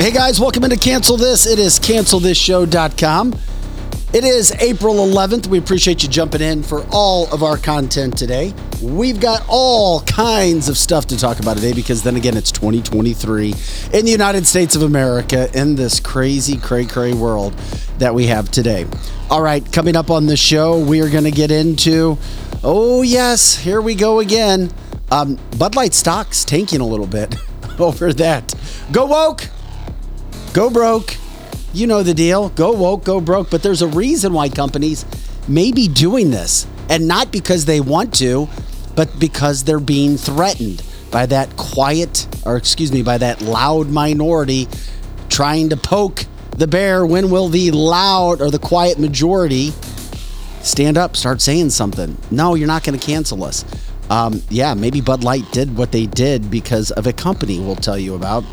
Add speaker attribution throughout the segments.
Speaker 1: Hey guys, welcome into Cancel This. It is cancelthisshow.com. It is April 11th. We appreciate you jumping in for all of our content today. We've got all kinds of stuff to talk about today because then again, it's 2023 in the United States of America in this crazy, cray cray world that we have today. All right, coming up on the show, we are going to get into, oh, yes, here we go again. Um, Bud Light stocks tanking a little bit over that. Go woke, go broke. You know the deal. Go woke, go broke. But there's a reason why companies may be doing this. And not because they want to, but because they're being threatened by that quiet, or excuse me, by that loud minority trying to poke the bear. When will the loud or the quiet majority stand up, start saying something? No, you're not going to cancel us. Um, yeah, maybe Bud Light did what they did because of a company we'll tell you about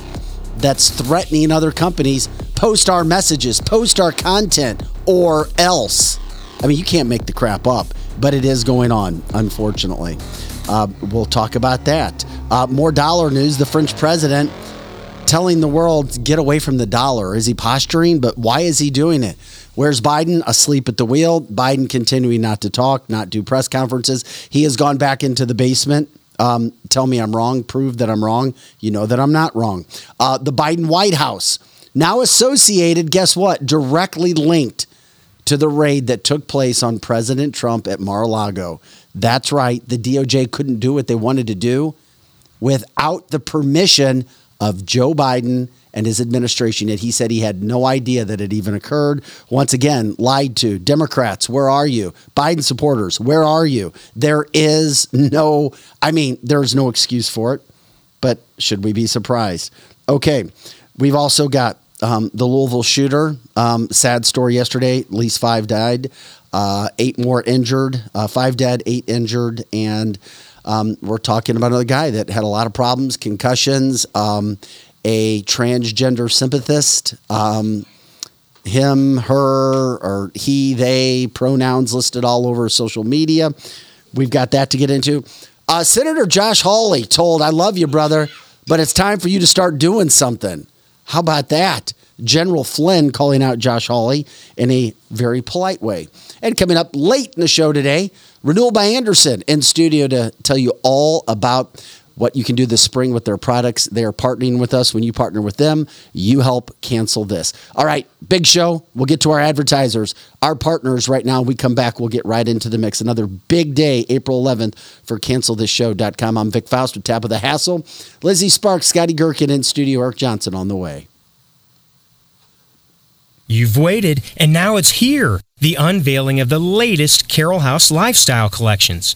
Speaker 1: that's threatening other companies post our messages, post our content, or else. I mean, you can't make the crap up, but it is going on, unfortunately. Uh, we'll talk about that. Uh, more dollar news. The French president telling the world, get away from the dollar. Is he posturing? But why is he doing it? Where's Biden? Asleep at the wheel. Biden continuing not to talk, not do press conferences. He has gone back into the basement. Um, tell me I'm wrong. Prove that I'm wrong. You know that I'm not wrong. Uh, the Biden White House now associated, guess what? Directly linked to the raid that took place on President Trump at Mar a Lago. That's right. The DOJ couldn't do what they wanted to do without the permission of Joe Biden and his administration. Yet he said he had no idea that it even occurred. Once again, lied to. Democrats, where are you? Biden supporters, where are you? There is no, I mean, there's no excuse for it, but should we be surprised? Okay, we've also got um, the Louisville shooter. Um, sad story yesterday. At least five died, uh, eight more injured, uh, five dead, eight injured. And um, we're talking about another guy that had a lot of problems, concussions, um, a transgender sympathist. Um, him, her, or he, they, pronouns listed all over social media. We've got that to get into. Uh, Senator Josh Hawley told, I love you, brother, but it's time for you to start doing something. How about that? General Flynn calling out Josh Hawley in a very polite way. And coming up late in the show today, Renewal by Andersen in studio to tell you all about what you can do this spring with their products. They are partnering with us. When you partner with them, you help cancel this. All right, big show. We'll get to our advertisers, our partners right now. We come back, we'll get right into the mix. Another big day, April 11th for cancelthisshow.com. I'm Vic Faust with Tabitha Hassel. Lizzie Sparks, Scotty Gherkin in studio, Eric Johnson on the way.
Speaker 2: You've waited, and now it's here the unveiling of the latest Carol House lifestyle collections.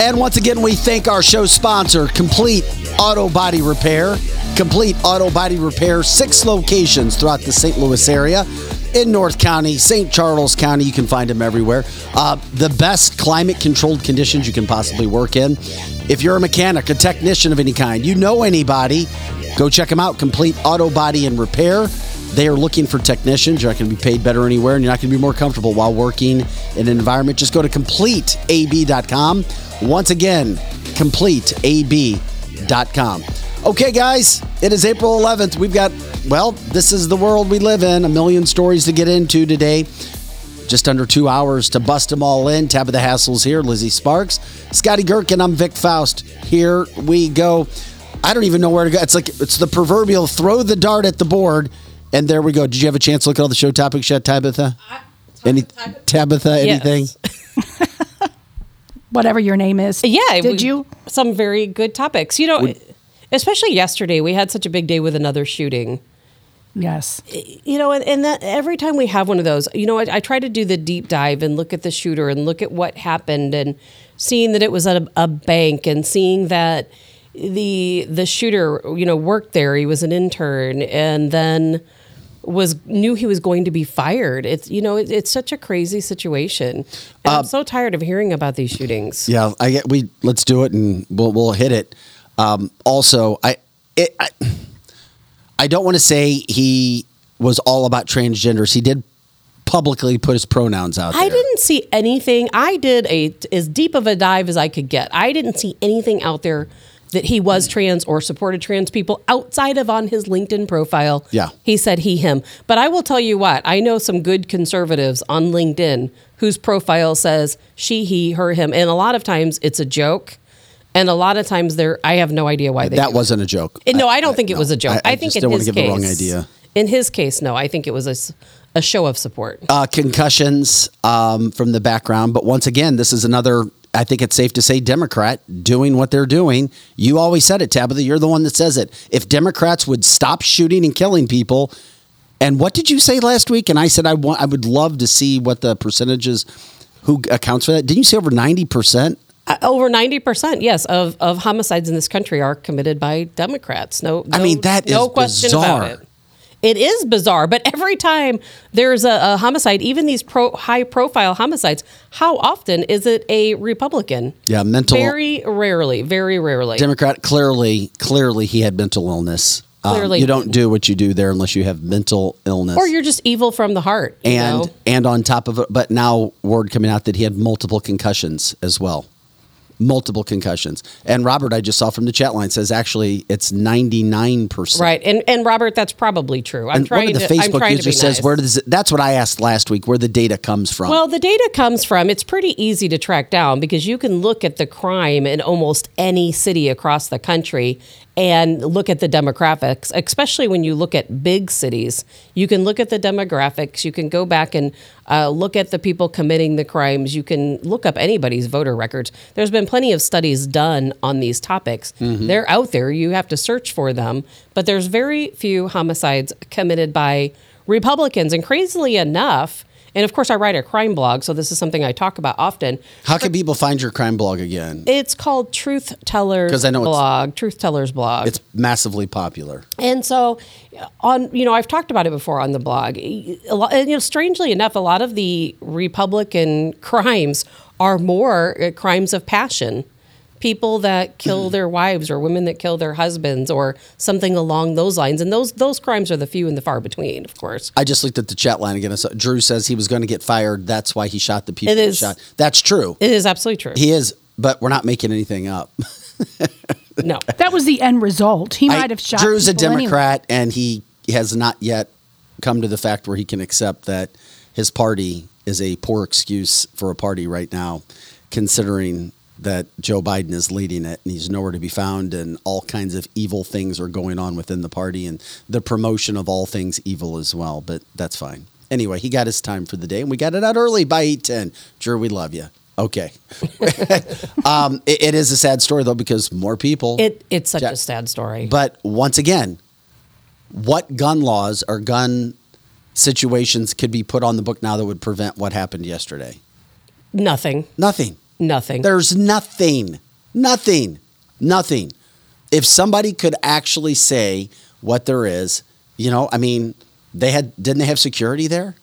Speaker 1: And once again, we thank our show sponsor, Complete Auto Body Repair. Complete Auto Body Repair, six locations throughout the St. Louis area. In North County, St. Charles County, you can find them everywhere. Uh, the best climate controlled conditions you can possibly work in. If you're a mechanic, a technician of any kind, you know anybody, go check them out. Complete Auto Body and Repair. They are looking for technicians. You're not going to be paid better anywhere, and you're not going to be more comfortable while working in an environment. Just go to completeab.com. Once again, completeab.com. Okay, guys, it is April 11th. We've got, well, this is the world we live in. A million stories to get into today. Just under two hours to bust them all in. Tabitha Hassel's here, Lizzie Sparks, Scotty Gherkin. I'm Vic Faust. Here we go. I don't even know where to go. It's like it's the proverbial throw the dart at the board, and there we go. Did you have a chance to look at all the show topics yet, Tabitha? Any Tabitha? Anything?
Speaker 3: whatever your name is.
Speaker 4: Yeah.
Speaker 3: Did
Speaker 4: we-
Speaker 3: you?
Speaker 4: Some very good topics. You know, especially yesterday, we had such a big day with another shooting.
Speaker 3: Yes.
Speaker 4: You know, and, and that every time we have one of those, you know, I, I try to do the deep dive and look at the shooter and look at what happened and seeing that it was at a, a bank and seeing that the the shooter, you know, worked there. He was an intern and then was knew he was going to be fired. It's you know, it, it's such a crazy situation. And I'm so tired of hearing about these shootings.
Speaker 1: Yeah, I get. We let's do it, and we'll we'll hit it. Um, also, I, it, I I don't want to say he was all about transgenders. He did publicly put his pronouns out there.
Speaker 4: I didn't see anything. I did a as deep of a dive as I could get. I didn't see anything out there that he was trans or supported trans people outside of on his LinkedIn profile.
Speaker 1: Yeah.
Speaker 4: He said he him. But I will tell you what, I know some good conservatives on LinkedIn whose profile says she, he, her, him. And a lot of times it's a joke. And a lot of times they're I have no idea why they
Speaker 1: That
Speaker 4: do
Speaker 1: wasn't a joke.
Speaker 4: No, I don't think it
Speaker 1: no.
Speaker 4: was a joke.
Speaker 1: I,
Speaker 4: I,
Speaker 1: I
Speaker 4: think
Speaker 1: just
Speaker 4: in
Speaker 1: want
Speaker 4: his
Speaker 1: to give
Speaker 4: case,
Speaker 1: the wrong idea.
Speaker 4: In his case, no, I think it was a show of support.
Speaker 1: uh, concussions um, from the background. But once again, this is another. I think it's safe to say Democrat doing what they're doing. You always said it, Tabitha. You're the one that says it. If Democrats would stop shooting and killing people, and what did you say last week? And I said I want. I would love to see what the percentages who accounts for that. Didn't you say over ninety percent?
Speaker 4: Uh, over 90% yes of, of homicides in this country are committed by democrats no,
Speaker 1: I mean, that
Speaker 4: no
Speaker 1: is
Speaker 4: question
Speaker 1: bizarre.
Speaker 4: about it it is bizarre but every time there's a, a homicide even these pro, high profile homicides how often is it a republican
Speaker 1: Yeah, mental-
Speaker 4: very rarely very rarely
Speaker 1: Democrat clearly, clearly he had mental illness. Um,
Speaker 4: Clearly.
Speaker 1: you don't do what you do there unless you have mental illness.
Speaker 4: or you're just evil from the heart
Speaker 1: and
Speaker 4: know?
Speaker 1: and on top of it, but now word coming out that he had multiple concussions as well. Multiple concussions. And Robert, I just saw from the chat line, says actually it's ninety nine percent.
Speaker 4: right and and robert that's probably true i'm
Speaker 1: And
Speaker 4: trying
Speaker 1: one of the
Speaker 4: to i'm
Speaker 1: Facebook
Speaker 4: trying to
Speaker 1: user says,
Speaker 4: nice.
Speaker 1: "Where does it?" That's what I asked last week. Where the data comes from?
Speaker 4: Well, the data comes from, it's pretty easy to track down because you can look at the crime in almost any city across the country and look at the demographics, especially when you look at big cities. You can look at the demographics. You can go back and uh, look at the people committing the crimes. You can look up anybody's voter records. There's been plenty of studies done on these topics. They're out there. You have to search for them. But there's very few homicides committed by Republicans. And crazily enough, And of course, I write a crime blog, so this is something I talk about often.
Speaker 1: How can people find your crime blog again?
Speaker 4: It's called Truth Tellers
Speaker 1: I know
Speaker 4: blog, Truth Tellers blog.
Speaker 1: It's massively popular.
Speaker 4: And so, on you know, I've talked about it before on the blog. Lot, and, you know, strangely enough, a lot of the Republican crimes are more uh, crimes of passion. People that kill their wives, or women that kill their husbands, or something along those lines. And those those crimes are the few and the far between, of course.
Speaker 1: I just looked at the chat line again. I saw- Drew says he was going to get fired. That's why he shot the people.
Speaker 4: It
Speaker 1: he shot. That's true.
Speaker 4: It is absolutely true.
Speaker 1: He is, but we're not making anything up.
Speaker 4: no,
Speaker 3: That was the end result. He
Speaker 1: I-
Speaker 3: might have shot.
Speaker 1: Drew's a
Speaker 3: people anyway.
Speaker 1: Democrat, and he has not yet come to the fact where he can accept that his party is a poor excuse for a party right now, considering that Joe Biden is leading it and he's nowhere to be found, and all kinds of evil things are going on within the party, and the promotion of all things evil as well. But that's fine. Anyway, he got his time for the day, and we got it out early by eight ten. Drew, we love you. Okay. um, it- it is a sad story though because more people.
Speaker 4: it it's such
Speaker 1: Ja-
Speaker 4: a sad story.
Speaker 1: But once again, what gun laws or gun situations could be put on the book now that would prevent what happened yesterday?
Speaker 4: nothing,
Speaker 1: Nothing.
Speaker 4: Nothing.
Speaker 1: There's nothing. Nothing. Nothing. If somebody could actually say what there is, you know, I mean, they had didn't they have security there?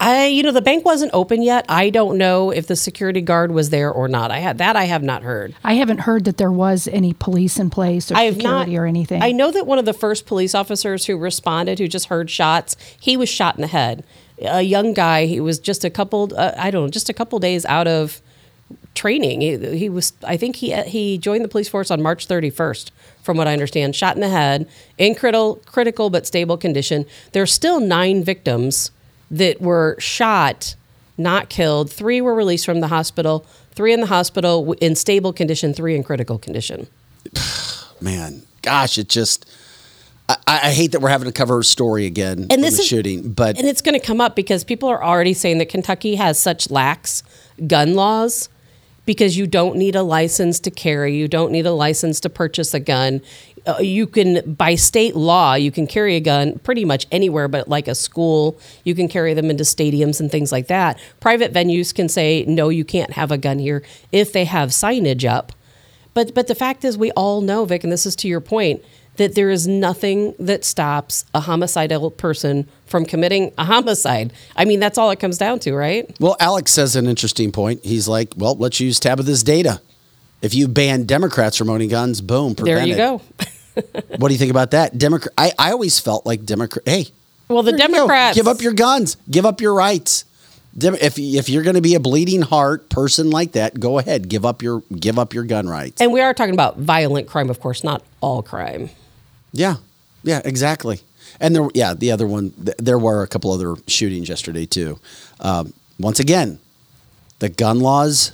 Speaker 4: I, you know, the bank wasn't open yet. I don't know if the security guard was there or not. I had that. I have not heard.
Speaker 3: I haven't heard that there was any police in place or
Speaker 4: I have not
Speaker 3: security or anything.
Speaker 4: I know that one of the first police officers who responded, who just heard shots, he was shot in the head. A young guy. He was just a couple. Uh, I don't know, just a couple days out of training. He, he was. I think he he joined the police force on March 31st. From what I understand, shot in the head, in critical critical but stable condition. There's still nine victims that were shot, not killed. Three were released from the hospital. Three in the hospital in stable condition. Three in critical condition.
Speaker 1: Man, gosh, it just. I, I hate that we're having to cover a story again.
Speaker 4: and this
Speaker 1: the
Speaker 4: is
Speaker 1: shooting, but
Speaker 4: and it's going to come up because people are already saying that Kentucky has such lax gun laws because you don't need a license to carry, you don't need a license to purchase a gun. Uh, you can, by state law, you can carry a gun pretty much anywhere, but like a school, you can carry them into stadiums and things like that. Private venues can say no, you can't have a gun here if they have signage up. But but the fact is, we all know, Vic, and this is to your point, that there is nothing that stops a homicidal person from committing a homicide. I mean, that's all it comes down to, right?
Speaker 1: Well, Alex says an interesting point. He's like, well, let's use Tabitha's data. If you ban Democrats from owning guns, boom,
Speaker 4: There you
Speaker 1: it.
Speaker 4: go.
Speaker 1: What do you think about that? Democrat. I, I always felt like Democrat. Hey,
Speaker 4: Well, the
Speaker 1: there you go.
Speaker 4: Democrats
Speaker 1: give up your guns, give up your rights. Dem- if if you're going to be a bleeding heart person like that, go ahead, give up your give up your gun rights.
Speaker 4: and we are talking about violent crime, of course, not all crime.
Speaker 1: Yeah, yeah, exactly. And there, yeah, the other one, th- there were a couple other shootings yesterday too. Um, once again, the gun laws,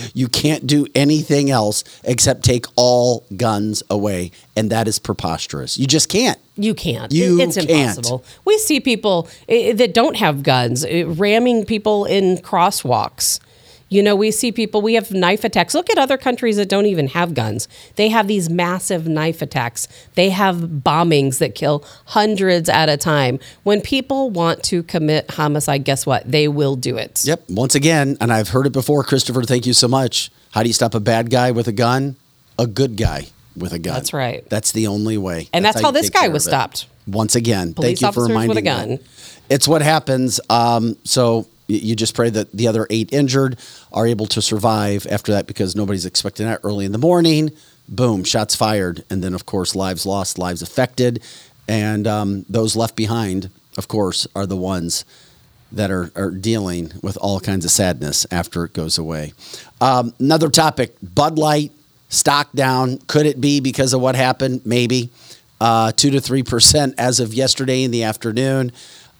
Speaker 1: you can't do anything else except take all guns away, and that is preposterous. You just can't.
Speaker 4: You can't.
Speaker 1: You
Speaker 4: it's
Speaker 1: can't.
Speaker 4: impossible. We see people eh, that don't have guns eh, ramming people in crosswalks. You know, we see people, we have knife attacks. Look at other countries that don't even have guns. They have these massive knife attacks. They have bombings that kill hundreds at a time. When people want to commit homicide, guess what? They will do it.
Speaker 1: Yep. Once again, and I've heard it before, Christopher. Thank you so much. How do you stop a bad guy with a gun? A good guy with a gun.
Speaker 4: That's right.
Speaker 1: That's the only way.
Speaker 4: And that's how
Speaker 1: you
Speaker 4: this guy was stopped.
Speaker 1: Once again,
Speaker 4: Police
Speaker 1: thank you for
Speaker 4: officers with a
Speaker 1: reminding me. It's what happens. Um, so you just pray that the other eight injured are able to survive after that because nobody's expecting that early in the morning. Boom, shots fired, and then of course lives lost, lives affected, and um, those left behind, of course, are the ones that are, are dealing with all kinds of sadness after it goes away. Um, another topic Bud Light, stock down. Could it be because of what happened? Maybe. Uh, 2 to 3% as of yesterday in the afternoon.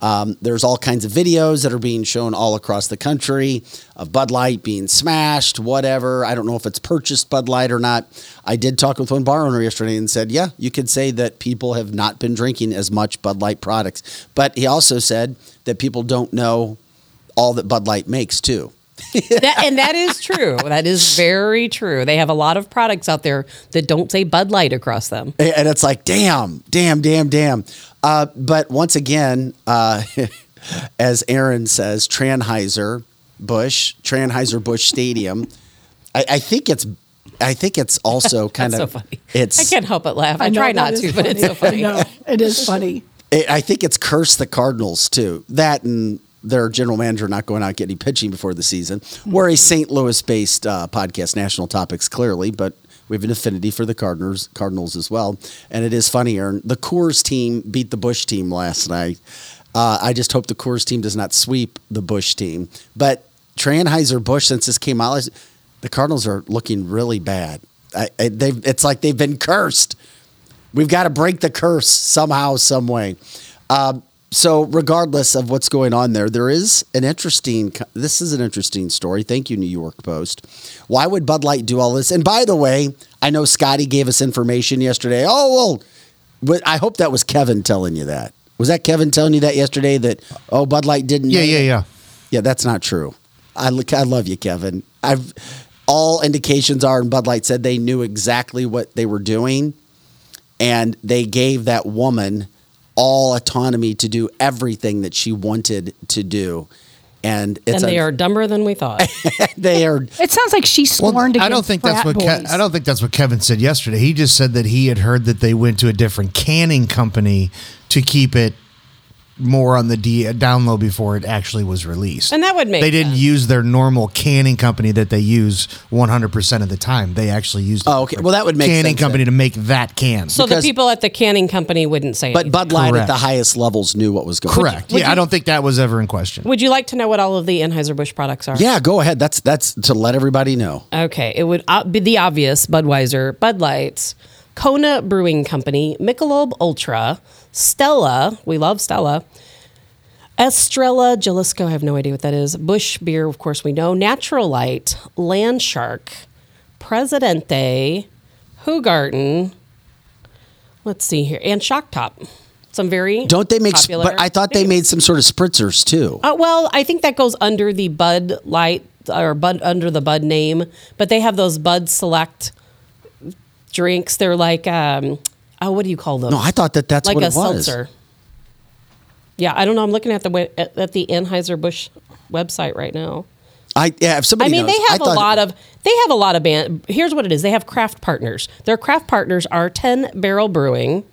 Speaker 1: Um, there's all kinds of videos that are being shown all across the country of Bud Light being smashed, whatever. I don't know if it's purchased Bud Light or not. I did talk with one bar owner yesterday and said, yeah, you could say that people have not been drinking as much Bud Light products. But he also said that people don't know all that Bud Light makes too.
Speaker 4: that, and that is true. That is very true. They have a lot of products out there that don't say Bud Light across them.
Speaker 1: And it's like, damn, damn, damn, damn. Uh, but once again, uh, as Aaron says, Tranheiser Busch, Tranheiser Busch Stadium. I, I think it's. I think it's also kind
Speaker 4: That's
Speaker 1: of.
Speaker 4: so funny.
Speaker 1: It's.
Speaker 4: I can't help but laugh. I,
Speaker 3: know
Speaker 4: try not
Speaker 3: is
Speaker 4: to, but it's so funny.
Speaker 3: I know. It is funny.
Speaker 1: it- I think it's cursed the Cardinals too. That and their general manager not going out getting pitching before the season. We're a St. Louis-based uh, podcast, National Topics, clearly, but we have an affinity for the Cardinals, Cardinals as well. And it is funny, Aaron. The Coors team beat the Busch team last night. Uh, I just hope the Coors team does not sweep the Busch team. But Tranheiser Busch, since this came out, the Cardinals are looking really bad. I, I, it's like they've been cursed. We've got to break the curse somehow, some way. Um, so, regardless of what's going on there, there is an interesting. This is an interesting story. Thank you, New York Post. Why would Bud Light do all this? And by the way, I know Scotty gave us information yesterday. Oh well, but I hope that was Kevin telling you that. Was that Kevin telling you that yesterday? That oh, Bud Light didn't.
Speaker 5: Yeah, yeah, yeah.
Speaker 1: Yeah, that's not true. I look, I love you, Kevin. I've all indications are, and Bud Light said they knew exactly what they were doing, and they gave that woman all autonomy to do everything that she wanted to do. And
Speaker 4: And they
Speaker 1: a-
Speaker 4: are dumber than we thought.
Speaker 1: they are
Speaker 3: It sounds like she scorned
Speaker 6: I don't
Speaker 3: against
Speaker 6: think that's what Ke- I don't think that's what Kevin said yesterday. He just said that he had heard that they went to a different canning company to keep it more on the D- down low before it actually was released.
Speaker 4: And that would make
Speaker 6: They didn't
Speaker 4: sense.
Speaker 6: use their normal canning company that they use 100% of the time. They actually used
Speaker 1: Oh, okay. Well, that would make
Speaker 6: canning
Speaker 1: sense
Speaker 6: company
Speaker 1: then.
Speaker 6: to make that can.
Speaker 4: So
Speaker 1: Because-
Speaker 4: the people at the canning company wouldn't say it.
Speaker 1: but
Speaker 4: anything.
Speaker 1: Bud Light at
Speaker 6: Correct.
Speaker 1: the highest levels knew what was going on.
Speaker 6: Correct. yeah, I don't think that was ever in question.
Speaker 4: Would you like to know what all of the Anheuser-Busch products are?
Speaker 1: Yeah, go ahead. That's that's to let everybody know.
Speaker 4: Okay, it would uh, be the obvious Budweiser, Bud Light, Kona Brewing Company, Michelob Ultra, Stella, we love Stella, Estrella Jalisco, I have no idea what that is, Busch Beer, of course we know, Natural Light, Land Shark, Presidente, Hoegaarden, let's see here, and Shock Top. Some very
Speaker 1: Don't they make?
Speaker 4: popular
Speaker 1: But I thought they made some sort of spritzers too.
Speaker 4: Uh, well, I think that goes under the Bud Light or Bud under the Bud name, but they have those Bud Select drinks. They're like, um, oh, what do you call them?
Speaker 1: No, I thought that that's
Speaker 4: like
Speaker 1: what
Speaker 4: a
Speaker 1: it was.
Speaker 4: seltzer. Yeah, I don't know. I'm looking at the at, at the Anheuser Busch website right now.
Speaker 1: I yeah. If somebody.
Speaker 4: I mean,
Speaker 1: knows,
Speaker 4: they have
Speaker 1: I
Speaker 4: a lot of they have a lot of band. Here's what it is: they have craft partners. Their craft partners are Ten Barrel Brewing,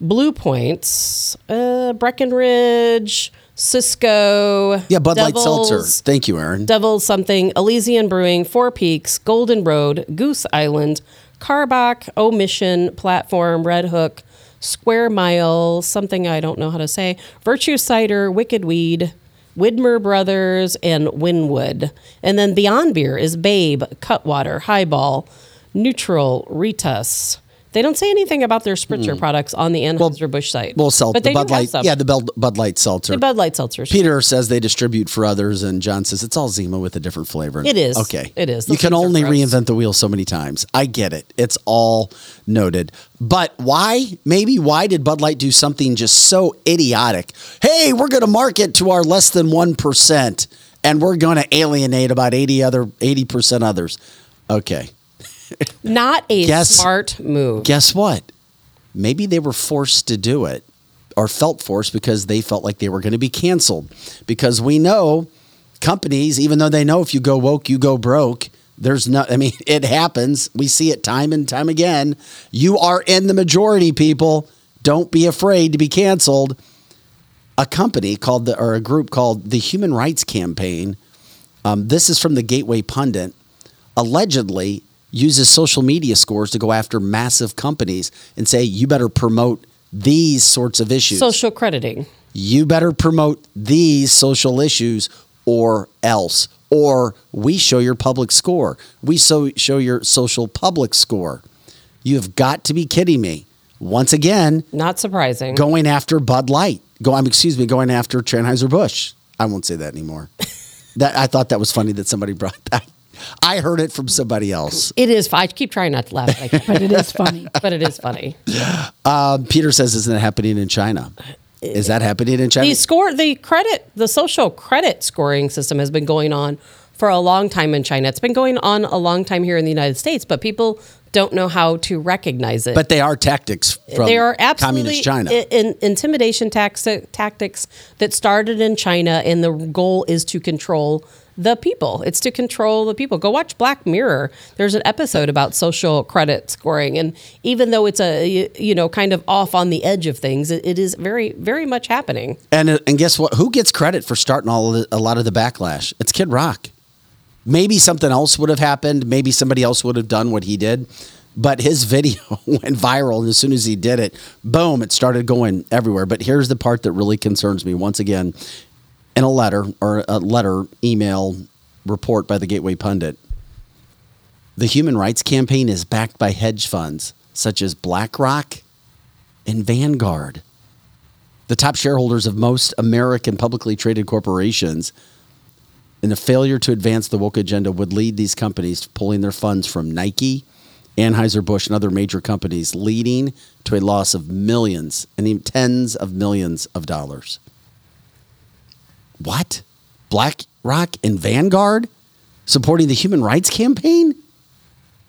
Speaker 4: Blue Points, uh, Breckenridge, Cisco.
Speaker 1: Yeah, Bud Light Seltzer. Thank you, Aaron.
Speaker 4: Devil's something, Elysian Brewing, Four Peaks, Golden Road, Goose Island, Karbach, Omission, Platform, Red Hook, Square Mile, something I don't know how to say, Virtue Cider, Wicked Weed, Widmer Brothers, and Wynwood. And then Beyond Beer is Babe, Cutwater, Highball, Neutral, Ritas. They don't say anything about their spritzer hmm. products on the Anheuser-Busch site.
Speaker 1: Well, sell
Speaker 4: but
Speaker 1: the
Speaker 4: they
Speaker 1: Bud
Speaker 4: do have
Speaker 1: Light.
Speaker 4: some.
Speaker 1: Yeah, the Bud, Bud Light Seltzer.
Speaker 4: The Bud Light seltzers.
Speaker 1: Peter says they distribute for others, and John says it's all Zima with a different flavor.
Speaker 4: It is.
Speaker 1: Okay.
Speaker 4: It is.
Speaker 1: You
Speaker 4: Those
Speaker 1: can
Speaker 4: things are
Speaker 1: only
Speaker 4: gross.
Speaker 1: reinvent the wheel so many times. I get it. It's all noted. But why? Maybe why did Bud Light do something just so idiotic? Hey, we're going to market to our less than 1%, and we're going to alienate about 80 other 80% others. Okay.
Speaker 4: Not a
Speaker 1: Guess-
Speaker 4: smart move.
Speaker 1: Guess what? Maybe they were forced to do it or felt forced because they felt like they were going to be canceled. Because we know companies, even though they know if you go woke, you go broke. There's no, I mean, it happens. We see it time and time again. You are in the majority, people. Don't be afraid to be canceled. A company called the, or a group called the Human Rights Campaign. Um, this is from the Gateway Pundit. Allegedly uses social media scores to go after massive companies and say, you better promote these sorts of issues.
Speaker 4: Social crediting.
Speaker 1: you better promote these social issues or else. Or we show your public score. We so show your social public score. You have got to be kidding me. Once again,
Speaker 4: Not surprising.
Speaker 1: going after Bud Light. Go, I'm excuse me, going after Anheuser Busch. I won't say that anymore. that I thought that was funny that somebody brought that. I heard it from somebody else.
Speaker 4: It is. I keep trying not to laugh, but, I
Speaker 3: but it is funny.
Speaker 4: but it is funny.
Speaker 1: Um, Peter says, "Isn't it happening in China? Is that happening in China?"
Speaker 4: The score, the credit, the social credit scoring system has been going on for a long time in China. It's been going on a long time here in the United States, but people don't know how to recognize it.
Speaker 1: But they are tactics from
Speaker 4: there are absolutely
Speaker 1: communist China.
Speaker 4: i- in, intimidation tax, tactics that started in China, and the goal is to control the people. It's to control the people. Go watch Black Mirror. There's an episode about social credit scoring, and even though it's a you- know kind of off on the edge of things, it, is very very much happening.
Speaker 1: And uh, and guess what? Who gets credit for starting all the, a lot of the backlash? It's Kid Rock. Maybe something else would have happened. Maybe somebody else would have done what he did. But his video went viral, and as soon as he did it, boom, it started going everywhere. But here's the part that really concerns me. Once again, in a letter or a letter, email, report by the Gateway Pundit, the Human Rights Campaign is backed by hedge funds such as BlackRock and Vanguard the top shareholders of most American publicly traded corporations. And a failure to advance the woke agenda would lead these companies to pulling their funds from Nike, Anheuser-Busch, and other major companies, leading to a loss of millions and even tens of millions of dollars. What? BlackRock and Vanguard supporting the Human Rights Campaign?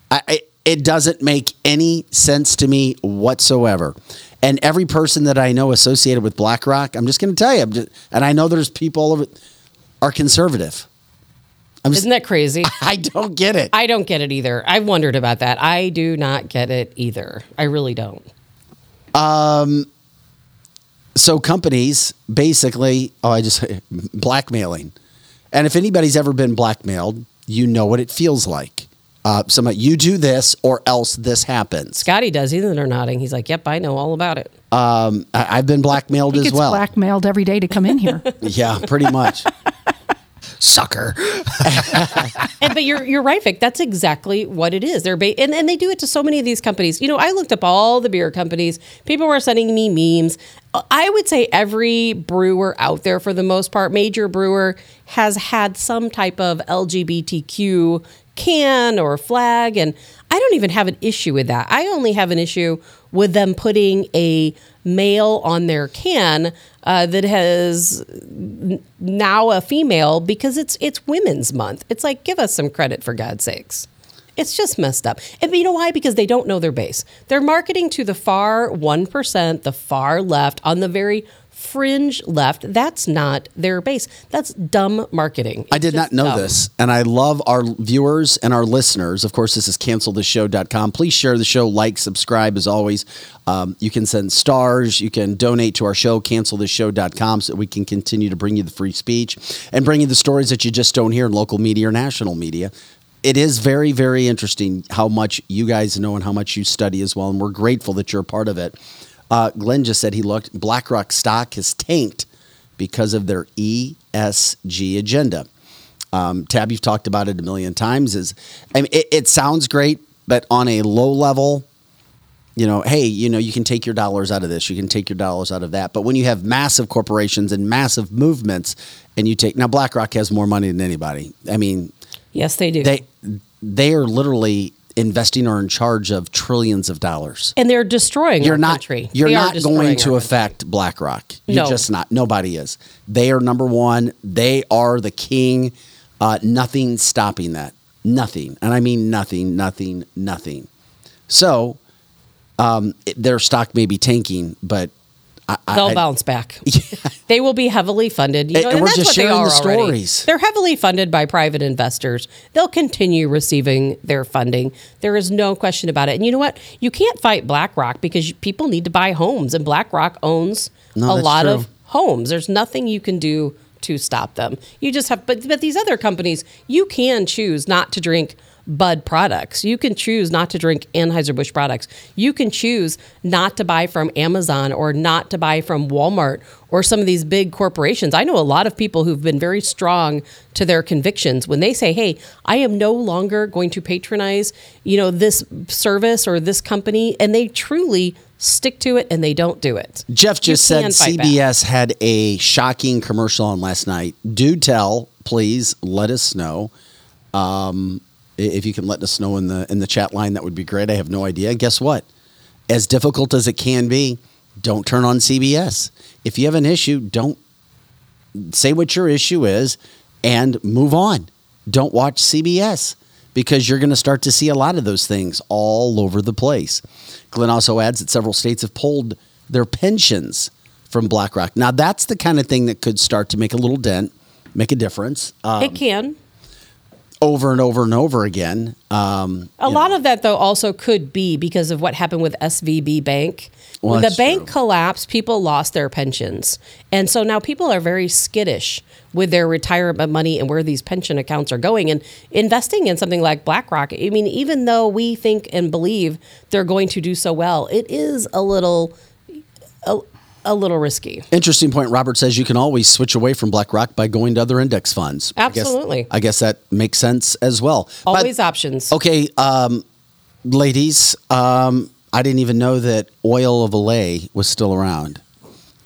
Speaker 1: I, I, it doesn't make any sense to me whatsoever. And every person that I know associated with BlackRock, I'm just going to tell you, I'm just, and I know there's people all over, are conservative. Just,
Speaker 4: Isn't that crazy?
Speaker 1: I don't get it.
Speaker 4: I don't get it either. I've wondered about that. I do not get it either. I really don't.
Speaker 1: Um, so companies basically, oh, I just blackmailing. And if anybody's ever been blackmailed, you know what it feels like. Uh, somebody, you do this or else this happens.
Speaker 4: Scotty does. He's in there nodding. He's like, "Yep, I know all about it."
Speaker 1: Um, I, I've been blackmailed
Speaker 3: He
Speaker 1: as
Speaker 3: gets
Speaker 1: well.
Speaker 3: blackmailed every day to come in here.
Speaker 1: Yeah, pretty much.
Speaker 6: Sucker.
Speaker 4: And, but you're you're right, Vic. That's exactly what it is. They're ba- and and they do it to so many of these companies. You know, I looked up all the beer companies. People were sending me memes. I would say every brewer out there, for the most part, major brewer has had some type of LGBTQ can or flag, and I don't even have an issue with that. I only have an issue with them putting a male on their can uh, that has now a female because it's it's Women's Month. It's like give us some credit for God's sakes. It's just messed up. And you know why? Because they don't know their base. They're marketing to the far 1%, the far left, on the very fringe left. That's not their base. That's dumb marketing.
Speaker 1: I did not know
Speaker 4: dumb.
Speaker 1: this, and I love our viewers and our listeners. Of course, this is cancelthisshow.com. Please share the show, like, subscribe as always. Um, you can send stars, you can donate to our show, cancelthisshow.com, so that we can continue to bring you the free speech and bring you the stories that you just don't hear in local media or national media. It is very, very interesting how much you guys know and how much you study as well, and we're grateful that you're a part of it. Uh, Glenn just said he looked, BlackRock stock has tanked because of their ESG agenda. Um, Tab, you've talked about it a million times. Is I mean, it, it sounds great, but on a low level, you know, hey, you know, you can take your dollars out of this, you can take your dollars out of that. But when you have massive corporations and massive movements, and you take now, BlackRock has more money than anybody. I mean,
Speaker 4: Yes, they do.
Speaker 1: they they are literally investing or in charge of trillions of dollars.
Speaker 4: and they're destroying
Speaker 1: You're
Speaker 4: our
Speaker 1: not
Speaker 4: country.
Speaker 1: you're
Speaker 4: They
Speaker 1: not going to
Speaker 4: country.
Speaker 1: affect BlackRock. You're
Speaker 4: No.
Speaker 1: just not. Nobody is. They are number one. They are the king. Uh, nothing stopping that. Nothing, and I mean nothing, nothing, nothing. So, um, their stock may be tanking, but I,
Speaker 4: They'll
Speaker 1: I-
Speaker 4: bounce back. They will be heavily funded. You know,
Speaker 1: and
Speaker 4: and,
Speaker 1: we're
Speaker 4: that's
Speaker 1: just
Speaker 4: what they
Speaker 1: sharing the
Speaker 4: already.
Speaker 1: stories.
Speaker 4: They're heavily funded by private investors. They'll continue receiving their funding. There is no question about it. And you know what? You can't fight BlackRock because people need to buy homes, and BlackRock owns
Speaker 1: No,
Speaker 4: a lot
Speaker 1: true.
Speaker 4: of homes. There's nothing you can do to stop them. You just have, but but these other companies, you can choose not to drink Bud products. You can choose not to drink Anheuser-Busch products. You can choose not to buy from Amazon or not to buy from Walmart or some of these big corporations. I know a lot of people who've been very strong to their convictions when they say, "Hey, I am no longer going to patronize, you know, this service or this company," and they truly stick to it and they don't do it.
Speaker 1: Jeff just said
Speaker 4: fight back.
Speaker 1: CBS had a shocking commercial on last night. Do tell, please let us know. Um, if you can let us know in the in the chat line, that would be great. I have no idea. Guess what? As difficult as it can be, don't turn on CBS. If you have an issue, don't say what your issue is and move on. Don't watch CBS because you're going to start to see a lot of those things all over the place. Glenn also adds that several states have pulled their pensions from BlackRock. Now, that's the kind of thing that could start to make a little dent, make a difference um,
Speaker 4: it can.
Speaker 1: Over and over and over again. Um,
Speaker 4: A lot of that, though, also could be because of what happened with SVB Bank.
Speaker 1: Well,
Speaker 4: when the bank
Speaker 1: true.
Speaker 4: collapsed, people lost their pensions. And so now people are very skittish with their retirement money and where these pension accounts are going. And investing in something like BlackRock, I mean, even though we think and believe they're going to do so well, it is a little. A, a little risky.
Speaker 1: Interesting point. Robert says you can always switch away from BlackRock by going to other index funds. I guess-
Speaker 4: Absolutely.
Speaker 1: I guess, that makes sense as well. But-
Speaker 4: Always options.
Speaker 1: Okay, um, ladies, um, I didn't even know that oil of Olay was still around.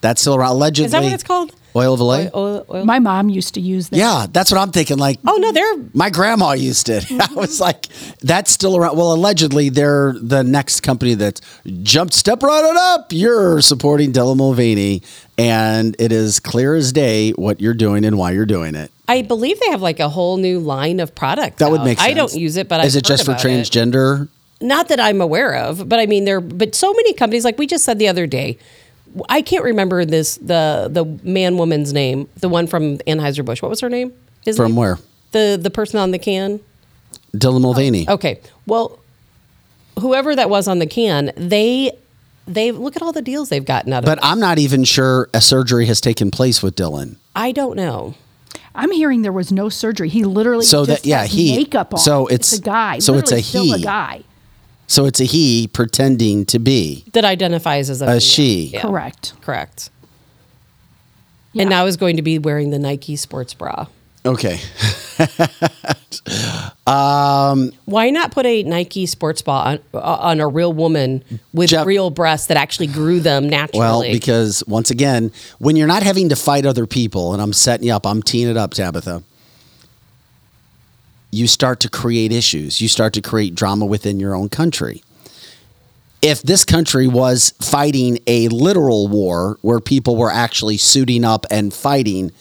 Speaker 1: That's still around. Allegedly,
Speaker 4: Is that what it's called?
Speaker 1: Oil of Olay.
Speaker 4: Oil- oil-
Speaker 3: My mom used to use that.
Speaker 1: Yeah, that's what I'm thinking. Like,
Speaker 4: Oh, no, they're
Speaker 1: my grandma used it. I mm-hmm. was like, that's still around. Well, allegedly, they're the next company that jumped step right on up. You're supporting Della Mulvaney, and it is clear as day what you're doing and why you're doing it.
Speaker 4: I believe they have like a whole new line of products.
Speaker 1: That would make sense.
Speaker 4: I don't use it, but
Speaker 1: is
Speaker 4: I've
Speaker 1: it just for
Speaker 4: heard about it.
Speaker 1: transgender?
Speaker 4: Not that I'm aware of, but I mean there. But so many companies, like we just said the other day, I can't remember this the the man woman's name, the one from Anheuser Busch. What was her name? His
Speaker 1: From
Speaker 4: name?
Speaker 1: where?
Speaker 4: The the person on the can.
Speaker 1: Dylan Mulvaney.
Speaker 4: Oh, okay, well, whoever that was on the can, they they look at all the deals they've gotten out of.
Speaker 1: But
Speaker 4: it.
Speaker 1: I'm not even sure a surgery has taken place with Dylan.
Speaker 4: I don't know.
Speaker 3: I'm hearing there was no surgery. He literally
Speaker 1: So
Speaker 3: just
Speaker 1: that- yeah,
Speaker 3: has
Speaker 1: he-
Speaker 3: makeup on.
Speaker 1: so it's-
Speaker 3: a guy.
Speaker 1: so it's a
Speaker 3: still
Speaker 1: he.
Speaker 3: a guy.
Speaker 1: So it's a he pretending to be
Speaker 4: That identifies as a,
Speaker 1: a she.
Speaker 4: Yeah,
Speaker 3: Correct.
Speaker 4: Correct.
Speaker 3: Yeah.
Speaker 4: And now is going to be wearing the Nike sports bra.
Speaker 1: Okay.
Speaker 4: Why not put a Nike sports bra on, uh, on a real woman with
Speaker 1: Jeff-
Speaker 4: real breasts that actually grew them naturally?
Speaker 1: Well, because once again, when you're not having to fight other people, and I'm setting you up, I'm teeing it up, Tabitha. You start to create issues. You start to create drama within your own country. If this country was fighting a literal war where people were actually suiting up and fighting,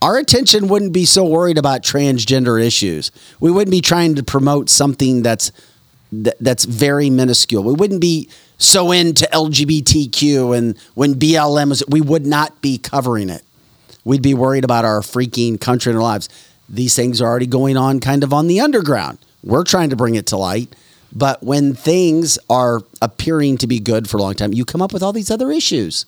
Speaker 1: our attention wouldn't be so worried about transgender issues. We wouldn't be trying to promote something that's that, that's very minuscule. We wouldn't be so into LGBTQ and when BLM was we would not be covering it. We'd be worried about our freaking country and our lives. These things are already going on kind of on the underground. We're trying to bring it to light. But when things are appearing to be good for a long time, you come up with all these other issues.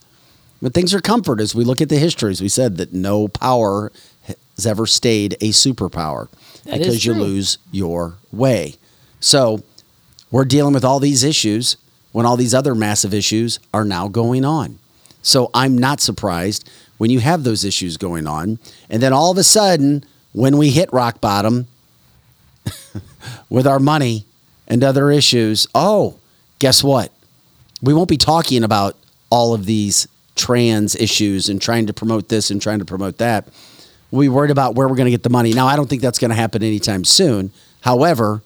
Speaker 1: But things are comfort as we look at the history, as we said, that no power has ever stayed a superpower
Speaker 4: That
Speaker 1: because you lose your way. So we're dealing with all these issues when all these other massive issues are now going on. So I'm not surprised when you have those issues going on. And then all of a sudden, when we hit rock bottom with our money and other issues, oh, guess what? We won't be talking about all of these trans issues and trying to promote this and trying to promote that. We worried about where we're going to get the money. Now, I don't think that's going to happen anytime soon. However,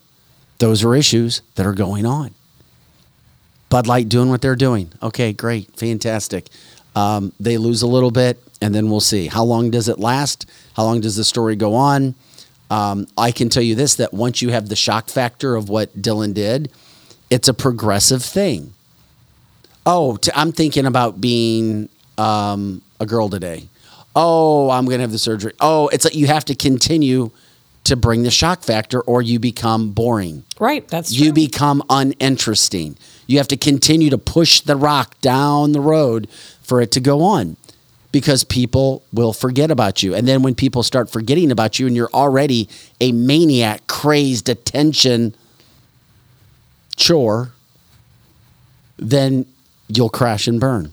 Speaker 1: those are issues that are going on. Bud Light doing what they're doing. Okay, great, fantastic. Um, they lose a little bit, and then we'll see. How long does it last? How long does the story go on? Um, I can tell you this that once you have the shock factor of what Dylan did, it's a progressive thing. Oh, t- I'm thinking about being um, a girl today. Oh, I'm going to have the surgery. Oh, it's like you have to continue to bring the shock factor or you become boring.
Speaker 4: right, that's true.
Speaker 1: You become uninteresting. You have to continue to push the rock down the road for it to go on because people will forget about you. And then when people start forgetting about you and you're already a maniac, crazed attention chore, then you'll crash and burn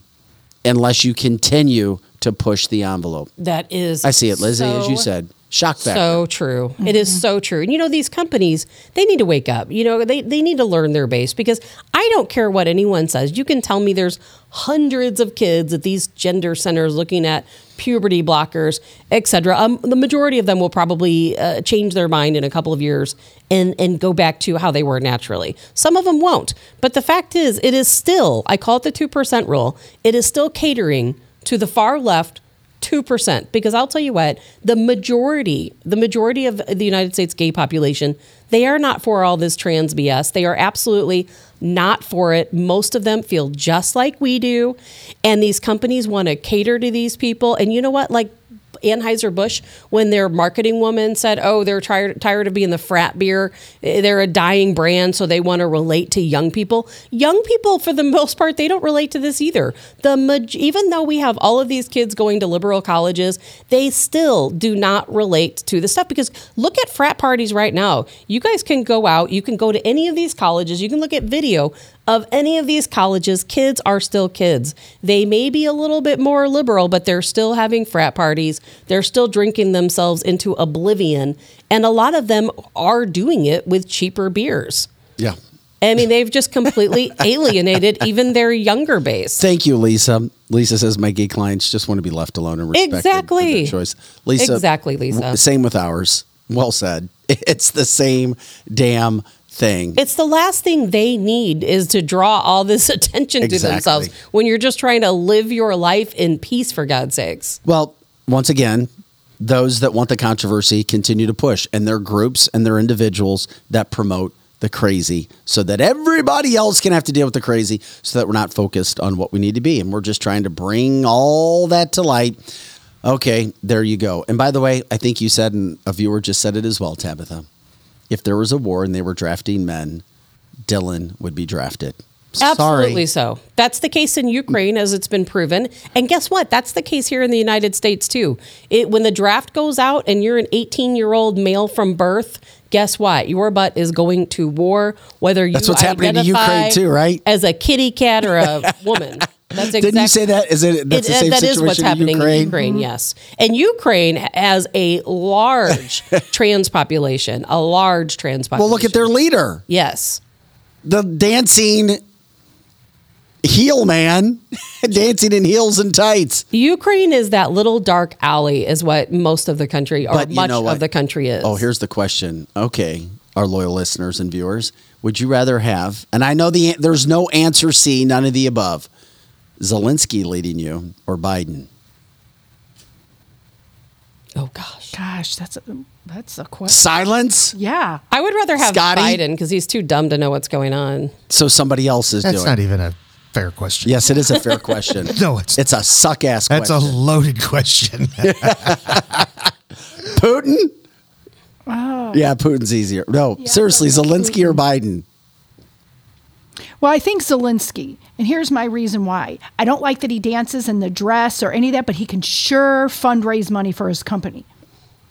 Speaker 1: unless you continue to push the envelope.
Speaker 4: that is.
Speaker 1: I see it, Lizzie, as you said. Shock factor.
Speaker 4: So true. It is so true. And you know, these companies, they need to wake up. You know, they, they need to learn their base because I don't care what anyone says. You can tell me there's hundreds of kids at these gender centers looking at puberty blockers, etc. Um, the majority of them will probably uh, change their mind in a couple of years and, and go back to how they were naturally. Some of them won't. But the fact is, it is still, I call it the 2% rule, it is still catering to the far left 2% because I'll tell you what, the majority, the majority of the United States gay population, they are not for all this trans BS. They are absolutely not for it. Most of them feel just like we do. And these companies want to cater to these people. And you know what? Like Anheuser-Busch, when their marketing woman said, oh, they're tired, tired of being the frat beer. They're a dying brand, so they want to relate to young people. Young people, for the most part, they don't relate to this either. The Even though we have all of these kids going to liberal colleges, they still do not relate to the stuff because look at frat parties right now. You guys can go out, you can go to any of these colleges, you can look at video of any of these colleges, kids are still kids. They may be a little bit more liberal, but they're still having frat parties. They're still drinking themselves into oblivion. And a lot of them are doing it with cheaper beers.
Speaker 1: Yeah.
Speaker 4: I mean, they've just completely alienated even their younger base.
Speaker 1: Thank you, Lisa. Lisa says my gay clients just want to be left alone and respected
Speaker 4: Exactly.
Speaker 1: choice. Lisa,
Speaker 4: Exactly, Lisa.
Speaker 1: Same with ours. Well said. It's the same damn thing.
Speaker 4: It's the last thing they need is to draw all this attention to themselves when you're just trying to live your life in peace, for God's sakes.
Speaker 1: Well, once again, those that want the controversy continue to push, and they're groups and they're individuals that promote the crazy so that everybody else can have to deal with the crazy so that we're not focused on what we need to be. And we're just trying to bring all that to light. Okay, there you go. And by the way, I think you said, and a viewer just said it as well, Tabitha. If there was a war and they were drafting men, Dylan would be drafted.
Speaker 4: Absolutely
Speaker 1: Sorry.
Speaker 4: so. That's the case in Ukraine, as it's been proven. And guess what? That's the case here in the United States too. It, when the draft goes out and you're an 18 year old male from birth, guess what? Your butt is going to war. Whether you
Speaker 1: That's what's happening to Ukraine too, right?
Speaker 4: As a kitty cat or a woman. That's exactly.
Speaker 1: Didn't you say that? Is it that's the same
Speaker 4: that is
Speaker 1: situation
Speaker 4: what's
Speaker 1: in
Speaker 4: happening
Speaker 1: Ukraine?
Speaker 4: in Ukraine, mm-hmm. yes. And Ukraine has a large trans population, a large trans population.
Speaker 1: Well, look at their leader.
Speaker 4: Yes.
Speaker 1: the dancing heel man dancing in heels and tights.
Speaker 4: Ukraine is that little dark alley, is what most of the country, or much of the country is.
Speaker 1: Oh, here's the question. Okay, our loyal listeners and viewers, would you rather have? And I know the there's no answer C, none of the above. Zelensky leading you or Biden?
Speaker 4: Oh gosh,
Speaker 3: Gosh, that's a, that's a question.
Speaker 1: Silence.
Speaker 3: Yeah.
Speaker 4: I would rather have
Speaker 1: Scotty?
Speaker 4: Biden because he's too dumb to know what's going on.
Speaker 1: So somebody else is
Speaker 6: That's
Speaker 1: doing.
Speaker 6: not even a fair question.
Speaker 1: yes, it is a fair question.
Speaker 6: No, it's
Speaker 1: It's a suck ass
Speaker 6: That's
Speaker 1: question.
Speaker 6: a loaded question.
Speaker 1: Putin. Oh. Yeah, Putin's easier. No, seriously, Zelensky or Biden?
Speaker 3: Well, I think Zelensky, and here's my reason why. I don't like that he dances in the dress or any of that, but he can sure fundraise money for his company.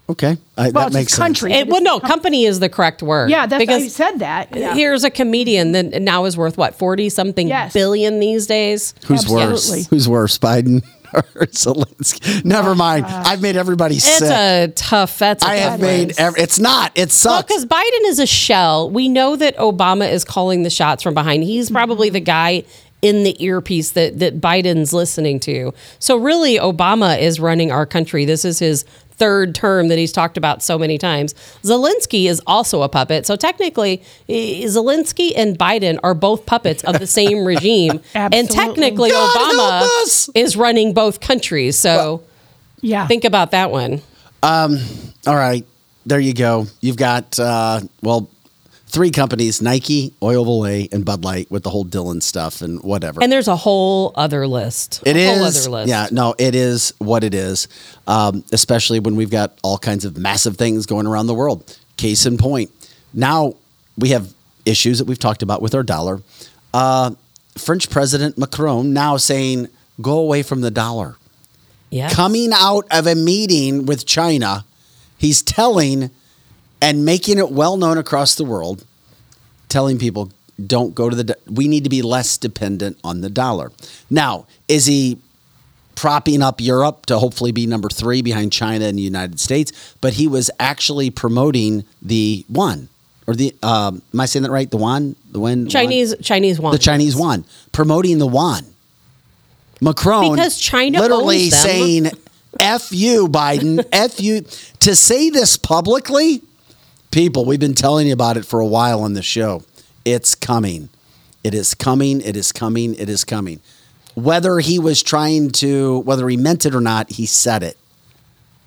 Speaker 1: Okay, I,
Speaker 3: Well,
Speaker 1: that
Speaker 3: it's
Speaker 1: makes
Speaker 3: his
Speaker 1: sense.
Speaker 3: country.
Speaker 4: It, well, no, company is the correct word.
Speaker 3: Yeah, that's I
Speaker 4: because
Speaker 3: said that. Yeah.
Speaker 4: here's a comedian that now is worth what forty something
Speaker 3: Yes.
Speaker 4: billion these days.
Speaker 1: Who's
Speaker 3: Absolutely.
Speaker 1: worse? Who's worse, Biden or Zelensky? Never oh, mind. I've made everybody
Speaker 4: It's
Speaker 1: sick.
Speaker 4: a tough. That's a
Speaker 1: I have made.
Speaker 4: one.
Speaker 1: Ev- it's not. It
Speaker 4: Well,
Speaker 1: sucks.
Speaker 4: because Biden is a shell. We know that Obama is calling the shots from behind. He's mm-hmm. probably the guy in the earpiece that that Biden's listening to. So really, Obama is running our country. This is his third term that he's talked about so many times. Zelensky is also a puppet. So technically, Zelensky and Biden are both puppets of the same regime. and technically,
Speaker 1: God
Speaker 4: Obama is running both countries. So
Speaker 3: yeah.
Speaker 4: think about that one.
Speaker 1: All right, there you go. You've got uh, well, three companies: Nike, Oil Olay, and Bud Light, with the whole Dylan stuff and whatever.
Speaker 4: And there's a whole other list.
Speaker 1: It
Speaker 4: a
Speaker 1: is,
Speaker 4: whole other list.
Speaker 1: yeah, no, it is what it is. Um, especially when we've got all kinds of massive things going around the world. Case in point, now we have issues that we've talked about with our dollar. Uh, French President Macron now saying, "Go away from the dollar."
Speaker 4: Yeah.
Speaker 1: Coming out of a meeting with China, he's telling and making it well known across the world, telling people don't go to the. We need to be less dependent on the dollar. Now, is he propping up Europe to hopefully be number three behind China and the United States? But he was actually promoting the yuan or the. Um, am I saying that right? The yuan, the yuan?
Speaker 4: Chinese Chinese yuan.
Speaker 1: the Chinese yuan, promoting the yuan. Macron
Speaker 4: Because China
Speaker 1: literally saying "F you, Biden, F you." To say this publicly, people, we've been telling you about it for a while on the show. It's coming. It is coming. It is coming. It is coming. whether he was trying to, whether he meant it or not, he said it.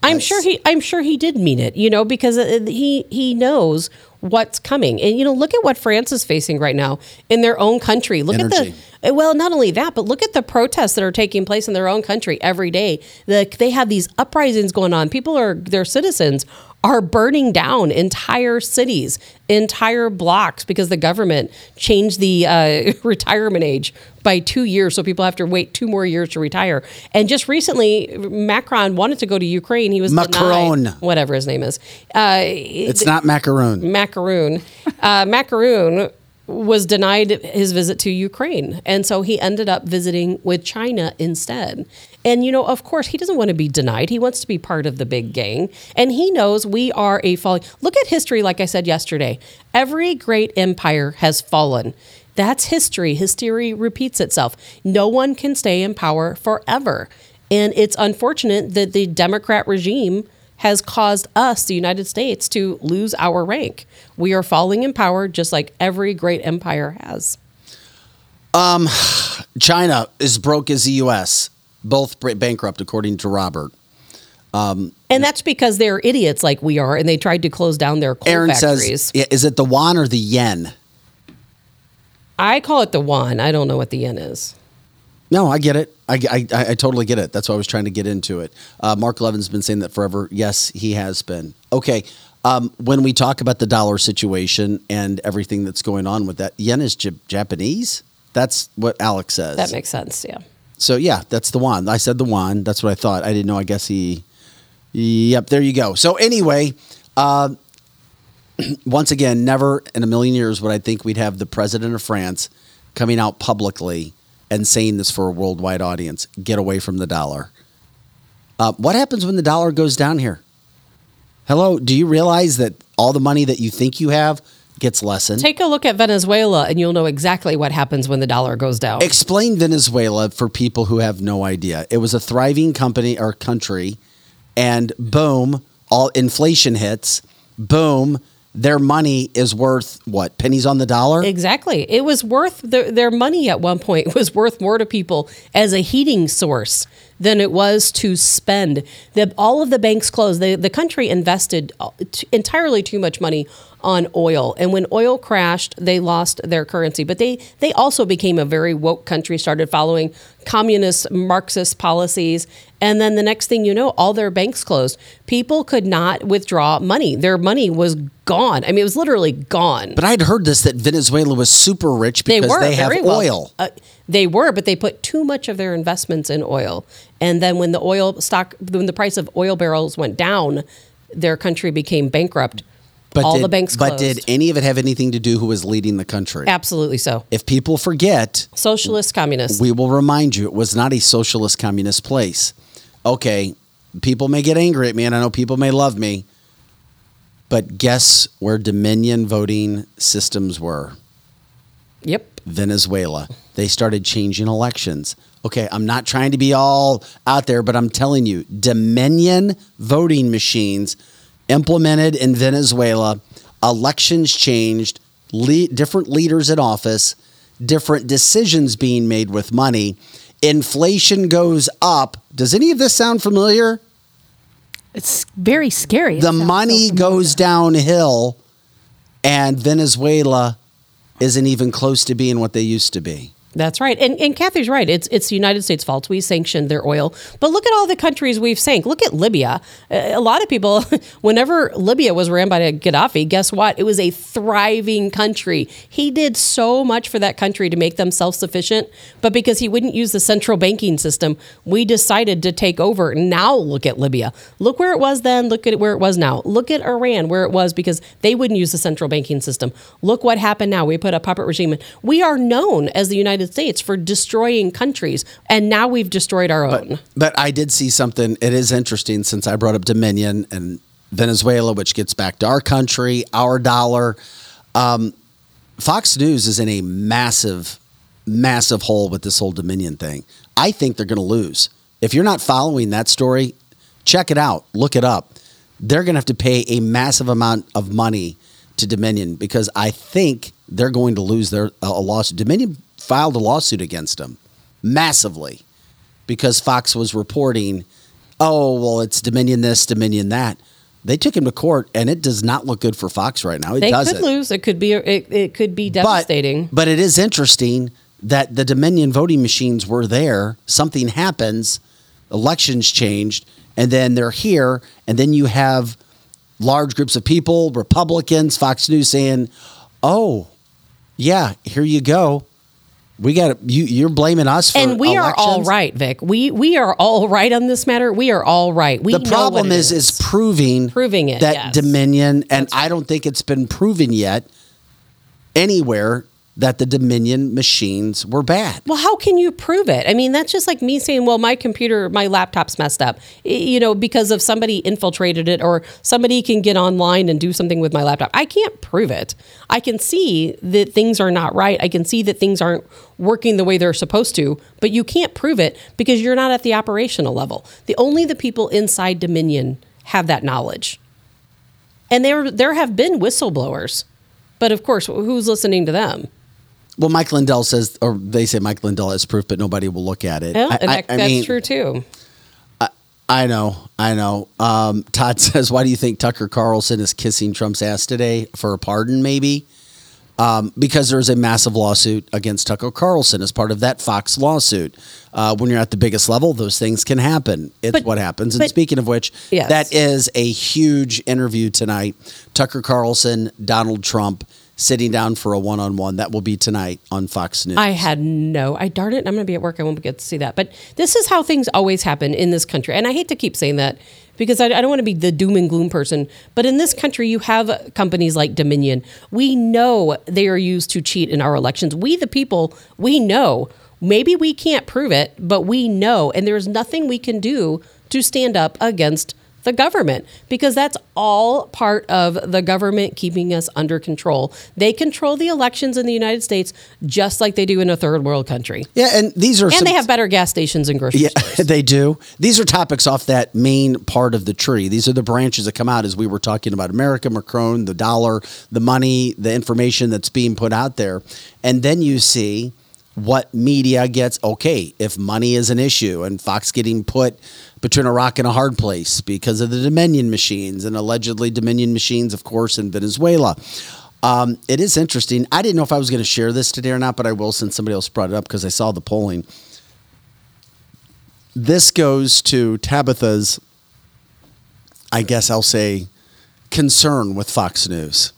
Speaker 4: I'm
Speaker 1: Yes.
Speaker 4: sure he I'm sure he did mean it, you know, because uh, he he knows what's coming. And you know, look at what France is facing right now in their own country. Look
Speaker 1: Energy.
Speaker 4: at the uh, well, not only that, but look at the protests that are taking place in their own country every day. The, they have these uprisings going on. People are their citizens are burning down entire cities, entire blocks because the government changed the uh, retirement age by two years, so people have to wait two more years to retire. And just recently, Macron wanted to go to Ukraine. He was
Speaker 1: Macron.
Speaker 4: denied, whatever his name is. Uh,
Speaker 1: It's not macaroon.
Speaker 4: Macaroon. Uh, Macaroon was denied his visit to Ukraine. And so he ended up visiting with China instead. And, you know, of course, he doesn't want to be denied. He wants to be part of the big gang. And he knows we are a falling. Look at history, like I said yesterday. Every great empire has fallen. That's history. History repeats itself. No one can stay in power forever. And it's unfortunate that the Democrat regime has caused us, the United States, to lose our rank. We are falling in power just like every great empire has.
Speaker 1: Um, China is broke as the U.S. Both bankrupt, according to Robert.
Speaker 4: And that's because they're idiots like we are, and they tried to close down their coal
Speaker 1: Aaron
Speaker 4: factories.
Speaker 1: says, "Is it the yuan or the yen?"
Speaker 4: I call it the one. I don't know what the yen is.
Speaker 1: No, I get it. I, I, I I totally get it. That's why I was trying to get into it. Uh, Mark Levin's been saying that forever. Yes, he has been. Okay. Um, when we talk about the dollar situation and everything that's going on with that, yen is J- Japanese. That's what Alex says.
Speaker 4: That makes sense. Yeah.
Speaker 1: So yeah, that's the one. I said the one. That's what I thought. I didn't know. I guess he. Yep, there you go. So anyway, uh, once again, never in a million years would I think we'd have the president of France coming out publicly and saying this for a worldwide audience: "Get away from the dollar." Uh, what happens when the dollar goes down here? Hello, do you realize that all the money that you think you have gets lessened?
Speaker 4: Take a look at Venezuela, and you'll know exactly what happens when the dollar goes down.
Speaker 1: Explain Venezuela for people who have no idea. It was a thriving company or country, and boom, all inflation hits. Boom, their money is worth what pennies on the dollar.
Speaker 4: Exactly. It was worth their, their money at one point was worth more to people as a heating source than it was to spend. The, all of the banks closed. The, the country invested t- entirely too much money on oil. And when oil crashed, they lost their currency. But they, they also became a very woke country, started following communist Marxist policies. And then the next thing you know, all their banks closed. People could not withdraw money. Their money was gone. I mean, it was literally gone.
Speaker 1: but I'd heard this that Venezuela was super rich
Speaker 4: They
Speaker 1: because
Speaker 4: were
Speaker 1: they, have
Speaker 4: well.
Speaker 1: oil.
Speaker 4: Uh, they were, but they put too much of their investments in oil. And then when the oil stock, when the price of oil barrels went down, their country became bankrupt.
Speaker 1: But
Speaker 4: all
Speaker 1: did,
Speaker 4: the banks
Speaker 1: But did any of it have anything to do who was leading the country?
Speaker 4: Absolutely so.
Speaker 1: If people forget,
Speaker 4: Socialist, communist.
Speaker 1: we will remind you it was not a socialist communist place. Okay, people may get angry at me, and I know people may love me, but guess where Dominion voting systems were?
Speaker 4: yep.
Speaker 1: Venezuela. They started changing elections. Okay, I'm not trying to be all out there, but I'm telling you, Dominion voting machines implemented in Venezuela, elections changed, le- different leaders in office, different decisions being made with money. Inflation goes up. Does any of this sound familiar?
Speaker 3: It's very scary. It
Speaker 1: the
Speaker 3: sounds so
Speaker 1: money goes downhill and Venezuela isn't even close to being what they used to be.
Speaker 4: That's right. And, and Kathy's right. It's it's the United States' fault. We sanctioned their oil. But look at all the countries we've sank. Look at Libya. A lot of people, whenever Libya was ran by Gaddafi, guess what? It was a thriving country. He did so much for that country to make them self sufficient. But because he wouldn't use the central banking system, we decided to take over. Now look at Libya. Look where it was then. Look at where it was now. Look at Iran, where it was because they wouldn't use the central banking system. Look what happened now. We put a puppet regime in. We are known as the United States for destroying countries, and now we've destroyed our own.
Speaker 1: But I did see something. It is interesting since I brought up Dominion and Venezuela, which gets back to our country, our dollar. Um, Fox News is in a massive, massive hole with this whole Dominion thing. I think they're going to lose. If you're not following that story, check it out, look it up. They're going to have to pay a massive amount of money to Dominion because I think they're going to lose their a lawsuit. Dominion filed a lawsuit against them. massively because Fox was reporting, oh, well, it's Dominion this, Dominion that. They took him to court, and it does not look good for Fox right now. It
Speaker 4: They
Speaker 1: doesn't.
Speaker 4: could lose. It could be. It, it could be
Speaker 1: But,
Speaker 4: devastating.
Speaker 1: but it is interesting that the Dominion voting machines were there. Something happens, elections changed, and then they're here, and then you have large groups of people, Republicans, Fox News saying, "Oh, yeah, here you go. We got you. You're blaming us for
Speaker 4: and we are all right, Vic. We we are all right on this matter. We are all right. We
Speaker 1: The
Speaker 4: know
Speaker 1: problem
Speaker 4: it
Speaker 1: is, is proving
Speaker 4: Proving it,
Speaker 1: that
Speaker 4: yes.
Speaker 1: Dominion, and I don't think it's been proven yet anywhere that the Dominion machines were bad.
Speaker 4: Well, how can you prove it? I mean, that's just like me saying, "Well, my computer, my laptop's messed up," you know, because of somebody infiltrated it or somebody can get online and do something with my laptop. I can't prove it. I can see that things are not right. I can see that things aren't working the way they're supposed to, but you can't prove it because you're not at the operational level. The only the people inside Dominion have that knowledge, and there there have been whistleblowers, but of course, who's listening to them?
Speaker 1: Well, Mike Lindell says, or they say Mike Lindell has proof, but nobody will look at it.
Speaker 4: Yeah,
Speaker 1: I-
Speaker 4: and
Speaker 1: I-
Speaker 4: that,
Speaker 1: I
Speaker 4: that's
Speaker 1: mean,
Speaker 4: true too.
Speaker 1: I know, I know. Um, Todd says, "Why do you think Tucker Carlson is kissing Trump's ass today for a pardon? Maybe um, because there's a massive lawsuit against Tucker Carlson as part of that Fox lawsuit. Uh, when you're at the biggest level, those things can happen. It's
Speaker 4: But-
Speaker 1: what happens. And
Speaker 4: but-
Speaker 1: speaking of which,
Speaker 4: Yes.
Speaker 1: that is a huge interview tonight. Tucker Carlson, Donald Trump." Sitting down for a one-on-one that will be tonight on Fox News.
Speaker 4: I had no. I darn it. I'm going to be at work. I won't get to see that. But this is how things always happen in this country. And I hate to keep saying that because I, I don't want to be the doom and gloom person. But in this country, you have companies like Dominion. We know they are used to cheat in our elections. We, the people, we know. Maybe we can't prove it, but we know. And there's nothing we can do to stand up against the government because that's all part of the government keeping us under control. They control the elections in the United States just like they do in a third world country.
Speaker 1: yeah, and these are
Speaker 4: And
Speaker 1: some,
Speaker 4: they have better gas stations and grocery
Speaker 1: Yeah,
Speaker 4: stores.
Speaker 1: they do. These are topics off that main part of the tree. These are the branches that come out as we were talking about America, Macron, the dollar, the money, the information that's being put out there. And then you see what media gets. Okay, if money is an issue and Fox getting put between a rock and a hard place because of the Dominion machines and allegedly Dominion machines, of course, in Venezuela. Um, it is interesting. I didn't know if I was going to share this today or not, but I will since somebody else brought it up because I saw the polling this goes to Tabitha's, I guess I'll say, concern with Fox News.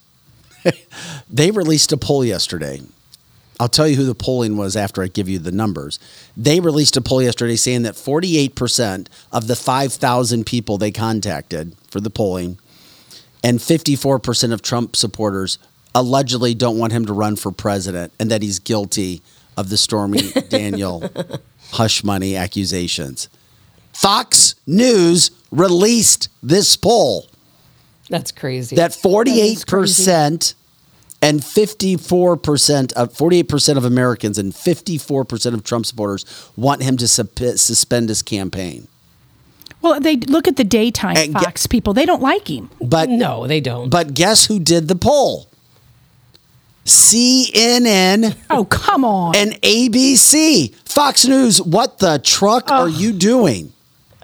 Speaker 1: they released a poll yesterday. I'll tell you who the polling was after I give you the numbers. They released a poll yesterday saying that 48% of the 5,000 people they contacted for the polling and 54% of Trump supporters allegedly don't want him to run for president and that he's guilty of the Stormy Daniel hush money accusations. Fox News released this poll
Speaker 4: That's crazy.
Speaker 1: that 48% and 54% of 48% of Americans and 54% of Trump supporters want him to suspend his campaign.
Speaker 3: Well, they look at the daytime
Speaker 1: And ge-
Speaker 3: Fox people. They don't like him.
Speaker 1: But
Speaker 4: no, they don't.
Speaker 1: But guess who did the poll? CNN
Speaker 3: Oh, come on.
Speaker 1: and ABC. Fox News, what the truck are you doing?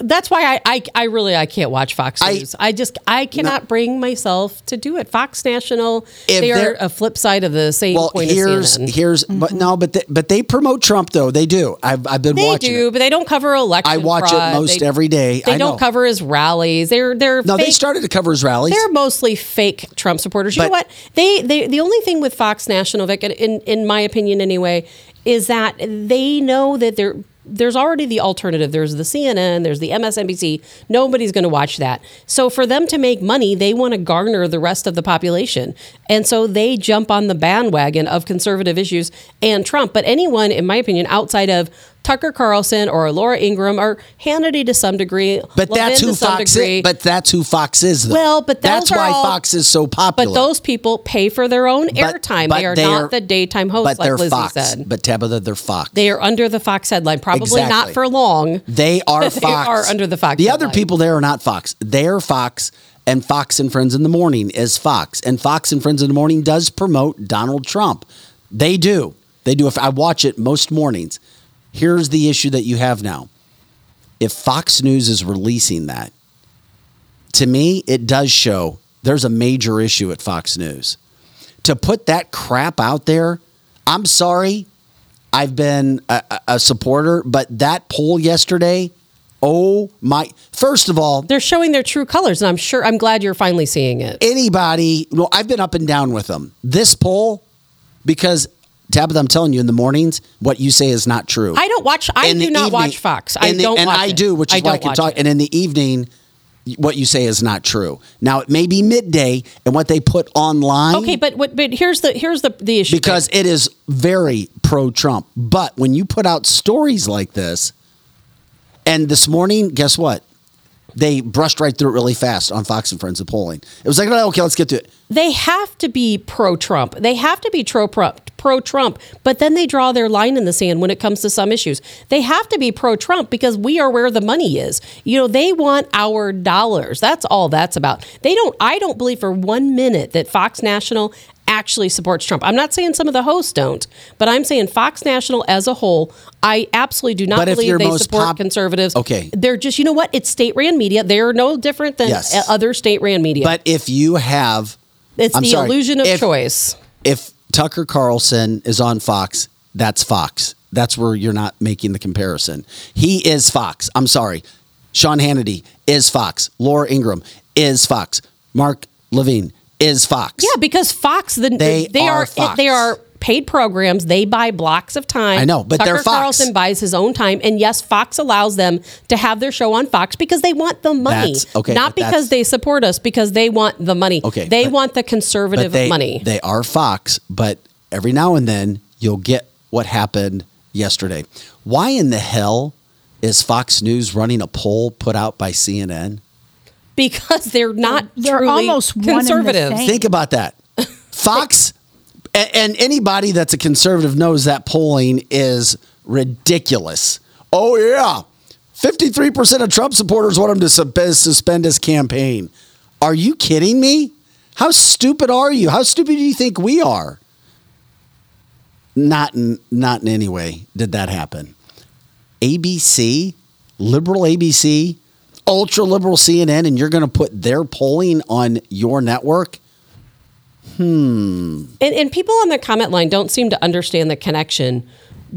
Speaker 4: That's why I, I, I really I can't watch Fox News. I, just I cannot bring myself to do it. Fox National, they are a flip side of the same
Speaker 1: Well,
Speaker 4: point
Speaker 1: here's
Speaker 4: of CNN.
Speaker 1: here's but mm-hmm. no, but they, but they promote Trump though. They do. I've I've been
Speaker 4: They
Speaker 1: watching.
Speaker 4: do,
Speaker 1: it.
Speaker 4: but they don't cover election.
Speaker 1: I watch it most
Speaker 4: They-
Speaker 1: every day.
Speaker 4: They
Speaker 1: I
Speaker 4: don't
Speaker 1: know.
Speaker 4: cover his rallies. They're they're
Speaker 1: No,
Speaker 4: fake,
Speaker 1: they started to cover his rallies.
Speaker 4: They're mostly fake Trump supporters. You know what? They they the only thing with Fox National, Vic, in in my opinion anyway, is that they know that they're there's already the alternative. There's the CNN, there's the MSNBC. Nobody's going to watch that. So for them to make money, they want to garner the rest of the population. And so they jump on the bandwagon of conservative issues and Trump. But anyone, in my opinion, outside of Tucker Carlson or Laura Ingraham or Hannity to some degree,
Speaker 1: but that's who Fox
Speaker 4: degree,
Speaker 1: is. But that's who Fox is. Though.
Speaker 4: Well, but
Speaker 1: that's why
Speaker 4: all-
Speaker 1: Fox is so popular.
Speaker 4: but those people pay for their own airtime. They are
Speaker 1: they
Speaker 4: not the daytime hosts,
Speaker 1: But
Speaker 4: like Lizzie
Speaker 1: Fox.
Speaker 4: said.
Speaker 1: But Tabitha, they're Fox.
Speaker 4: They are under the Fox headline. Probably not for long.
Speaker 1: They are Fox.
Speaker 4: They are under the Fox
Speaker 1: The other people there are not Fox. They're Fox, and Fox and Friends in the Morning is Fox. And Fox and Friends in the Morning does promote Donald Trump. They do. They do. If I watch it most mornings, Here's the issue that you have now. If Fox News is releasing that, to me, it does show there's a major issue at Fox News. To put that crap out there, I'm sorry. I've been a, a- supporter, but that poll yesterday, oh my. First of all,
Speaker 4: They're showing their true colors, and I'm sure I'm glad you're finally seeing it.
Speaker 1: anybody, well, I've been up and down with them. This poll, because Tabitha, I'm telling you, in the mornings, what you say is not true.
Speaker 4: I don't watch. I
Speaker 1: In
Speaker 4: do not
Speaker 1: evening-
Speaker 4: watch Fox. I
Speaker 1: the-
Speaker 4: don't.
Speaker 1: and
Speaker 4: watch
Speaker 1: I
Speaker 4: it.
Speaker 1: do, which is why I can talk.
Speaker 4: it.
Speaker 1: And in the evening, what you say is not true. Now it may be midday, and what they put online.
Speaker 4: Okay, but what? But here's the here's the the issue.
Speaker 1: because it is very pro Trump. But when you put out stories like this, and this morning, guess what? They brushed right through it really fast on Fox and Friends of polling. It was like, okay, let's get to it.
Speaker 4: they have to be pro Trump. They have to be pro Trump. But then they draw their line in the sand when it comes to some issues. They have to be pro Trump because we are where the money is. You know, they want our dollars. That's all that's about. They don't. I don't believe for one minute that Fox National actually supports Trump. I'm not saying some of the hosts don't, but I'm saying Fox National as a whole, I absolutely do not believe they support
Speaker 1: pop-
Speaker 4: conservatives.
Speaker 1: Okay.
Speaker 4: They're just, you know what? It's state ran media. They're no different than
Speaker 1: Yes.
Speaker 4: Uh, other state ran media.
Speaker 1: But if you have,
Speaker 4: it's
Speaker 1: I'm
Speaker 4: the
Speaker 1: sorry,
Speaker 4: illusion of
Speaker 1: if-
Speaker 4: choice.
Speaker 1: if Tucker Carlson is on Fox, that's Fox. That's where you're not making the comparison. He is Fox. I'm sorry. Sean Hannity is Fox. Laura Ingraham is Fox. Mark Levin is Fox.
Speaker 4: Yeah, because Fox, the,
Speaker 1: They
Speaker 4: they,
Speaker 1: are Fox.
Speaker 4: they are paid programs. They buy blocks of time.
Speaker 1: I know, but
Speaker 4: Tucker
Speaker 1: they're Fox.
Speaker 4: Carlson buys his own time, and yes, Fox allows them to have their show on Fox because they want the money.
Speaker 1: That's- okay,
Speaker 4: not because they support us, because they want the money.
Speaker 1: Okay,
Speaker 4: they
Speaker 1: but-
Speaker 4: want the conservative
Speaker 1: they,
Speaker 4: money.
Speaker 1: They are Fox, but every now and then you'll get what happened yesterday. Why in the hell is Fox News running a poll put out by CNN?
Speaker 4: Because they're not
Speaker 3: They're
Speaker 4: truly
Speaker 3: almost one and the
Speaker 4: conservative.
Speaker 1: Think about that. Fox and, and anybody that's a conservative knows that polling is ridiculous. Oh yeah. 53% of Trump supporters want him to sub- uh, suspend his campaign. Are you kidding me? How stupid are you? How stupid do you think we are? Not in, not in any way did that happen. ABC, liberal ABC, ultra liberal CNN, and you're going to put their polling on your network? Hmm.
Speaker 4: And, and people on the comment line don't seem to understand the connection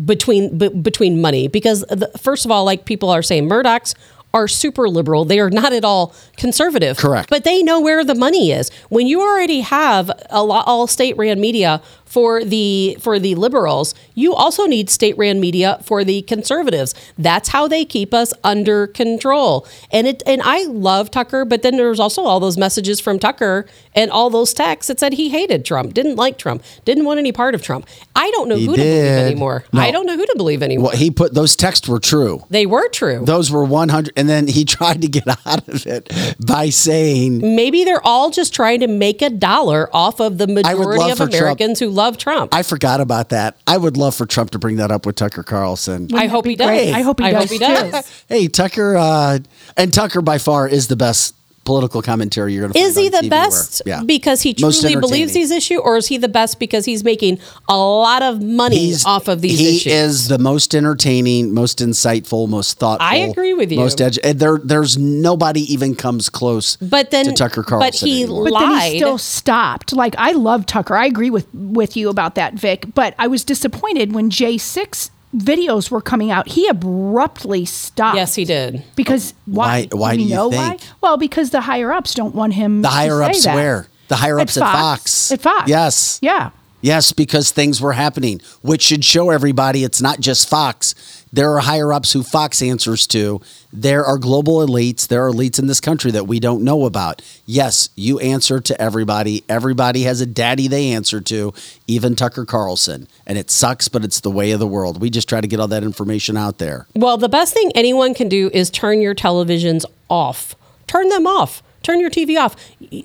Speaker 4: between b- between money because the, first of all, like people are saying, Murdochs are super liberal. They are not at all conservative.
Speaker 1: Correct.
Speaker 4: But they know where the money is. When you already have a lot all state ran media for the for the liberals, you also need state ran media for the conservatives. That's how they keep us under control. And it and I love Tucker, but then there's also all those messages from Tucker and all those texts that said he hated Trump, didn't like Trump, didn't want any part of Trump. I don't know
Speaker 1: He
Speaker 4: who to believe anymore.
Speaker 1: No.
Speaker 4: I don't know who to believe anymore.
Speaker 1: Well, he put those texts were true.
Speaker 4: they were true.
Speaker 1: Those were 100 and then he tried to get out of it by saying
Speaker 4: Maybe they're all just trying to make a dollar off of the majority of
Speaker 1: for Trump-
Speaker 4: Americans who love Trump.
Speaker 1: I forgot about that. I would love for Trump to bring that up with Tucker Carlson.
Speaker 4: I hope he does.
Speaker 3: great? I hope he does, too.
Speaker 1: Hey, Tucker, uh, and Tucker by far is the best political commentary you're going to
Speaker 4: Is he the best because he truly believes these issues, or is he the best because he's making a lot of money off of these
Speaker 1: he
Speaker 4: issues?
Speaker 1: is the most entertaining, most insightful, most thoughtful.
Speaker 4: I agree with you.
Speaker 1: Most edu- there, there's nobody even comes close.
Speaker 4: But then-
Speaker 1: to Tucker Carlson.
Speaker 4: but he
Speaker 1: anymore.
Speaker 3: But then he still stopped. Like I love Tucker. I agree with with you about that, Vic. But I was disappointed when J six videos were coming out. He abruptly stopped.
Speaker 4: yes, he did.
Speaker 3: Because why?
Speaker 1: Why- why
Speaker 3: we
Speaker 1: do you
Speaker 3: know
Speaker 1: think?
Speaker 3: why? Well, because the higher ups don't want him.
Speaker 1: the
Speaker 3: to
Speaker 1: higher
Speaker 3: say
Speaker 1: ups
Speaker 3: that.
Speaker 1: where the higher ups at Fox.
Speaker 3: At Fox.
Speaker 1: Yes.
Speaker 3: Yeah.
Speaker 1: Yes, because things were happening, which should show everybody it's not just Fox. There are higher ups who Fox answers to. There are global elites. There are elites in this country that we don't know about. Yes, you answer to everybody. Everybody has a daddy they answer to, even Tucker Carlson. And it sucks, but it's the way of the world. We just try to get all that information out there.
Speaker 4: Well, the best thing anyone can do is turn your televisions off. Turn them off. Turn your TV off.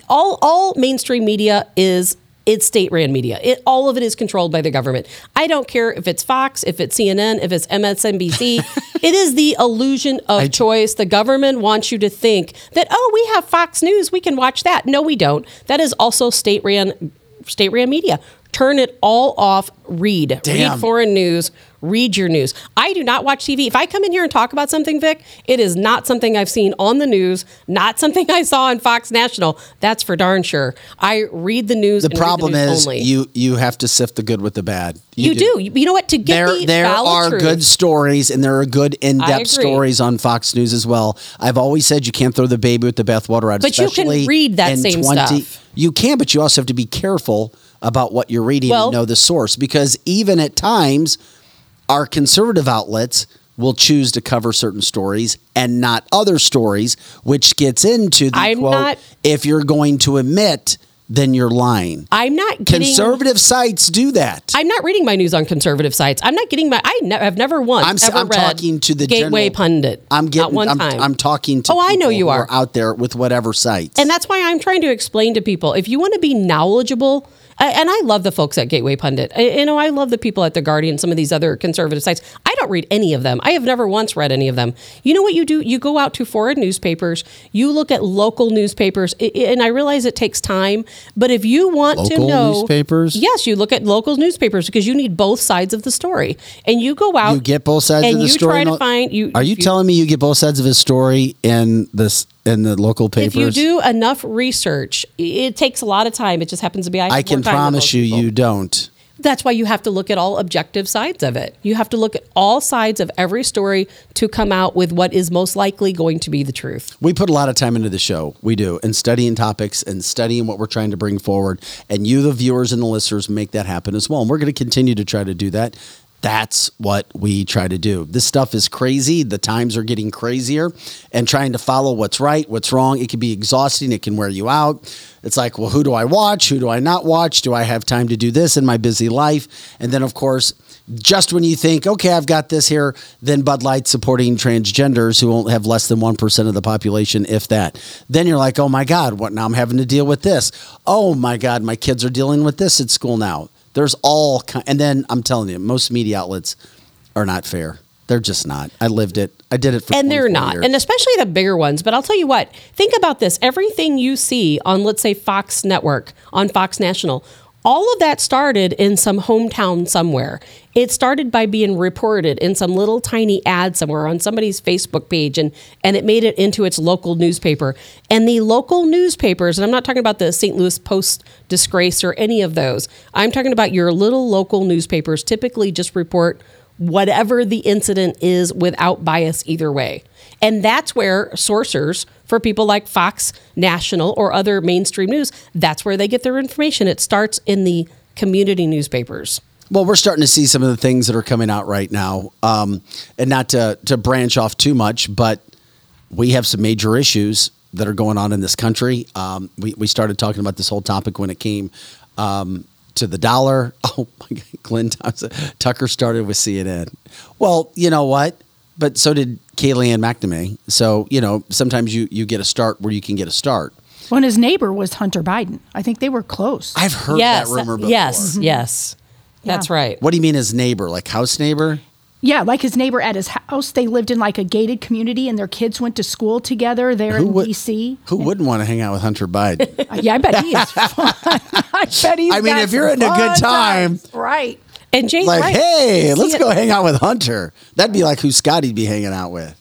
Speaker 4: All all mainstream media is it's state ran media. It all of it is controlled by the government. I don't care if it's Fox, if it's CNN, if it's MSNBC. it is the illusion of choice. The government wants you to think that oh, we have Fox News, we can watch that. No, we don't. That is also state ran state ran media. Turn it all off. Read.
Speaker 1: Damn.
Speaker 4: Read foreign news. Read your news. I do not watch TV. If I come in here and talk about something, Vic, it is not something I've seen on the news, not something I saw on Fox National. That's for darn sure. I read the news.
Speaker 1: The problem
Speaker 4: news
Speaker 1: is
Speaker 4: only.
Speaker 1: you you have to sift the good with the bad.
Speaker 4: You do. You, you know what? To get
Speaker 1: there
Speaker 4: the
Speaker 1: there are
Speaker 4: truth,
Speaker 1: good stories and there are good in-depth stories on Fox News as well. I've always said you can't throw the baby with the bathwater out.
Speaker 4: But you can read that
Speaker 1: in
Speaker 4: same stuff.
Speaker 1: You can, but you also have to be careful about what you're reading
Speaker 4: Well-
Speaker 1: and know the source because even at times, our conservative outlets will choose to cover certain stories and not other stories, which gets into the
Speaker 4: I'm
Speaker 1: quote:
Speaker 4: not-
Speaker 1: "If you're going to admit, then you're lying."
Speaker 4: I'm not getting.
Speaker 1: Conservative sites do that.
Speaker 4: I'm not reading my news on conservative sites. I'm not getting my. I ne- have never once
Speaker 1: I'm,
Speaker 4: ever
Speaker 1: I'm
Speaker 4: read
Speaker 1: talking to the
Speaker 4: Gateway
Speaker 1: general-
Speaker 4: Pundit.
Speaker 1: I'm getting.
Speaker 4: one
Speaker 1: I'm,
Speaker 4: time.
Speaker 1: I'm talking to.
Speaker 4: Oh, I know you
Speaker 1: who
Speaker 4: are.
Speaker 1: out there with whatever sites.
Speaker 4: And that's why I'm trying to explain to people if you want to be knowledgeable, I- and I love the folks at Gateway Pundit. I, you know, I love the people at The Guardian, some of these other conservative sites. Don't read any of them. I have never once read any of them. You know what you do? You go out to foreign newspapers, you look at local newspapers, and I realize it takes time, but if you want to know.
Speaker 1: newspapers?
Speaker 4: Yes, you look at local newspapers because you need both sides of the story. And you go out.
Speaker 1: you get both sides
Speaker 4: and
Speaker 1: of the
Speaker 4: you
Speaker 1: story.
Speaker 4: try to find. You,
Speaker 1: Are you,
Speaker 4: if
Speaker 1: telling me you get both sides of his story in this in the local papers?
Speaker 4: if you do enough research, it takes a lot of time. It just happens to be I,
Speaker 1: I can promise you,
Speaker 4: people.
Speaker 1: you don't.
Speaker 4: That's why you have to look at all objective sides of it. You have to look at all sides of every story to come out with what is most likely going to be the truth.
Speaker 1: We put a lot of time into the show. We do, and studying topics and studying what we're trying to bring forward. And you, the viewers and the listeners, make that happen as well. And we're going to continue to try to do that. That's what we try to do. This stuff is crazy. The times are getting crazier, and trying to follow what's right, what's wrong, it can be exhausting. It can wear you out. It's like, well, who do I watch? Who do I not watch? Do I have time to do this in my busy life? And then, of course, just when you think, okay, I've got this here, then Bud Light supporting transgenders who only have less than 1% of the population, if that. Then you're like, oh my God, what now? I'm having to deal with this. Oh my God, my kids are dealing with this at school now. There's all kind, and then I'm telling you, most media outlets are not fair. They're just not. I lived it. I did it for years
Speaker 4: And they're not.
Speaker 1: years.
Speaker 4: And especially the bigger ones. But I'll tell you what, think about this. Everything you see on, let's say, Fox Network, on Fox National, all of that started in some hometown somewhere. It started by being reported in some little tiny ad somewhere on somebody's Facebook page, and, and it made it into its local newspaper. And the local newspapers, and I'm not talking about the St. Louis Post disgrace or any of those, I'm talking about your little local newspapers typically just report whatever the incident is without bias either way. And that's where sourcers for people like Fox National or other mainstream news, that's where they get their information. It starts in the community newspapers.
Speaker 1: Well, we're starting to see some of the things that are coming out right now, um, and not to to branch off too much, but we have some major issues that are going on in this country. Um, we we started talking about this whole topic when it came um, to the dollar. Oh my God, Glenn Thompson, Tucker started with CNN. Well, you know what? But so did Kayleigh McEnany. So you know, sometimes you you get a start where you can get a start.
Speaker 3: When his neighbor was Hunter Biden, I think they were close.
Speaker 1: I've heard
Speaker 4: yes,
Speaker 1: that rumor before.
Speaker 4: yes, mm-hmm. yes. That's
Speaker 3: Yeah.
Speaker 4: right.
Speaker 1: What do you mean his neighbor? Like house neighbor?
Speaker 3: yeah, like his neighbor at his house. They lived in like a gated community, and their kids went to school together there in
Speaker 1: would-
Speaker 3: D.C.
Speaker 1: Who wouldn't want to hang out with Hunter Biden?
Speaker 3: Yeah, I bet he is fun. I bet he's.
Speaker 1: I mean,
Speaker 3: got
Speaker 1: if you're in a good
Speaker 3: fun
Speaker 1: time.
Speaker 3: right?
Speaker 4: And Jay,
Speaker 1: like,
Speaker 4: right.
Speaker 1: hey, let's
Speaker 4: See,
Speaker 1: go hang out with Hunter. That'd be like who Scotty'd be hanging out with.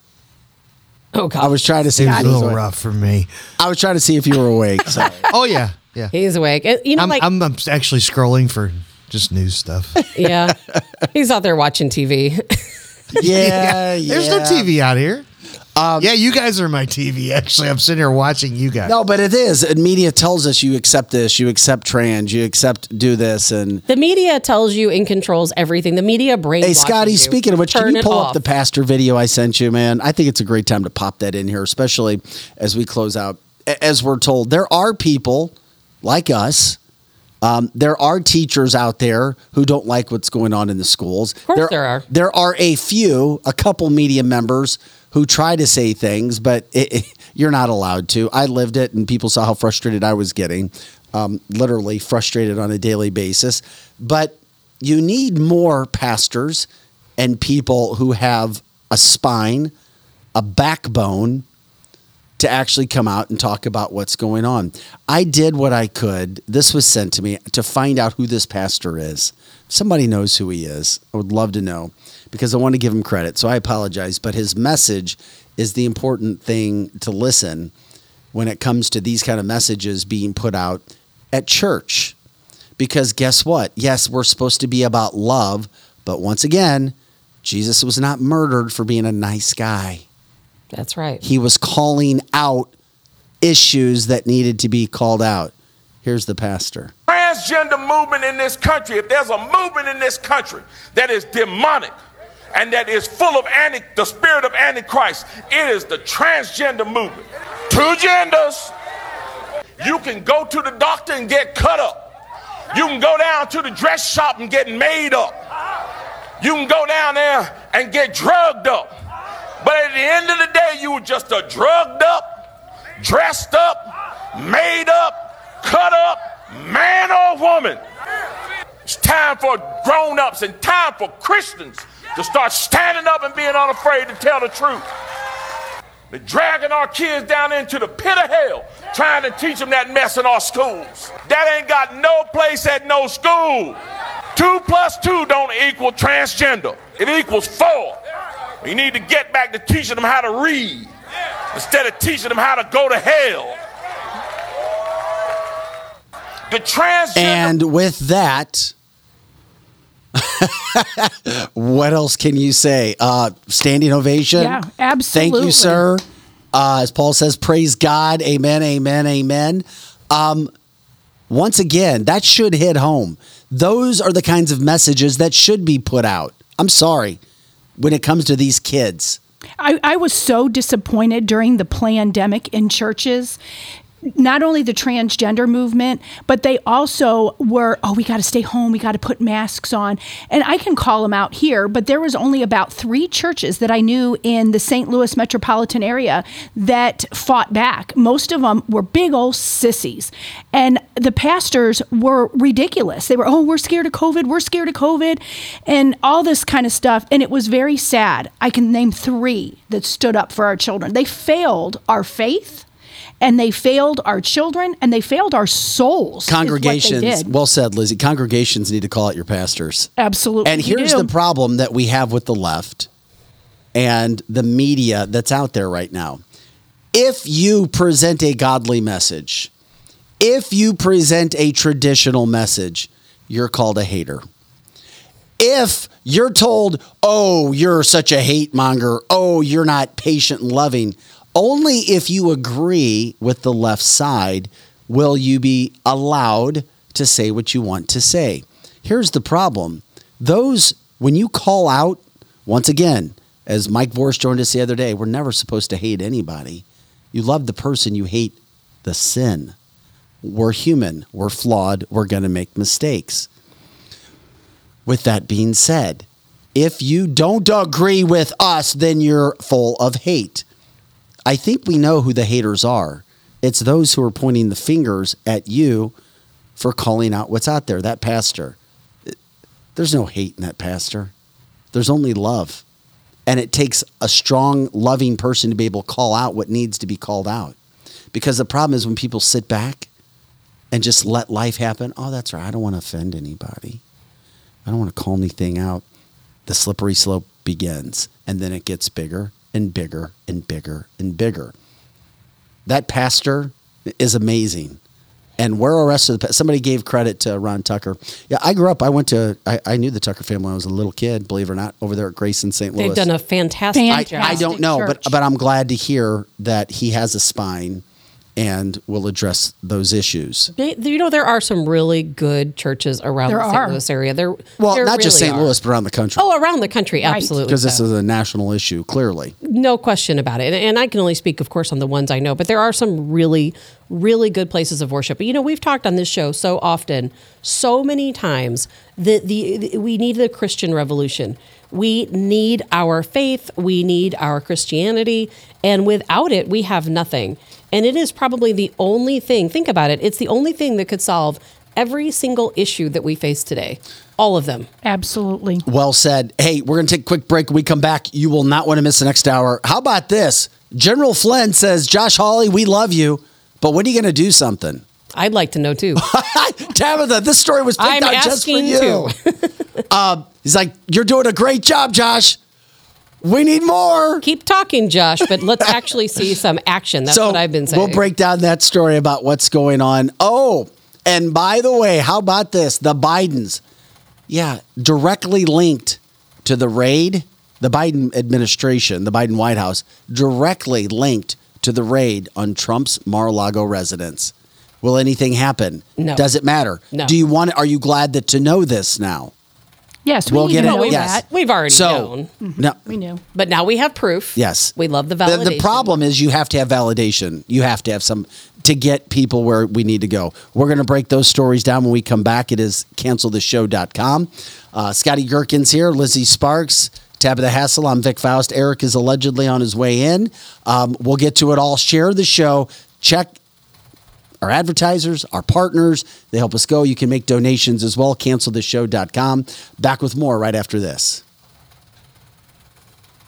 Speaker 4: Oh God,
Speaker 1: I was trying to see.
Speaker 6: It
Speaker 1: If
Speaker 6: was
Speaker 1: he
Speaker 6: a
Speaker 1: was
Speaker 6: little
Speaker 1: awake.
Speaker 6: rough for me.
Speaker 1: I was trying to see if you were awake. Sorry.
Speaker 6: Oh yeah, yeah.
Speaker 4: he's awake. Uh, You know,
Speaker 6: I'm,
Speaker 4: like
Speaker 6: I'm, I'm actually scrolling for just news stuff.
Speaker 4: yeah, he's out there watching TV.
Speaker 1: yeah, yeah.
Speaker 6: There's no TV out here. Yeah, you guys are my TV. Actually, I'm sitting here watching you guys.
Speaker 1: No, but it is. And media tells us you accept this, you accept trans, you accept do this, and
Speaker 4: the media tells you and controls everything. The media brain.
Speaker 1: Hey, Scotty,
Speaker 4: you.
Speaker 1: speaking of which,
Speaker 4: Turn
Speaker 1: can you pull
Speaker 4: off.
Speaker 1: up the pastor video I sent you, man? I think it's a great time to pop that in here, especially as we close out. As we're told, there are people like us. Um, there are teachers out there who don't like what's going on in the schools. Of
Speaker 4: course there are.
Speaker 1: There are a few, a couple media members who try to say things, but it, it- you're not allowed to. I lived it, and people saw how frustrated I was getting, um, literally frustrated on a daily basis. But you need more pastors and people who have a spine, a backbone, to actually come out and talk about what's going on. I did what I could. This was sent to me to find out who this pastor is. Somebody knows who he is. I would love to know because I want to give him credit. So I apologize, but his message is the important thing to listen when it comes to these kind of messages being put out at church. Because guess what? Yes, we're supposed to be about love, but once again, Jesus was not murdered for being a nice guy.
Speaker 4: That's right.
Speaker 1: He was calling out issues that needed to be called out. Here's the pastor.
Speaker 7: Transgender movement in this country, if there's a movement in this country that is demonic and that is full of anti, the spirit of Antichrist, it is the transgender movement. Two genders. You can go to the doctor and get cut up. You can go down to the dress shop and get made up. You can go down there and get drugged up. But at the end of the day, you were just a drugged up, dressed up, made up, cut up man or woman. It's time for grown ups and time for Christians to start standing up and being unafraid to tell the truth. They're dragging our kids down into the pit of hell, trying to teach them that mess in our schools. That ain't got no place at no school. Two plus two don't equal transgender. It equals four. We need to get back to teaching them how to read instead of teaching them how to go to hell. The transgender.
Speaker 1: And with that, what else can you say? Uh, standing ovation.
Speaker 3: Yeah, absolutely.
Speaker 1: Thank you, sir. Uh, as Paul says, praise God. Amen, amen, amen. Um, once again, that should hit home. Those are the kinds of messages that should be put out. I'm sorry when it comes to these kids.
Speaker 3: I, I was so disappointed during the pandemic in churches. Not only the transgender movement, but they also were, oh, we got to stay home. We got to put masks on. And I can call them out here, but there was only about three churches that I knew in the St. Louis metropolitan area that fought back. Most of them were big old sissies. And the pastors were ridiculous. They were, oh, we're scared of COVID. We're scared of COVID. And all this kind of stuff. And it was very sad. I can name three that stood up for our children. They failed our faith and they failed our children and they failed our souls. is what they
Speaker 1: Congregations, well said, Lizzie. Congregations need to call out your pastors.
Speaker 3: Absolutely.
Speaker 1: And here's the problem that we have with the left and the media that's out there right now. If you present a godly message, if you present a traditional message, you're called a hater. If you're told, oh, you're such a hate monger, oh, you're not patient and loving, only if you agree with the left side will you be allowed to say what you want to say. Here's the problem those, when you call out, once again, as Mike Vorse joined us the other day, we're never supposed to hate anybody. You love the person, you hate the sin. We're human, we're flawed, we're going to make mistakes. With that being said, if you don't agree with us, then you're full of hate. I think we know who the haters are. It's those who are pointing the fingers at you for calling out what's out there. That pastor. There's no hate in that pastor. There's only love. And it takes a strong, loving person to be able to call out what needs to be called out. Because the problem is when people sit back and just let life happen, oh, that's right. I don't want to offend anybody. I don't want to call anything out. The slippery slope begins. And then it gets bigger and bigger and bigger and bigger. That pastor is amazing. And where are the rest of the pa- somebody gave credit to Ron Tucker. Yeah, I grew up. I went to. I, I knew the Tucker family when I was a little kid. Believe it or not, over there at Grace in St. Louis.
Speaker 4: They've done a fantastic
Speaker 3: Fan-
Speaker 1: I,
Speaker 4: job.
Speaker 1: I don't know, but but I'm glad to hear that he has a spine and we'll address those issues.
Speaker 4: They- you know, there are some really good churches around
Speaker 3: There
Speaker 4: the St.
Speaker 3: are.
Speaker 4: Louis area. There,
Speaker 1: Well,
Speaker 4: there
Speaker 1: not just
Speaker 4: really
Speaker 1: St.
Speaker 4: are.
Speaker 1: Louis, but around the country.
Speaker 4: Oh, around the country, absolutely.
Speaker 1: because this
Speaker 4: so.
Speaker 1: is a national issue, clearly.
Speaker 4: No question about it. And, and I can only speak, of course, on the ones I know, but there are some really, really good places of worship. But, you know, we've talked on this show so often, so many times, that the, the we need the Christian revolution. We need our faith. We need our Christianity. And without it, we have nothing. And it is probably the only thing, think about it, it's the only thing that could solve every single issue that we face today. All of them.
Speaker 3: Absolutely.
Speaker 1: Well said. Hey, we're going to take a quick break. When we come back, you will not want to miss the next hour. How about this? General Flynn says, Josh Hawley, we love you, but when are you going to do something?
Speaker 4: I'd like to know too.
Speaker 1: Tabitha, this story was picked
Speaker 4: I'm
Speaker 1: out just for you. uh, he's like, You're doing a great job, Josh. We need more.
Speaker 4: Keep talking, Josh, but let's actually see some action. That's
Speaker 1: so
Speaker 4: what I've been saying.
Speaker 1: We'll break down that story about what's going on. Oh, and by the way, how about this? The Bidens, yeah, directly linked to the raid, the Biden administration, the Biden White House, directly linked to the raid on Trump's Mar-a-Lago residence. Will anything happen?
Speaker 4: No.
Speaker 1: Does it matter?
Speaker 4: No.
Speaker 1: Do you want? Are you glad that to know this now?
Speaker 3: Yes, we
Speaker 1: We'll
Speaker 3: need
Speaker 1: get
Speaker 3: to
Speaker 1: it.
Speaker 3: know
Speaker 1: yes.
Speaker 3: that.
Speaker 4: We've already
Speaker 1: so,
Speaker 4: known.
Speaker 1: No,
Speaker 3: We knew.
Speaker 4: But now we have proof.
Speaker 1: Yes.
Speaker 4: We love the
Speaker 1: The,
Speaker 4: validation.
Speaker 1: the problem is you have to have validation. You have to have some to get people where we need to go. We're going to break those stories down when we come back. It is canceltheshow.com. Uh, Scotty Gherkin's here, Lizzie Sparks, Tabitha Hassel. I'm Vic Faust. Eric is allegedly on his way in. Um, we'll get to it all. Share the show. Check our advertisers, our partners. They help us go. You can make donations as well. Cancelthisshow.com. Back with more right after this.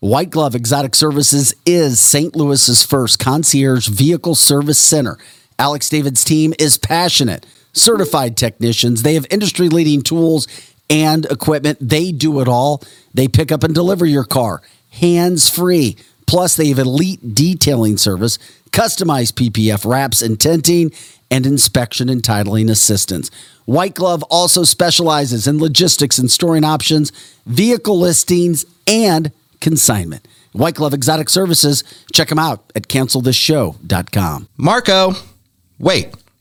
Speaker 1: White Glove Exotic Services is St. Louis's first concierge vehicle service center. Alex David's team is passionate, certified technicians. They have industry leading tools and equipment. They do it all. They pick up and deliver your car hands free. Plus, they have elite detailing service, customized PPF wraps and tinting, and inspection and titling assistance. White Glove also specializes in logistics and storing options, vehicle listings, and consignment. White Glove Exotic Services. Check them out at cancelthisshow.com.
Speaker 8: Marco, wait.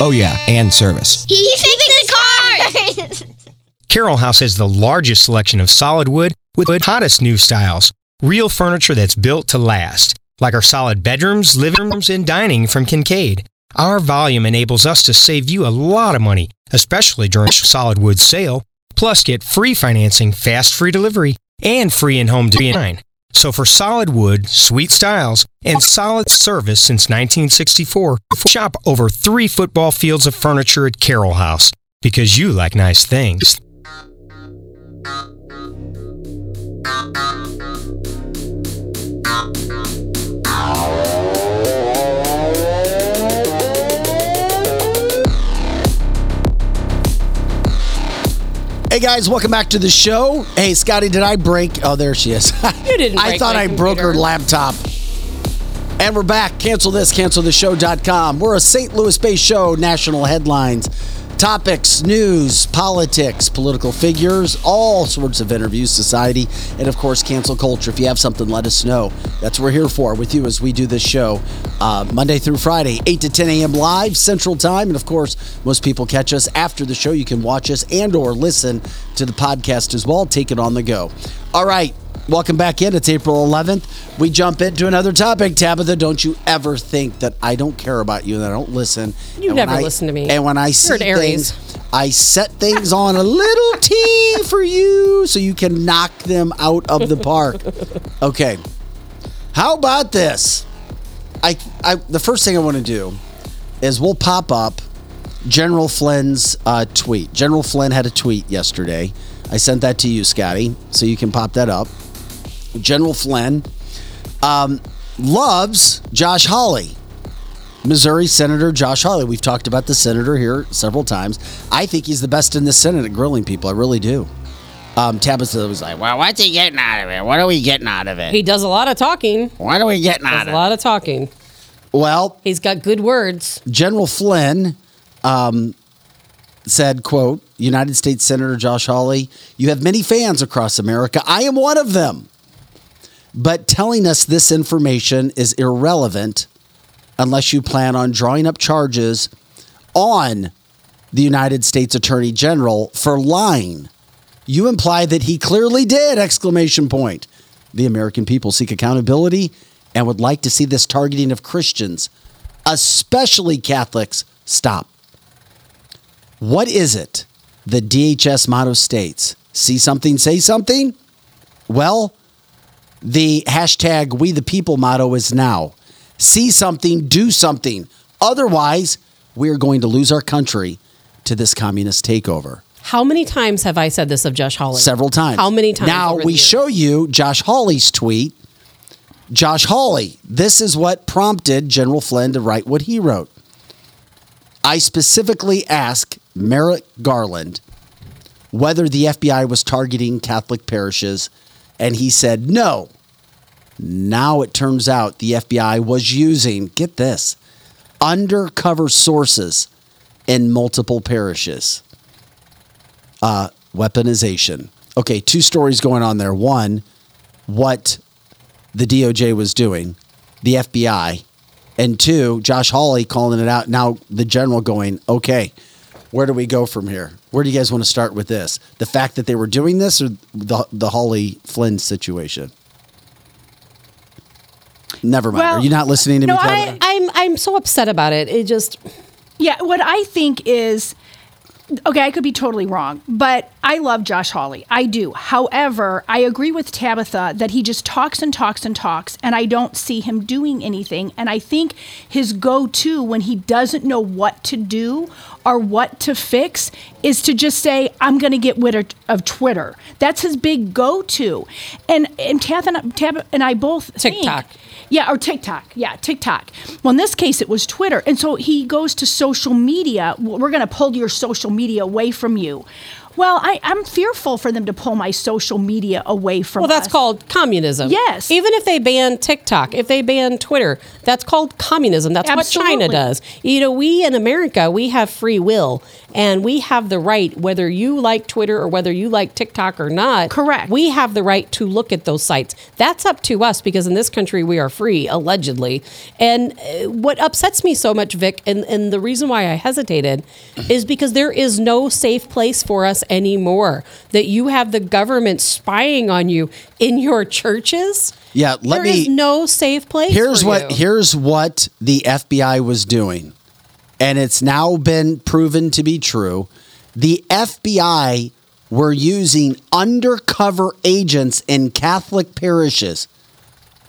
Speaker 8: Oh, yeah, and service.
Speaker 9: He fixes cars.
Speaker 2: Carol House has the largest selection of solid wood with the hottest new styles. Real furniture that's built to last, like our solid bedrooms, living rooms, and dining from Kincaid. Our volume enables us to save you a lot of money, especially during solid wood sale. Plus, get free financing, fast free delivery, and free in-home design. So for solid wood, sweet styles, and solid service since 1964, shop over three football fields of furniture at Carol House because you like nice things.
Speaker 1: Hey guys, welcome back to the show. Hey Scotty, did I break? Oh, there she is.
Speaker 4: You didn't
Speaker 1: I
Speaker 4: break
Speaker 1: thought
Speaker 4: my
Speaker 1: I broke her
Speaker 4: computer.
Speaker 1: laptop. And we're back. Cancel this, cancelthisshow.com. We're a St. Louis based show, national headlines, topics, news, politics, political figures, all sorts of interviews, society, and of course, cancel culture. If you have something, let us know. That's what we're here for with you as we do this show uh, Monday through Friday, 8 to 10 a.m. live Central Time. And of course, most people catch us after the show. You can watch us and or listen to the podcast as well. Take it on the go. All right. Welcome back in. It's April 11th. We jump into another topic. Tabitha, don't you ever think that I don't care about you and I don't listen.
Speaker 4: You
Speaker 1: And
Speaker 4: never
Speaker 1: I-
Speaker 4: listen to me.
Speaker 1: And when I see things, I set things on a little tee for you so you can knock them out of the park. Okay. How about this? I, I the first thing I want to do is we'll pop up General Flynn's uh, tweet. General Flynn had a tweet yesterday. I sent that to you, Scotty, so you can pop that up. General Flynn um, loves Josh Hawley. Missouri Senator Josh Hawley. We've talked about the senator here several times. I think he's the best in the Senate at grilling people. I really do. Um, Tabitha was like, "Well, what's he getting out of it? What are we getting out of it?
Speaker 4: He does a lot of talking.
Speaker 1: What are we getting out
Speaker 4: Does
Speaker 1: of
Speaker 4: a
Speaker 1: it?"
Speaker 4: lot of talking.
Speaker 1: Well,
Speaker 4: He's got good words.
Speaker 1: General Flynn um, said, quote, United States Senator Josh Hawley, you have many fans across America. I am one of them. But telling us this information is irrelevant unless you plan on drawing up charges on the United States Attorney General for lying. You imply that he clearly did, exclamation point. The American people seek accountability and would like to see this targeting of Christians, especially Catholics, stop. What is it the DHS motto states? See something, say something? Well, the hashtag we the people motto is now. See something, do something. Otherwise, we are going to lose our country to this communist takeover.
Speaker 4: How many times have I said this of Josh Hawley?
Speaker 1: Several times.
Speaker 4: How many times?
Speaker 1: Now we
Speaker 4: years?
Speaker 1: show you Josh Hawley's tweet. Josh Hawley, this is what prompted General Flynn to write what he wrote. I specifically asked Merrick Garland whether the FBI was targeting Catholic parishes, and he said no. Now it turns out the FBI was using, get this, undercover sources in multiple parishes. Uh, weaponization. Okay, two stories going on there. One, what the DOJ was doing, the FBI, and two, Josh Hawley calling it out. Now the general going, okay, where do we go from here? Where do you guys want to start with this? The fact that they were doing this, or the the Hawley Flynn situation? Never mind.
Speaker 3: Well,
Speaker 1: Are you not listening to
Speaker 3: no,
Speaker 1: me?
Speaker 3: I-
Speaker 4: I'm I'm so upset about it. It just
Speaker 3: Yeah, what I think is okay, I could be totally wrong, but I love Josh Hawley. I do. However, I agree with Tabitha that he just talks and talks and talks, and I don't see him doing anything. And I think his go to when he doesn't know what to do or what to fix is to just say, I'm going to get rid of, Twitter. That's his big go to. And, and Tab and, Tab and I both think-
Speaker 4: TikTok.
Speaker 3: yeah, or TikTok. Yeah, TikTok. Well, in this case, it was Twitter. And so he goes to social media. We're going to pull your social media away from you. Well, I, I'm fearful for them to pull my social media away from
Speaker 4: well, that's
Speaker 3: us.
Speaker 4: called communism.
Speaker 3: Yes.
Speaker 4: Even if they ban TikTok, if they ban Twitter, that's called communism. That's what China does. You know, we in America, we have free will and we have the right, whether you like Twitter or whether you like TikTok or not.
Speaker 3: Correct.
Speaker 4: We have the right to look at those sites. That's up to us because in this country we are free, allegedly. And uh, what upsets me so much, Vic, and, and the reason why I hesitated is because there is no safe place for us anymore. That you have the government spying on you in your churches.
Speaker 1: Yeah, let
Speaker 4: There
Speaker 1: me.
Speaker 4: is no safe place.
Speaker 1: here's
Speaker 4: for
Speaker 1: what
Speaker 4: you.
Speaker 1: here's what the FBI was doing, and it's now been proven to be true. The FBI were using undercover agents in Catholic parishes,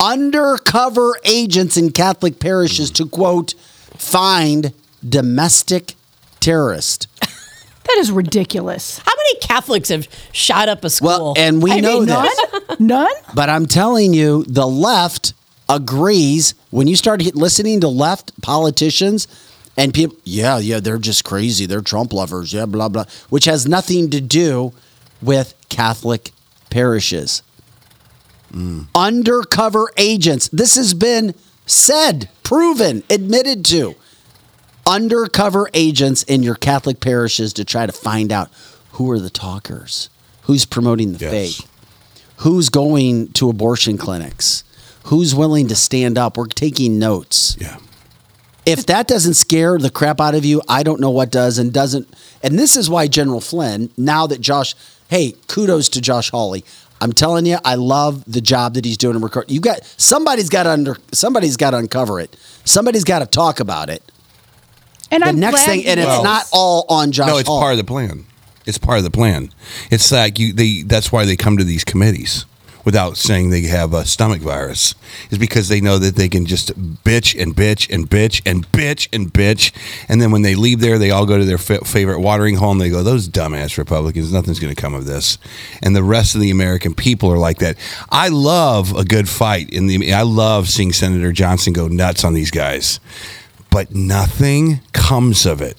Speaker 1: undercover agents in Catholic parishes to quote find domestic terrorists.
Speaker 3: That is ridiculous.
Speaker 4: How many Catholics have shot up a school?
Speaker 1: Well, and we
Speaker 4: I
Speaker 1: know
Speaker 4: mean,
Speaker 1: this.
Speaker 3: None?
Speaker 1: But I'm telling you, the left agrees. When you start listening to left politicians and people, yeah, yeah, they're just crazy. They're Trump lovers. Yeah, blah, blah, which has nothing to do with Catholic parishes. Mm. Undercover agents. This has been said, proven, admitted to. Undercover agents in your Catholic parishes to try to find out who are the talkers, who's promoting the
Speaker 10: Yes.
Speaker 1: faith who's going to abortion clinics who's willing to stand up we're taking notes
Speaker 10: Yeah.
Speaker 1: If that doesn't scare the crap out of you i don't know what does and doesn't and this is why general flynn now that josh hey kudos to josh hawley i'm telling you i love the job that he's doing in record you got somebody's got to under somebody's got to uncover it somebody's got to talk about it
Speaker 3: And
Speaker 1: the
Speaker 3: I'm
Speaker 1: next thing and it's
Speaker 3: is.
Speaker 1: not all on josh
Speaker 10: no, it's
Speaker 1: Hawley.
Speaker 10: part of the plan. It's part of the plan. It's like you. They. That's why they come to these committees without saying they have a stomach virus. Is because they know that they can just bitch and bitch and bitch and bitch and bitch, and then when they leave there, they all go to their fa- favorite watering hole and they go, "Those dumbass Republicans. Nothing's going to come of this." And the rest of the American people are like that. I love a good fight in the. I love seeing Senator Johnson go nuts on these guys, but nothing comes of it.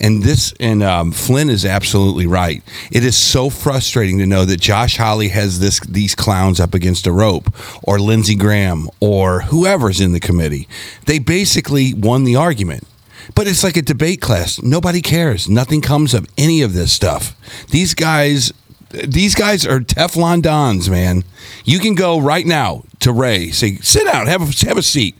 Speaker 10: And this and um, Flynn is absolutely right. It is so frustrating to know that Josh Hawley has this these clowns up against a rope, or Lindsey Graham, or whoever's in the committee. They basically won the argument. But it's like a debate class. Nobody cares. Nothing comes of any of this stuff. These guys these guys are Teflon Dons, man. You can go right now to Wray, say, sit down, have a, have a seat.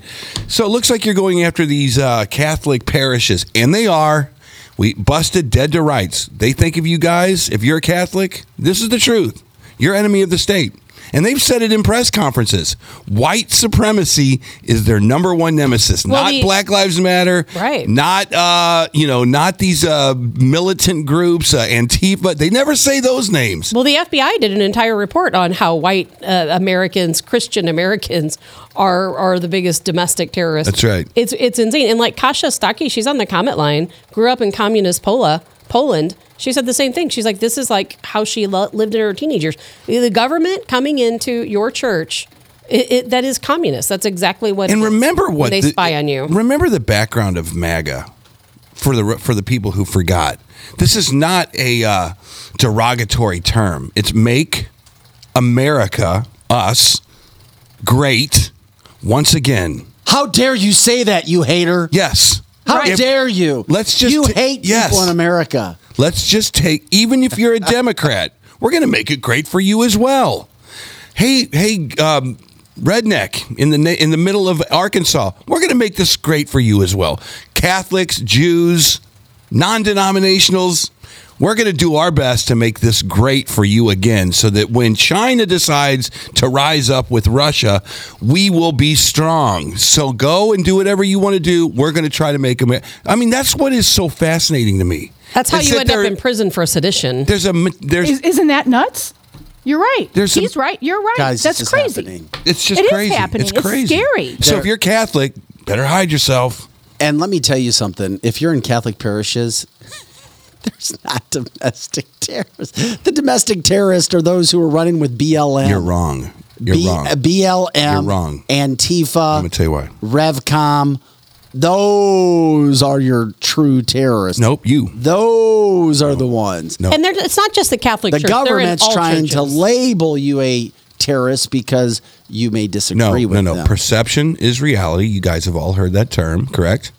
Speaker 10: So it looks like you're going after these uh, Catholic parishes, and they are. We busted dead to rights. They think of you guys, if you're a Catholic, this is the truth. You're enemy of the state. And they've said it in press conferences. White supremacy is their number one nemesis.
Speaker 4: Well,
Speaker 10: not
Speaker 4: the-
Speaker 10: Black Lives Matter.
Speaker 4: Right.
Speaker 10: Not uh, you know, not these uh, militant groups, uh, Antifa. They never say those names.
Speaker 4: Well, the FBI did an entire report on how white uh, Americans, Christian Americans, are are the biggest domestic terrorists.
Speaker 10: That's right.
Speaker 4: It's it's insane. And like Kasia Staki, she's on the comment line. Grew up in communist Pola, Poland. She said the same thing. She's like, this is like how she lo- lived in her teenage years. The government coming into your church. It, it, that is communist. That's exactly what.
Speaker 10: And
Speaker 4: it is
Speaker 10: remember
Speaker 4: when
Speaker 10: what
Speaker 4: they
Speaker 10: the-
Speaker 4: spy on you.
Speaker 10: Remember the background of MAGA for the for the people who forgot. This is not a uh, derogatory term. It's make America us great once again.
Speaker 1: How dare you say that, you hater?
Speaker 10: Yes.
Speaker 1: How
Speaker 10: If-
Speaker 1: dare you?
Speaker 10: Let's just
Speaker 1: You
Speaker 10: ta-
Speaker 1: hate
Speaker 10: yes.
Speaker 1: people in America.
Speaker 10: Let's just take, even if you're a Democrat, we're going to make it great for you as well. Hey, hey, um, redneck in the in the middle of Arkansas, we're going to make this great for you as well. Catholics, Jews, non-denominationals, we're going to do our best to make this great for you again, so that when China decides to rise up with Russia, we will be strong. So go and do whatever you want to do. We're going to try to make them. I mean, that's what is so fascinating to me.
Speaker 4: That's how
Speaker 10: Is
Speaker 4: you
Speaker 10: that
Speaker 4: end up in prison for sedition.
Speaker 10: There's a there's
Speaker 3: Is, isn't that nuts? You're right.
Speaker 10: There's some-
Speaker 3: He's right. You're right.
Speaker 1: Guys,
Speaker 3: That's crazy.
Speaker 1: happening.
Speaker 10: it's just
Speaker 3: It is
Speaker 10: crazy.
Speaker 3: happening.
Speaker 10: It's
Speaker 3: It's
Speaker 10: crazy.
Speaker 3: scary.
Speaker 10: So
Speaker 1: There-
Speaker 10: if you're Catholic, better hide yourself.
Speaker 1: And let me tell you something. If you're in Catholic parishes, there's not domestic terrorists. The domestic terrorists are those who are running with BLM.
Speaker 10: You're wrong. You're
Speaker 1: B-
Speaker 10: wrong.
Speaker 1: BLM.
Speaker 10: You're wrong.
Speaker 1: Antifa.
Speaker 10: I'm gonna tell you why.
Speaker 1: Revcom. Those are your true terrorists.
Speaker 10: Nope, you.
Speaker 1: Those are the ones.
Speaker 10: No.
Speaker 4: And it's not just the Catholic
Speaker 1: The
Speaker 4: Church. They're in
Speaker 1: government's
Speaker 4: all
Speaker 1: trying to label you a terrorist because you may disagree
Speaker 10: no,
Speaker 1: with
Speaker 10: no.
Speaker 1: them.
Speaker 10: No, no, perception is reality. You guys have all heard that term, correct?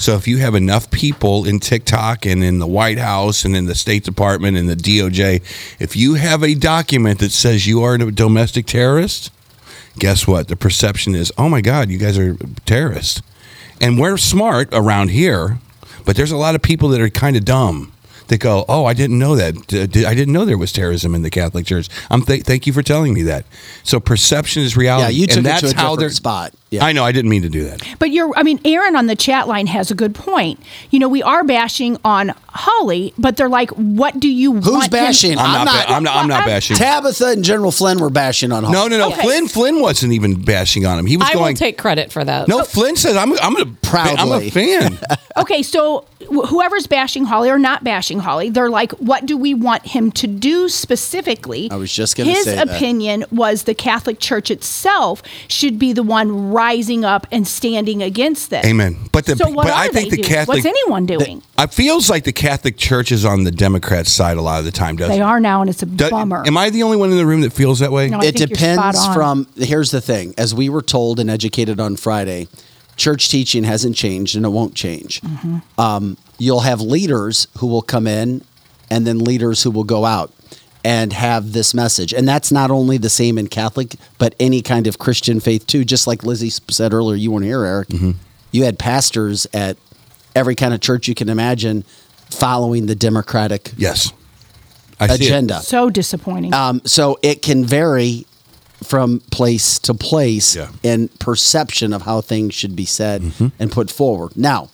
Speaker 10: So if you have enough people in TikTok and in the White House and in the State Department and the DOJ, if you have a document that says you are a domestic terrorist, guess what? The perception is, oh my God, you guys are terrorists. And we're smart around here, but there's a lot of people that are kind of dumb. That go, oh, I didn't know that. I didn't know there was terrorism in the Catholic Church. I'm th- thank you for telling me that. So perception is reality.
Speaker 1: Yeah, you took
Speaker 10: and
Speaker 1: it
Speaker 10: that's
Speaker 1: to a
Speaker 10: how
Speaker 1: different
Speaker 10: they're
Speaker 1: spot. Yeah.
Speaker 10: I know. I didn't mean to do that.
Speaker 3: But you're, I mean, Aaron on the chat line has a good point. You know, we are bashing on Hawley, but they're like, what do you want?
Speaker 1: Who's
Speaker 3: him-
Speaker 1: bashing?
Speaker 10: I'm, not. ba- I'm not. I'm not bashing.
Speaker 1: Tabitha and General Flynn were bashing on Hall.
Speaker 10: no, no, no.
Speaker 3: Okay.
Speaker 10: Flynn. Flynn wasn't even bashing on him. He was
Speaker 4: I
Speaker 10: going.
Speaker 4: will take credit for that.
Speaker 10: no, Flynn says "I'm. I'm a I'm
Speaker 1: Proudly.
Speaker 10: a fan."
Speaker 3: Okay, so wh- whoever's bashing Hawley or not bashing Hawley, they're like, what do we want him to do specifically?
Speaker 1: I was just gonna
Speaker 3: His
Speaker 1: say that.
Speaker 3: opinion was the Catholic Church itself should be the one rising up and standing against this.
Speaker 10: Amen. But the
Speaker 3: so what
Speaker 10: but
Speaker 3: are
Speaker 10: I think
Speaker 3: they
Speaker 10: the
Speaker 3: doing?
Speaker 10: Catholic.
Speaker 3: What's anyone doing?
Speaker 10: It feels like the Catholic Church is on the Democrat side a lot of the time, doesn't
Speaker 3: they
Speaker 10: it?
Speaker 3: are now, and it's a
Speaker 10: Do-
Speaker 3: bummer.
Speaker 10: Am I the only one in the room that feels that way?
Speaker 3: No, I
Speaker 1: it
Speaker 3: think you're spot
Speaker 1: depends
Speaker 3: on.
Speaker 1: from here's the thing as we were told and educated on friday church teaching hasn't changed and it won't change
Speaker 3: Mm-hmm.
Speaker 1: um, you'll have leaders who will come in and then leaders who will go out and have this message and that's not only the same in catholic but any kind of christian faith too just like lizzie said earlier you weren't here eric
Speaker 10: Mm-hmm.
Speaker 1: you had pastors at every kind of church you can imagine following the democratic
Speaker 10: Yes. I see it.
Speaker 1: agenda
Speaker 3: so disappointing.
Speaker 1: um, so it can vary from place to place
Speaker 10: Yeah.
Speaker 1: in perception of how things should be said
Speaker 10: Mm-hmm.
Speaker 1: and put forward. Now,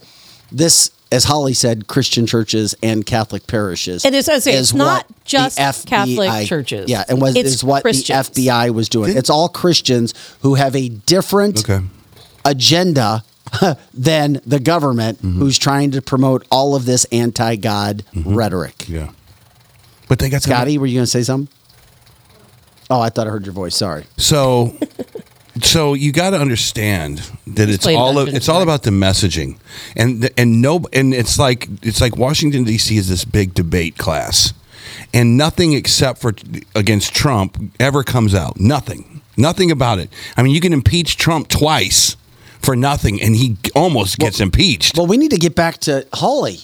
Speaker 1: this, as Hawley said, Christian churches and Catholic parishes.
Speaker 4: It is- I say it's not just
Speaker 1: FBI
Speaker 4: Catholic churches.
Speaker 1: Yeah, and was,
Speaker 4: It's
Speaker 1: is what
Speaker 4: Christians.
Speaker 1: the FBI was doing. It's all Christians who have a different
Speaker 10: Okay.
Speaker 1: agenda than the government
Speaker 10: Mm-hmm.
Speaker 1: who's trying to promote all of this anti-God rhetoric.
Speaker 10: Yeah. But they got
Speaker 1: Scotty, were you going to say something? Oh, I thought I heard your voice. Sorry.
Speaker 10: So so you got to understand that it's all
Speaker 4: Dungeons
Speaker 10: it's all about the messaging, and and no and it's like it's like Washington D.C. is this big debate class, and nothing except for against Trump ever comes out. Nothing, nothing about it. I mean, you can impeach Trump twice for nothing, and he almost gets impeached.
Speaker 1: Well, we need to get back to Hawley.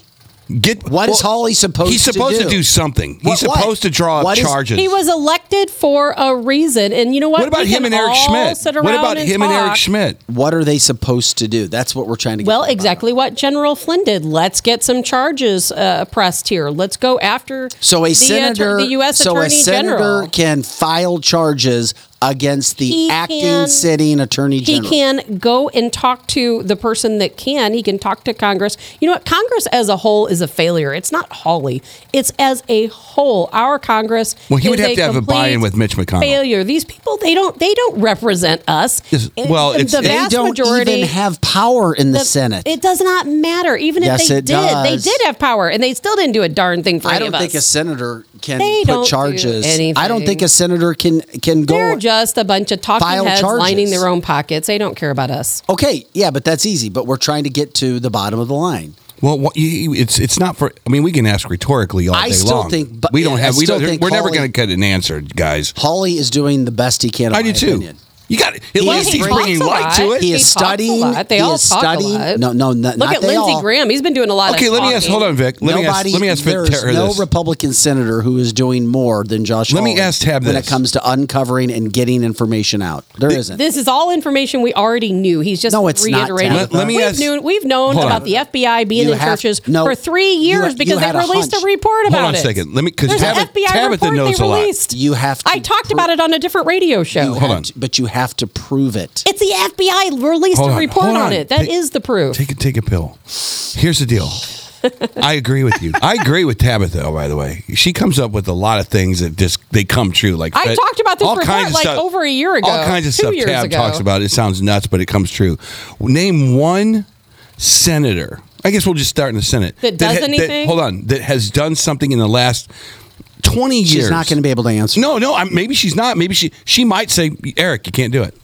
Speaker 10: Get
Speaker 1: What is Hawley supposed to do.
Speaker 10: He's supposed to
Speaker 1: do?
Speaker 10: do something.
Speaker 1: What-
Speaker 10: He's
Speaker 1: what?
Speaker 10: supposed to draw up
Speaker 1: What is-
Speaker 10: charges.
Speaker 4: He was elected for a reason, and you know what?
Speaker 10: what about
Speaker 4: We
Speaker 10: him and Eric
Speaker 4: Schmitt?
Speaker 10: What about
Speaker 4: and
Speaker 10: him and Eric. Schmitt?
Speaker 1: What are they supposed to do? That's what we're trying to get.
Speaker 4: Well,
Speaker 1: to bottom
Speaker 4: exactly what General Flynn did. Let's get some charges uh, pressed here. Let's go after
Speaker 1: So a
Speaker 4: the,
Speaker 1: senator,
Speaker 4: atter- the U.S.
Speaker 1: so
Speaker 4: Attorney
Speaker 1: a senator
Speaker 4: General.
Speaker 1: can file charges against the
Speaker 4: He
Speaker 1: acting
Speaker 4: can-
Speaker 1: sitting attorney general.
Speaker 4: He can go and talk to the person that can. He can talk to Congress. You know what? Congress as a whole is a failure. It's not Hawley. It's as a whole. Our Congress.
Speaker 10: Well, he would
Speaker 4: is
Speaker 10: have to have a buy-in with Mitch McConnell.
Speaker 4: Failure. These people. They don't. They don't represent us.
Speaker 10: Is- well,
Speaker 4: the
Speaker 10: it's-
Speaker 4: the
Speaker 10: They
Speaker 1: they
Speaker 4: vast
Speaker 1: don't
Speaker 4: majority.
Speaker 1: even have power in the, Senate.
Speaker 4: It does not matter. Even
Speaker 1: Yes,
Speaker 4: if they
Speaker 1: it
Speaker 4: did, they did have power, and they still didn't do a darn thing for
Speaker 1: us.
Speaker 4: I
Speaker 1: don't think a senator can
Speaker 4: They don't
Speaker 1: put
Speaker 4: do
Speaker 1: charges. I don't think a senator can can go.
Speaker 4: They're just a bunch of talking
Speaker 1: file
Speaker 4: heads
Speaker 1: charges.
Speaker 4: lining their own pockets. They don't care about us.
Speaker 1: okay, yeah, but that's easy. But we're trying to get to the bottom of the line.
Speaker 10: Well, what, you, it's it's not for. I mean, we can ask rhetorically all
Speaker 1: I
Speaker 10: day
Speaker 1: still
Speaker 10: long.
Speaker 1: think- but-
Speaker 10: we don't
Speaker 1: yeah, I
Speaker 10: have. We
Speaker 1: still
Speaker 10: don't.
Speaker 1: think
Speaker 10: We're never
Speaker 1: Hawley-
Speaker 10: going to get an answer, guys.
Speaker 1: Hawley is doing the best he can. In
Speaker 10: I
Speaker 1: my
Speaker 10: do too.
Speaker 1: Opinion.
Speaker 10: You got it. At
Speaker 1: He
Speaker 10: least
Speaker 1: is
Speaker 10: he's
Speaker 1: bringing-
Speaker 10: bringing
Speaker 4: Talks a
Speaker 10: light to it.
Speaker 1: He is
Speaker 4: talks a
Speaker 1: studying-
Speaker 4: lot. They
Speaker 1: he
Speaker 4: all
Speaker 1: is
Speaker 4: talk
Speaker 1: studying-
Speaker 4: A lot.
Speaker 1: no, no, not-
Speaker 4: Look
Speaker 1: not
Speaker 4: at
Speaker 1: they
Speaker 4: Lindsey
Speaker 1: all.
Speaker 4: Graham. He's been doing a lot.
Speaker 10: Okay,
Speaker 4: of
Speaker 10: let me ask. Hold on, Vic. Let me ask. Let me ask
Speaker 1: there
Speaker 10: Vic- her
Speaker 1: no
Speaker 10: this.
Speaker 1: Republican senator who is doing more than Josh.
Speaker 10: Let me ask Tab
Speaker 1: when
Speaker 10: this.
Speaker 1: it comes to uncovering and getting information out. There not
Speaker 4: This is all information we already knew. He's just
Speaker 1: No, it's not,
Speaker 4: reiterating.
Speaker 1: Tabitha.
Speaker 10: Let- let me
Speaker 4: we've
Speaker 10: ask-
Speaker 4: Known, we've known about
Speaker 10: on.
Speaker 4: the FBI being
Speaker 1: You
Speaker 4: in
Speaker 1: have-
Speaker 4: churches
Speaker 1: no,
Speaker 4: for three years because they
Speaker 1: had a
Speaker 4: released a,
Speaker 1: hunch.
Speaker 4: report
Speaker 10: Hold
Speaker 4: about
Speaker 10: on a
Speaker 4: it.
Speaker 10: second. Let me- 'cause
Speaker 4: There's
Speaker 10: Tabitha-
Speaker 4: an FBI
Speaker 10: Tabitha
Speaker 4: report
Speaker 10: knows a lot.
Speaker 1: You have.
Speaker 4: I talked about it on a different radio show.
Speaker 10: Hold on.
Speaker 1: but you have to prove it.
Speaker 4: It's the FBI released
Speaker 10: Hold
Speaker 4: a
Speaker 10: on,
Speaker 4: report on.
Speaker 10: on.
Speaker 4: it. That is
Speaker 10: Take-
Speaker 4: the proof.
Speaker 10: Take a take a pill. Here's the deal. I agree with you. I agree with Tabitha. Oh, By the way, she comes up with a lot of things that just they come true. Like
Speaker 4: I talked about this
Speaker 10: all
Speaker 4: report
Speaker 10: kinds of
Speaker 4: like
Speaker 10: stuff-
Speaker 4: over a year ago,
Speaker 10: All kinds of
Speaker 4: two
Speaker 10: stuff
Speaker 4: years
Speaker 10: Tab
Speaker 4: ago.
Speaker 10: talks about. It sounds nuts, but it comes true. Name one senator. I guess we'll just start in the Senate
Speaker 4: That does
Speaker 10: ha-
Speaker 4: anything?
Speaker 10: hold on. That has done something in the last twenty years.
Speaker 1: She's not going to be able to answer.
Speaker 10: No, no. I, maybe she's not. Maybe she. She might say, Eric, you can't do it.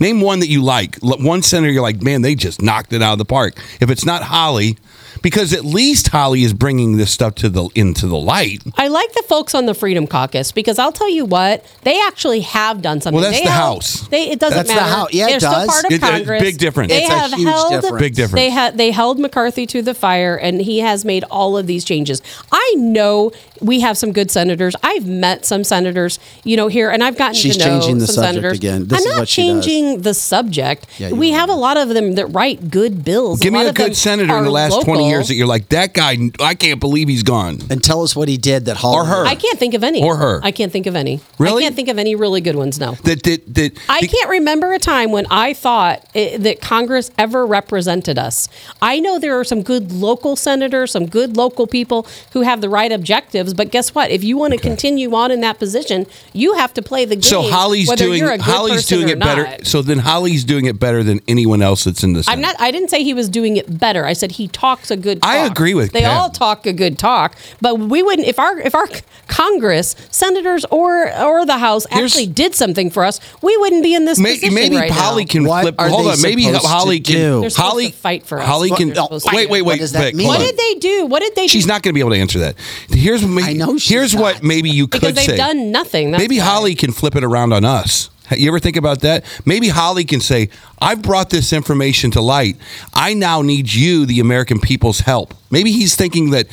Speaker 10: Name one that you like. One senator you're like, man, they just knocked it out of the park. If it's not Hawley, because at least Hawley is bringing this stuff to the into the light.
Speaker 4: I like the folks on the Freedom Caucus because I'll tell you what they actually have done something.
Speaker 10: Well, that's
Speaker 4: They
Speaker 10: the
Speaker 4: held-
Speaker 10: House.
Speaker 4: They, it doesn't
Speaker 1: That's the. House. Yeah, it
Speaker 4: They're
Speaker 1: does.
Speaker 4: still part of
Speaker 10: It- it- big difference.
Speaker 4: They
Speaker 1: It's a
Speaker 4: have
Speaker 1: huge
Speaker 4: held
Speaker 1: difference.
Speaker 10: Big difference.
Speaker 4: They had they held McCarthy to the fire, and he has made all of these changes. I know we have some good senators. I've met some senators, you know, here, and I've gotten
Speaker 1: She's
Speaker 4: to know
Speaker 1: changing the
Speaker 4: some
Speaker 1: subject
Speaker 4: senators.
Speaker 1: again. This
Speaker 4: I'm
Speaker 1: is
Speaker 4: not
Speaker 1: what she does.
Speaker 4: changing the subject.
Speaker 1: Yeah, you
Speaker 4: we
Speaker 1: are.
Speaker 4: have a lot of them that write good bills.
Speaker 10: Give me
Speaker 4: lot
Speaker 10: a
Speaker 4: of them
Speaker 10: good senator in
Speaker 4: are
Speaker 10: the last twenty years that you're like that guy. I can't believe he's gone.
Speaker 1: And tell us what he did that Hawley
Speaker 10: Or her.
Speaker 4: I can't think of any.
Speaker 10: Or her.
Speaker 4: I can't think of any.
Speaker 10: Really?
Speaker 4: I can't think of any really good ones. No.
Speaker 10: That that that.
Speaker 4: I can't remember a time when I thought it, that Congress ever represented us. I know there are some good local senators, some good local people who have the right objectives, but guess what? If you want to continue on in that position, you have to play the game.
Speaker 10: So Hawley's
Speaker 4: whether
Speaker 10: doing
Speaker 4: you're a good
Speaker 10: Hawley's
Speaker 4: person
Speaker 10: doing
Speaker 4: or
Speaker 10: it better.
Speaker 4: not.
Speaker 10: So then Hawley's doing it better than anyone else that's in this.
Speaker 4: I'm not. I didn't say he was doing it better. I said he talks a good. Talk.
Speaker 10: I agree with
Speaker 4: They
Speaker 10: Pam.
Speaker 4: all talk a good talk, but we wouldn't if our if our Congress senators or or the House
Speaker 10: Here's-
Speaker 4: actually did something for us, we wouldn't be in this
Speaker 10: May-
Speaker 4: position
Speaker 10: maybe
Speaker 4: right
Speaker 10: Hawley
Speaker 4: now.
Speaker 10: can
Speaker 1: What
Speaker 10: flip.
Speaker 1: are
Speaker 10: Hold
Speaker 1: they
Speaker 10: on, maybe Hawley can.
Speaker 1: do?
Speaker 10: Hawley
Speaker 4: to fight for us.
Speaker 10: Hawley
Speaker 4: What
Speaker 10: can.
Speaker 4: they're oh, supposed to
Speaker 10: Wait, wait,
Speaker 1: What
Speaker 10: wait.
Speaker 1: does that
Speaker 10: Vic,
Speaker 1: mean?
Speaker 4: What did they do? What did they
Speaker 10: She's
Speaker 4: do?
Speaker 10: not going to be able to answer that. Here's
Speaker 1: I know she's
Speaker 10: here's what
Speaker 1: not.
Speaker 10: maybe you could
Speaker 4: because they've
Speaker 10: say.
Speaker 4: done nothing. That's
Speaker 10: maybe
Speaker 4: why.
Speaker 10: Hawley can flip it around on us. You ever think about that? Maybe Hawley can say, "I've brought this information to light. I now need you, the American people's help." Maybe he's thinking that,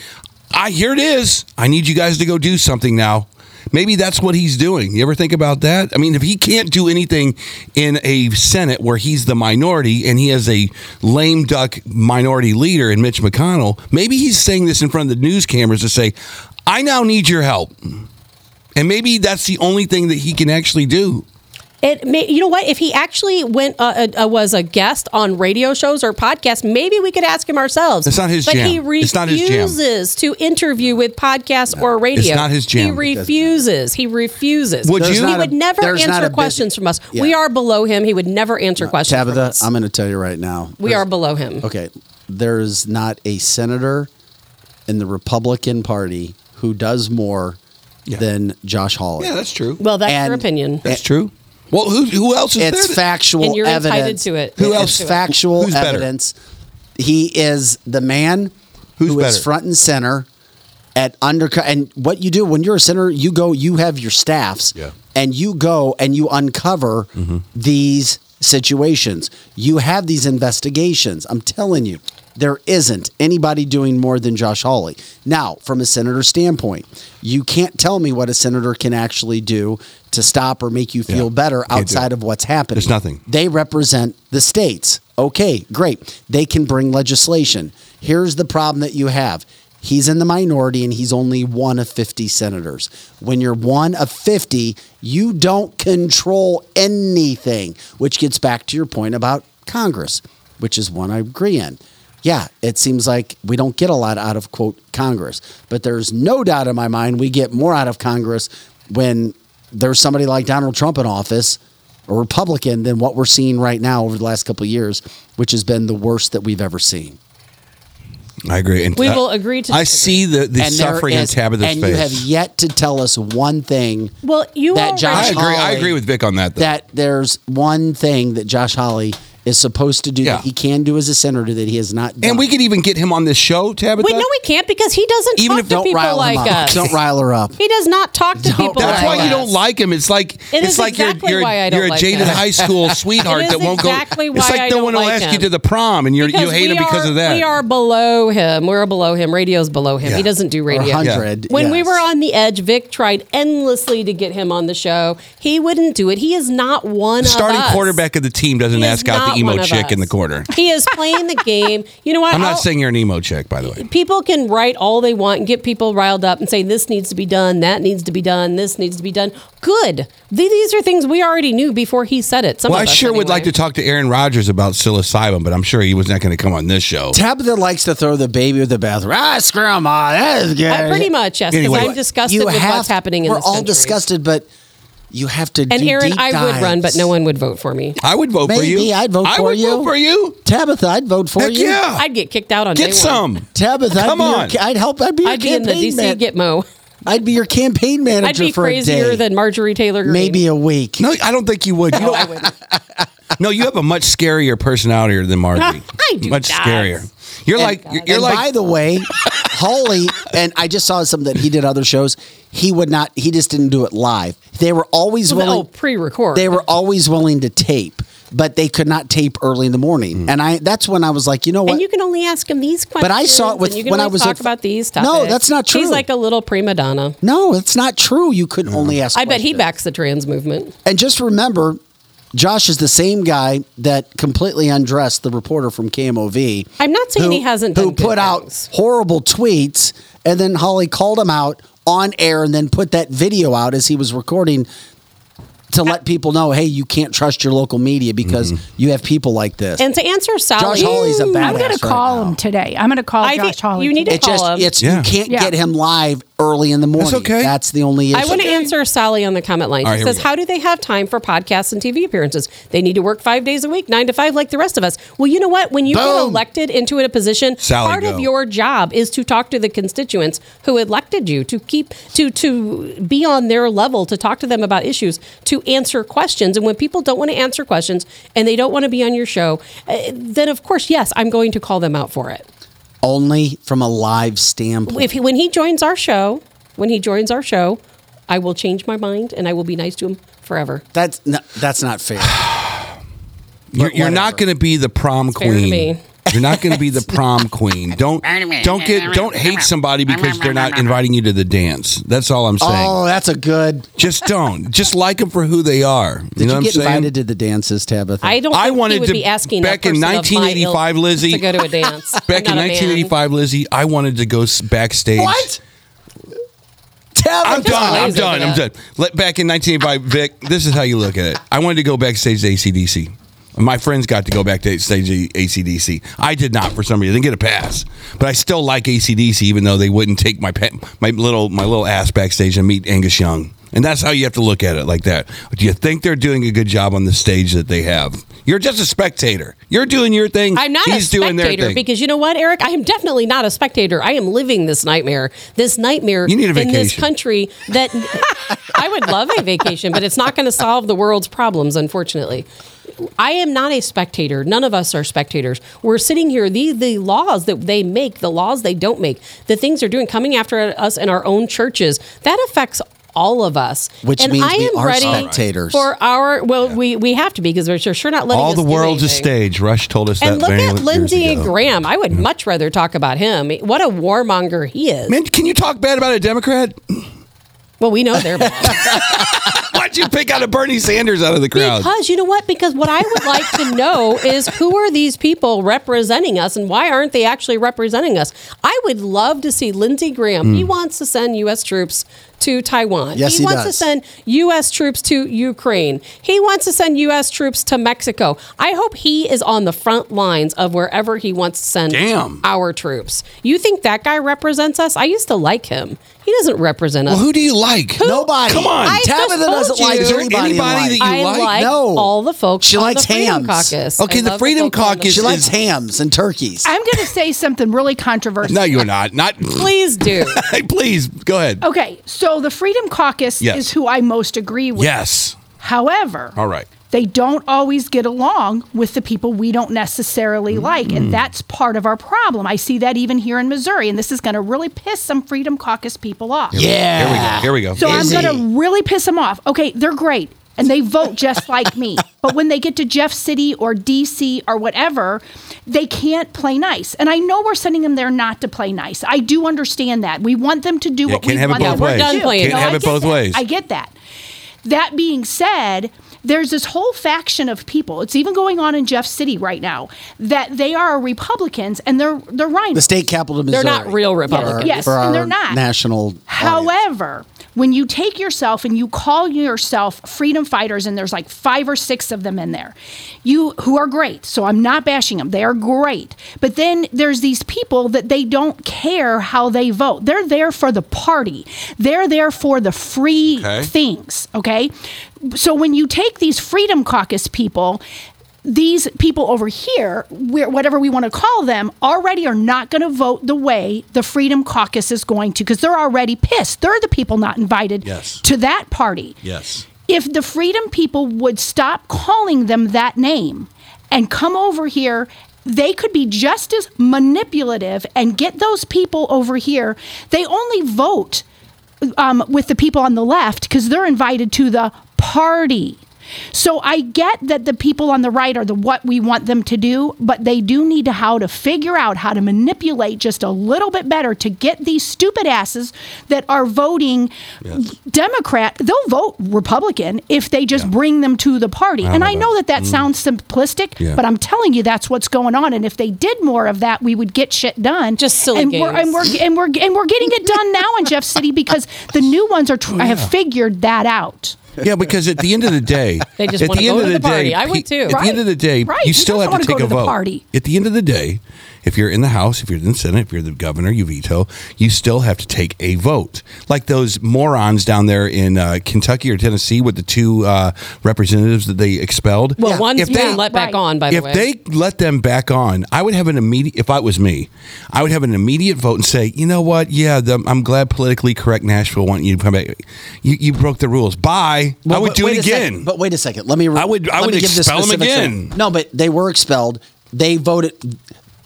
Speaker 10: "I here it is. I need you guys to go do something now." Maybe that's what he's doing. You ever think about that? I mean, if he can't do anything in a Senate where he's the minority and he has a lame duck minority leader in Mitch McConnell, maybe he's saying this in front of the news cameras to say, I now need your help. And maybe that's the only thing that he can actually do.
Speaker 4: It may, you know what? If he actually went uh, uh, was a guest on radio shows or podcasts, maybe we could ask him ourselves.
Speaker 10: It's not his
Speaker 4: but
Speaker 10: jam.
Speaker 4: he
Speaker 10: It's not his jam.
Speaker 4: refuses to interview with podcasts or radio.
Speaker 10: it's not his jam.
Speaker 4: He refuses. He refuses.
Speaker 10: Would
Speaker 1: There's
Speaker 10: you?
Speaker 4: He would
Speaker 1: a-
Speaker 4: never answer
Speaker 1: a busy-
Speaker 4: questions from us.
Speaker 1: Yeah.
Speaker 4: We are below him. He would never answer questions from
Speaker 1: Tabitha,
Speaker 4: us.
Speaker 1: I'm going to tell you right now.
Speaker 4: we are below him.
Speaker 1: Okay, there's not a senator in the Republican Party who does more than Josh Hawley.
Speaker 10: Yeah, that's true.
Speaker 4: Well, that's your opinion.
Speaker 10: That's true. Well, who who else is
Speaker 1: It's
Speaker 10: there?
Speaker 1: factual
Speaker 4: And you're entitled
Speaker 1: evidence.
Speaker 4: to it.
Speaker 1: Who
Speaker 4: Who
Speaker 1: else?
Speaker 4: else?
Speaker 1: It's factual
Speaker 10: Who's better?
Speaker 1: evidence. He is the man
Speaker 10: Who's
Speaker 1: who is
Speaker 10: better?
Speaker 1: front and center at undercut. And what you do when you're a center, you go. You have your staffs,
Speaker 10: Yeah.
Speaker 1: and you go and you uncover mm-hmm. these situations. You have these investigations. I'm telling you. There isn't anybody doing more than Josh Hawley. Now, from a senator standpoint, you can't tell me what a senator can actually do to stop or make you feel
Speaker 10: Yeah.
Speaker 1: better outside of what's happening.
Speaker 10: There's nothing.
Speaker 1: They represent the states. Okay, great. They can bring legislation. Here's the problem that you have. He's in the minority and he's only one of 50 senators. When you're one of 50, you don't control anything, which gets back to your point about Congress, which is one I agree in. Yeah, it seems like we don't get a lot out of, quote, Congress, but there's no doubt in my mind we get more out of Congress when there's somebody like Donald Trump in office a Republican than what we're seeing right now over the last couple of years, which has been the worst that we've ever seen.
Speaker 10: I agree. And
Speaker 4: We
Speaker 10: uh,
Speaker 4: will agree to
Speaker 10: I
Speaker 4: disagree.
Speaker 10: see the, the
Speaker 1: And there
Speaker 10: suffering on
Speaker 1: is-
Speaker 10: Tabitha's
Speaker 1: and
Speaker 10: face.
Speaker 1: you have yet to tell us one thing
Speaker 4: Well, you
Speaker 1: that
Speaker 4: already-
Speaker 1: Josh
Speaker 10: I agree. I agree with Vic on that. Though.
Speaker 1: that there's one thing that Josh Hawley is supposed to do
Speaker 10: Yeah.
Speaker 1: that he can do as a senator that he has not done.
Speaker 10: and we could even get him on this show, Tabitha.
Speaker 4: Wait, no, we can't because he doesn't
Speaker 10: Even
Speaker 4: talk
Speaker 10: if-
Speaker 4: to
Speaker 1: don't
Speaker 4: people
Speaker 1: rile
Speaker 4: like
Speaker 1: him up.
Speaker 4: us.
Speaker 1: Don't rile her up.
Speaker 4: He does not talk to
Speaker 1: Don't
Speaker 4: people
Speaker 10: That's
Speaker 4: like
Speaker 10: why you don't like him. It's like
Speaker 4: It
Speaker 10: it's like
Speaker 4: exactly
Speaker 10: you're you're,
Speaker 4: why I don't
Speaker 10: you're a
Speaker 4: like
Speaker 10: jaded
Speaker 4: him.
Speaker 10: high school sweetheart that won't
Speaker 4: exactly
Speaker 10: go.
Speaker 4: why
Speaker 10: It's like
Speaker 4: I
Speaker 10: no one will
Speaker 4: like
Speaker 10: ask you to the prom, and you're, you
Speaker 4: Because
Speaker 10: hate
Speaker 4: we
Speaker 10: him because of that.
Speaker 4: We are below him. We're below him. Radio's below him.
Speaker 10: Yeah.
Speaker 4: He doesn't do radio.
Speaker 1: 100.
Speaker 4: When we were on the edge, Vic tried endlessly to get him on the show. He wouldn't do it. He is not one
Speaker 10: the starting quarterback of the team doesn't ask out
Speaker 4: not
Speaker 10: the emo
Speaker 4: one of
Speaker 10: chick in the corner.
Speaker 4: He is playing the game. You know what?
Speaker 10: I'm not
Speaker 4: I'll-
Speaker 10: saying you're an emo chick, by the way.
Speaker 4: people can write all they want and get people riled up and say this needs to be done, that needs to be done, this needs to be done. Good. These are things we already knew before he said it. Some
Speaker 10: Well, I
Speaker 4: of us
Speaker 10: sure would like to talk to Aaron Rodgers about psilocybin, but I'm sure he was not going to come on this show.
Speaker 1: Tabitha likes to throw the baby with the bathroom. Ah, grandma, that is good.
Speaker 4: Uh, pretty much, yes, because
Speaker 10: Anyway,
Speaker 4: I'm disgusted with
Speaker 1: have-
Speaker 4: what's happening in
Speaker 1: We're all
Speaker 4: country.
Speaker 1: disgusted, but you have to.
Speaker 4: And
Speaker 1: do
Speaker 4: Aaron,
Speaker 1: deep
Speaker 4: I would run, but no one would vote for me.
Speaker 10: I would vote for you.
Speaker 1: Maybe I'd vote
Speaker 10: I
Speaker 1: for
Speaker 10: would
Speaker 1: you.
Speaker 10: vote for you.
Speaker 1: Tabitha, I'd vote for
Speaker 10: Heck
Speaker 1: you.
Speaker 10: yeah.
Speaker 4: I'd get kicked out on
Speaker 10: Get
Speaker 4: day
Speaker 10: some.
Speaker 4: One.
Speaker 1: Tabitha, I'd
Speaker 10: Come
Speaker 1: your
Speaker 10: on.
Speaker 1: I'd help. I'd be your
Speaker 4: I'd be in the DC
Speaker 1: man-
Speaker 4: Gitmo.
Speaker 1: I'd be your campaign manager
Speaker 4: I'd be
Speaker 1: for a
Speaker 4: crazier
Speaker 1: day.
Speaker 4: than Marjorie Taylor Greene.
Speaker 1: maybe a week.
Speaker 10: No, I don't think you would. You
Speaker 4: No, I wouldn't.
Speaker 10: no, you have a much scarier personality than Marjorie.
Speaker 4: I do
Speaker 10: much
Speaker 4: not.
Speaker 10: scarier. You're like you're, you're
Speaker 1: and
Speaker 10: like
Speaker 1: by the way, Hawley and I just saw something that he did other shows. He would not. He just didn't do it live. They were always oh,
Speaker 4: Well,
Speaker 1: willing.
Speaker 4: oh, pre-record.
Speaker 1: They were always willing to tape, but they could not tape early in the morning. Mm. And I that's when I was like, you know what?
Speaker 4: And you can only ask him these questions.
Speaker 1: But I saw it with-
Speaker 4: you can
Speaker 1: when I
Speaker 4: only
Speaker 1: was
Speaker 4: talk
Speaker 1: at-
Speaker 4: about these
Speaker 1: No, that's not true.
Speaker 4: He's like a little prima donna.
Speaker 1: no, it's not true. You couldn't only ask.
Speaker 4: I bet he backs the trans movement.
Speaker 1: And just remember, Josh is the same guy that completely undressed the reporter from KMOV.
Speaker 4: I'm not saying he hasn't
Speaker 1: Who
Speaker 4: done good
Speaker 1: put out
Speaker 4: things.
Speaker 1: horrible tweets, and then Hawley called him out on air, and then put that video out as he was recording to let people know, hey, you can't trust your local media because mm-hmm. you have people like this.
Speaker 4: And to answer Sally,
Speaker 1: Josh Hawley's a badass.
Speaker 3: I'm going to call
Speaker 1: now.
Speaker 3: him today. I'm going to call
Speaker 4: I
Speaker 3: Josh
Speaker 4: think
Speaker 3: Hawley.
Speaker 4: you need to
Speaker 1: It
Speaker 4: call
Speaker 1: just
Speaker 4: him.
Speaker 1: it's
Speaker 10: Yeah.
Speaker 1: you can't
Speaker 3: Yeah.
Speaker 1: get him live early in the morning.
Speaker 10: okay.
Speaker 1: That's the only issue.
Speaker 4: I want to answer Sally on the comment line.
Speaker 10: All right,
Speaker 4: She
Speaker 10: here we
Speaker 4: says,
Speaker 10: go.
Speaker 4: How do they have time for podcasts and TV appearances? They need to work five days a week, nine to five, like the rest of us. Well, you know what? When you get
Speaker 1: Boom.
Speaker 4: elected into a position,
Speaker 10: Sally,
Speaker 4: part
Speaker 10: go.
Speaker 4: of your job is to talk to the constituents who elected you, to keep, to, to be on their level, to talk to them about issues, to answer questions. And when people don't want to answer questions and they don't want to be on your show, uh, then of course, yes, I'm going to call them out for it.
Speaker 1: Only from a live standpoint.
Speaker 4: if he, when he joins our show, when he joins our show, I will change my mind and I will be nice to him forever.
Speaker 1: that's no, that's not fair.
Speaker 10: You're, you're not going to be the prom
Speaker 4: fair to
Speaker 10: queen.
Speaker 4: Me.
Speaker 10: You're not going to be the prom queen. Don't don't get don't hate somebody because they're not inviting you to the dance. That's all I'm saying.
Speaker 1: Oh, that's a good.
Speaker 10: Just don't. Just like them for who they are.
Speaker 1: Did
Speaker 10: you know
Speaker 1: you
Speaker 10: what
Speaker 1: get
Speaker 10: I'm saying?
Speaker 1: invited to the dances, Tabitha?
Speaker 4: I don't.
Speaker 10: I
Speaker 4: think
Speaker 10: wanted
Speaker 4: he would
Speaker 10: to-
Speaker 4: be asking
Speaker 10: back
Speaker 4: a
Speaker 10: in
Speaker 4: person of my
Speaker 10: 1985,
Speaker 4: ilk
Speaker 10: Lizzie.
Speaker 4: to go to a dance.
Speaker 10: Back
Speaker 4: I'm
Speaker 10: in
Speaker 4: not a man.
Speaker 10: 1985, Lizzie, I wanted to go s- backstage.
Speaker 1: What? Tabitha.
Speaker 10: I'm done. I'm
Speaker 4: lazy
Speaker 10: done. I'm done. Let back in 1985, Vic. This is how you look at it. I wanted to go backstage to ACDC. My friends got to go back to stage ACDC. I did not for some reason. I didn't get a pass, but I still like ACDC, even though they wouldn't take my pa- my little my little ass backstage and meet Angus Young. And that's how you have to look at it like that. Do you think they're doing a good job on the stage that they have? You're just a spectator. You're doing your thing.
Speaker 4: I'm not
Speaker 10: He's
Speaker 4: a
Speaker 10: doing their
Speaker 4: spectator
Speaker 10: thing.
Speaker 4: because you know what, Eric? I am definitely not a spectator. I am living this nightmare. This nightmare
Speaker 10: You need a
Speaker 4: in this country that I would love a vacation, but it's not going to solve the world's problems, unfortunately. I am not a spectator. None of us are spectators. We're sitting here. The the laws that they make, the laws they don't make, the things they're doing, coming after us in our own churches, that affects all of us.
Speaker 1: Which
Speaker 4: and
Speaker 1: means
Speaker 4: I
Speaker 1: we
Speaker 4: am
Speaker 1: are
Speaker 4: ready
Speaker 1: spectators.
Speaker 4: for our. Well, we we have to be because we're sure, sure not letting
Speaker 10: All
Speaker 4: us
Speaker 10: the
Speaker 4: do
Speaker 10: world's a stage. Rush told us
Speaker 4: And
Speaker 10: that
Speaker 4: look at
Speaker 10: years
Speaker 4: Lindsey. Graham. I would mm-hmm. much rather talk about him. What a warmonger he is.
Speaker 10: Man, can you talk bad about a Democrat?
Speaker 4: Well, we know they're bad.
Speaker 10: Why'd you pick out a Bernie Sanders out of the crowd?
Speaker 4: Because you know what? Because what I would like to know is who are these people representing us and why aren't they actually representing us? I would love to see Lindsey Graham. He hmm. wants to send U.S. troops to Taiwan.
Speaker 1: Yes, he
Speaker 4: wants to send U.S. troops to Ukraine. He wants to send U.S. troops to Mexico. I hope he is on the front lines of wherever he wants to send
Speaker 10: Damn.
Speaker 4: our troops. You think that guy represents us? I used to like him. He doesn't represent us.
Speaker 10: well, who do you like?
Speaker 1: Nobody.
Speaker 10: Come on.
Speaker 4: I
Speaker 1: Tabitha
Speaker 4: just
Speaker 1: doesn't
Speaker 4: you.
Speaker 1: like
Speaker 4: Is there
Speaker 1: anybody.
Speaker 10: anybody that you
Speaker 4: I
Speaker 10: like?
Speaker 4: like
Speaker 1: No.
Speaker 4: all the folks.
Speaker 1: She
Speaker 4: on
Speaker 1: likes
Speaker 4: the
Speaker 1: hams.
Speaker 4: Caucus.
Speaker 10: Okay,
Speaker 4: I
Speaker 10: the Freedom
Speaker 4: folks on the-
Speaker 10: Caucus
Speaker 1: She likes hams and turkeys.
Speaker 3: I'm going to say something really controversial.
Speaker 10: No, you're not. Not.
Speaker 4: Please do.
Speaker 10: Hey, please go ahead.
Speaker 3: Okay, so the Freedom Caucus
Speaker 10: Yes.
Speaker 3: is who I most agree with.
Speaker 10: Yes.
Speaker 3: However,
Speaker 10: All right.
Speaker 3: they don't always get along with the people we don't necessarily like.
Speaker 10: Mm.
Speaker 3: And that's part of our problem. I see that even here in Missouri. And this is going to really piss some Freedom Caucus people off.
Speaker 1: yeah.
Speaker 10: Here we go. Here we go.
Speaker 3: So I'm going to really piss them off. Okay, they're great. And they vote just like me. But when they get to Jeff City or DC or whatever, they can't play nice. And I know we're sending them there not to play nice. I do understand that. We want them to do
Speaker 10: Yeah,
Speaker 3: what
Speaker 10: can't
Speaker 3: we
Speaker 10: have it
Speaker 3: want
Speaker 10: both
Speaker 3: them
Speaker 10: ways.
Speaker 3: to
Speaker 4: We're done
Speaker 3: do.
Speaker 4: playing
Speaker 10: Can't
Speaker 4: No,
Speaker 10: have
Speaker 4: I
Speaker 10: it both
Speaker 3: that.
Speaker 10: ways.
Speaker 3: I get that. That being said, there's this whole faction of people. It's even going on in Jeff City right now that they are Republicans and they're they're RINOs.
Speaker 1: The state capital of
Speaker 4: They're not real
Speaker 1: For our-
Speaker 4: Republicans.
Speaker 3: Yes,
Speaker 1: for
Speaker 3: and they're not.
Speaker 1: national. audience.
Speaker 3: When you take yourself and you call yourself freedom fighters, and there's like five or six of them in there, you who are great. So I'm not bashing them; they are great. But then there's these people that they don't care how they vote. They're there for the party. They're there for the free
Speaker 10: Okay.
Speaker 3: things. Okay, so when you take these freedom caucus people these people over here, whatever we want to call them, already are not going to vote the way the Freedom Caucus is going to because they're already pissed. They're the people not invited
Speaker 10: Yes.
Speaker 3: to that party.
Speaker 10: Yes.
Speaker 3: If the Freedom people would stop calling them that name and come over here, they could be just as manipulative and get those people over here. They only vote um, with the people on the left because they're invited to the party. So I get that the people on the right are the what we want them to do, but they do need to how to figure out how to manipulate just a little bit better to get these stupid asses that are voting Democrat. They'll vote Republican if they just bring them to the party. and I know that that sounds simplistic,
Speaker 10: Yeah.
Speaker 3: but I'm telling you that's what's going on. And if they did more of that, we would get shit done.
Speaker 4: Just silly
Speaker 3: and we're,
Speaker 4: games.
Speaker 3: and we're and we're and we're getting it done now in Jeff City because the new ones are tr- have figured that out.
Speaker 10: Yeah, because at the end of the day,
Speaker 4: They just
Speaker 10: at
Speaker 4: wanna
Speaker 10: the
Speaker 4: go
Speaker 10: end
Speaker 4: to
Speaker 10: of
Speaker 4: the
Speaker 10: day,
Speaker 4: party. I would too.
Speaker 10: At the end of the day,
Speaker 3: Right.
Speaker 10: you
Speaker 3: Who
Speaker 10: still
Speaker 3: doesn't
Speaker 10: have to
Speaker 3: wanna
Speaker 10: take
Speaker 3: go
Speaker 10: a
Speaker 3: to the
Speaker 10: vote.
Speaker 3: party?
Speaker 10: At the end of the day, if you're in the House, if you're in the Senate, if you're the governor, you veto, you still have to take a vote. Like those morons down there in uh, Kentucky or Tennessee with the two uh, representatives that they expelled.
Speaker 4: Well, one's
Speaker 10: If
Speaker 4: being
Speaker 10: they-
Speaker 4: let back
Speaker 3: Right.
Speaker 4: on, by the
Speaker 10: if
Speaker 4: way.
Speaker 10: they let them back on, I would have an immediate. If I was me, I would have an immediate vote and say, you know what? Yeah, the, I'm glad politically correct Nashville want you to come back. You, you broke the rules. Bye. I would
Speaker 1: but
Speaker 10: do it
Speaker 1: a second.
Speaker 10: again.
Speaker 1: but wait a second. Let me.
Speaker 10: I would- I would
Speaker 1: me give the
Speaker 10: expel 'em
Speaker 1: specifics.
Speaker 10: again.
Speaker 1: No, but they were expelled. They voted.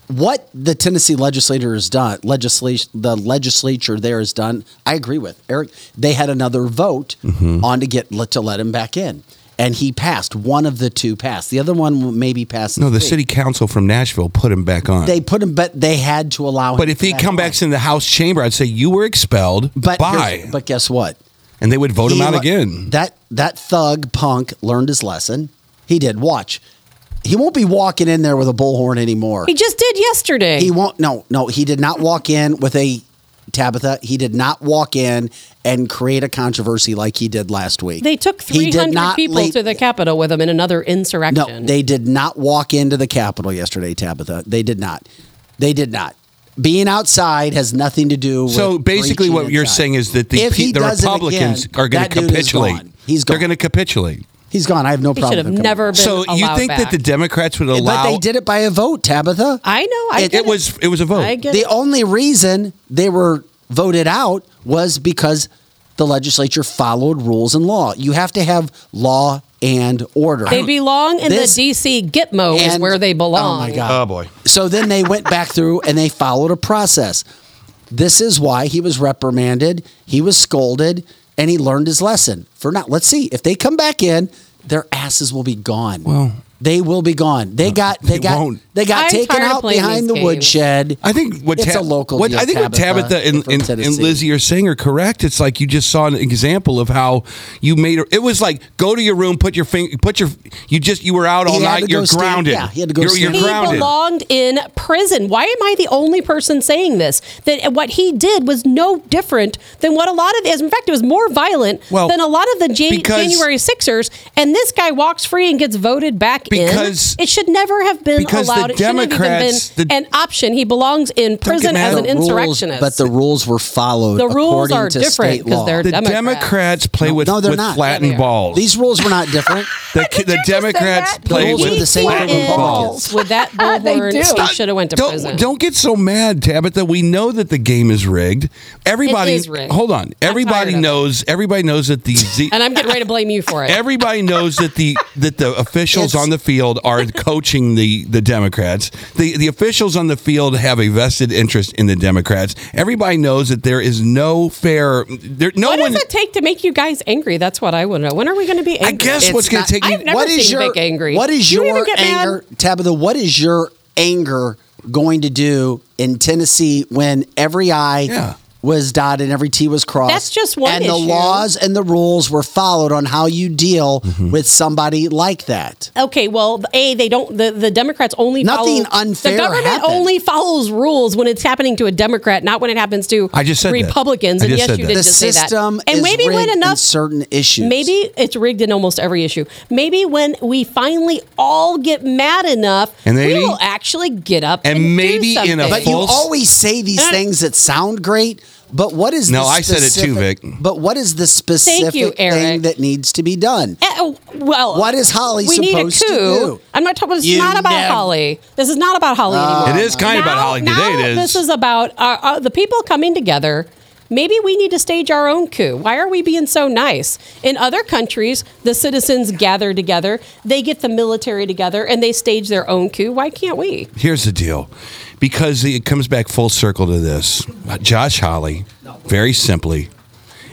Speaker 1: What the Tennessee legislator has done, legislation, the legislature there has done. I agree with Eric. They had another vote
Speaker 10: Mm-hmm.
Speaker 1: on to get to let him back in, and he passed. One of the two passed. The other one maybe passed.
Speaker 10: no, the city council from Nashville put him back on.
Speaker 1: They put him, but they had to allow. him
Speaker 10: but if he come back in the House chamber, I'd say you were expelled.
Speaker 1: but. But guess what?
Speaker 10: and they would vote him out again.
Speaker 1: That that thug punk learned his lesson. He did. Watch. He won't be walking in there with a bullhorn anymore.
Speaker 4: he just did yesterday.
Speaker 1: He won't. No, no. He did not walk in with a Tabitha. He did not walk in and create a controversy like he did last week.
Speaker 4: they took
Speaker 1: He did
Speaker 4: 300
Speaker 1: not
Speaker 4: people
Speaker 1: lead-
Speaker 4: to the Capitol with him in another insurrection.
Speaker 1: No, they did not walk into the Capitol yesterday, Tabitha. They did not. They did not. being outside has nothing to do with.
Speaker 10: So basically, what you're
Speaker 1: inside.
Speaker 10: saying is that the, pe- the Republicans
Speaker 1: again,
Speaker 10: are going
Speaker 1: that
Speaker 10: to
Speaker 1: dude is
Speaker 10: capitulate.
Speaker 1: gone. He's
Speaker 10: They're going to capitulate.
Speaker 1: He's gone. I have no
Speaker 4: He
Speaker 1: problem.
Speaker 4: should have
Speaker 1: with him
Speaker 4: never
Speaker 1: coming
Speaker 4: been
Speaker 10: So you think
Speaker 4: back.
Speaker 10: that the Democrats would
Speaker 1: back.
Speaker 10: allow?
Speaker 1: But they did it by a vote, Tabitha.
Speaker 4: I know. I
Speaker 10: It,
Speaker 4: get
Speaker 10: it was it was a vote.
Speaker 4: I get
Speaker 1: The
Speaker 4: it.
Speaker 1: only reason they were voted out was because the legislature followed rules and law. You have to have law and order.
Speaker 4: They belong in
Speaker 1: This-
Speaker 4: the DC Gitmo is where they belong.
Speaker 1: Oh my god!
Speaker 10: Oh boy.
Speaker 1: So then they went back through and they followed a process. This is why he was reprimanded, he was scolded, and he learned his lesson. For now, let's see if they come back in, their asses will be gone. Well, they will be gone. They got they
Speaker 10: they
Speaker 1: got
Speaker 10: won't.
Speaker 1: they got
Speaker 4: I'm
Speaker 1: taken out behind the
Speaker 4: games.
Speaker 1: woodshed.
Speaker 10: I think what
Speaker 1: it's
Speaker 10: Ta-
Speaker 1: a local.
Speaker 10: What
Speaker 1: deal,
Speaker 10: I think what Tabitha and, and, and Lizzie are saying are correct. It's like you just saw an example of how you made it. It was like go to your room, put your finger, put your. You just you were out all
Speaker 1: He
Speaker 10: night. You're
Speaker 1: go stand-
Speaker 10: grounded.
Speaker 1: yeah, he had to go
Speaker 10: You're,
Speaker 1: stand-
Speaker 10: you're
Speaker 4: He
Speaker 10: grounded.
Speaker 4: belonged in prison. Why am I the only person saying this? That what he did was no different than what a lot of is. in fact it was more violent
Speaker 10: Well,
Speaker 4: than a lot of the Jan-
Speaker 10: because-
Speaker 4: January Sixers. And this guy walks free and gets voted back
Speaker 10: Because-
Speaker 4: in. It should never have been
Speaker 10: because the
Speaker 4: allowed. it shouldn't have even
Speaker 10: Democrats-
Speaker 4: been
Speaker 10: the-
Speaker 4: an option. He belongs in prison as an
Speaker 1: The rules-
Speaker 4: insurrectionist.
Speaker 1: but the rules were followed.
Speaker 4: The rules
Speaker 1: according
Speaker 4: are
Speaker 1: to
Speaker 4: different
Speaker 1: because
Speaker 4: they're
Speaker 10: the
Speaker 4: Democrats.
Speaker 10: Democrats play with,
Speaker 1: no, they're
Speaker 10: with
Speaker 1: not.
Speaker 10: flattened
Speaker 4: Yeah,
Speaker 10: balls.
Speaker 1: These rules were not different.
Speaker 10: the, ki- the Democrats play
Speaker 1: rules
Speaker 10: with
Speaker 1: the same
Speaker 4: He
Speaker 1: for
Speaker 4: is
Speaker 1: Republicans.
Speaker 4: With that
Speaker 3: They
Speaker 4: bullhorn,
Speaker 3: do.
Speaker 4: he should have went to
Speaker 10: don't,
Speaker 4: prison.
Speaker 10: Don't get so mad, Tabitha. We know that the game is rigged. Everybody,
Speaker 4: is rigged.
Speaker 10: hold on. Everybody knows. Everybody knows that the
Speaker 4: and I'm getting ready to blame you for it.
Speaker 10: Everybody knows that the that the officials on the field are coaching the the Democrats. The the officials on the field have a vested interest in the Democrats. Everybody knows that there is no fair. There no
Speaker 4: what
Speaker 10: one.
Speaker 4: does it take to make you guys angry? That's what I want to know. When are we going to be angry?
Speaker 10: I guess
Speaker 1: It's
Speaker 10: what's going to take you.
Speaker 4: I've never
Speaker 1: what is
Speaker 4: seen
Speaker 1: your
Speaker 4: Vic angry.
Speaker 1: What is
Speaker 4: You
Speaker 1: your
Speaker 4: even get mad?
Speaker 1: anger, Tabitha? What is your anger going to do in Tennessee when every eye.
Speaker 10: Yeah.
Speaker 1: Was dotted and every T was crossed?
Speaker 4: That's just one
Speaker 1: And the laws and the rules were followed on how you deal
Speaker 10: Mm-hmm.
Speaker 1: with somebody like that.
Speaker 4: Okay, well, a they don't. The, the Democrats only
Speaker 1: Nothing
Speaker 4: follow,
Speaker 1: unfair
Speaker 4: The government
Speaker 1: happened.
Speaker 4: only follows rules when it's happening to a Democrat, not when it happens to
Speaker 10: I just said that.
Speaker 4: Republicans.
Speaker 10: I
Speaker 4: and
Speaker 10: just
Speaker 4: yes,
Speaker 10: said
Speaker 4: you
Speaker 10: that.
Speaker 4: did
Speaker 1: The
Speaker 4: just say that.
Speaker 1: system
Speaker 4: And
Speaker 1: is
Speaker 4: maybe when
Speaker 1: rigged in
Speaker 4: enough
Speaker 1: certain issues.
Speaker 4: Maybe it's rigged in almost every issue. Maybe when we finally all get mad enough,
Speaker 10: And
Speaker 4: we will actually get up and,
Speaker 10: and
Speaker 4: do
Speaker 10: maybe in a
Speaker 4: something.
Speaker 1: But you always say these things that sound great. But what is
Speaker 10: No,
Speaker 1: the
Speaker 10: I said it too, Vic.
Speaker 1: But what is the specific
Speaker 4: you,
Speaker 1: thing that needs to be done?
Speaker 4: Oh, well,
Speaker 1: What is Hawley
Speaker 4: we need a
Speaker 1: supposed to
Speaker 4: coup.
Speaker 1: do?
Speaker 4: I'm not talking. This
Speaker 1: You
Speaker 4: is not about
Speaker 1: never-
Speaker 4: Hawley. This is not about Hawley anymore.
Speaker 10: It is kind of about
Speaker 4: Now-
Speaker 10: Hawley today.
Speaker 4: now
Speaker 10: It is.
Speaker 4: This is about uh, uh, the people coming together. Maybe we need to stage our own coup. Why are we being so nice? In other countries, the citizens gather together, they get the military together, and they stage their own coup. Why can't we?
Speaker 10: Here's the deal. Because it comes back full circle to this. Josh Hawley, very simply,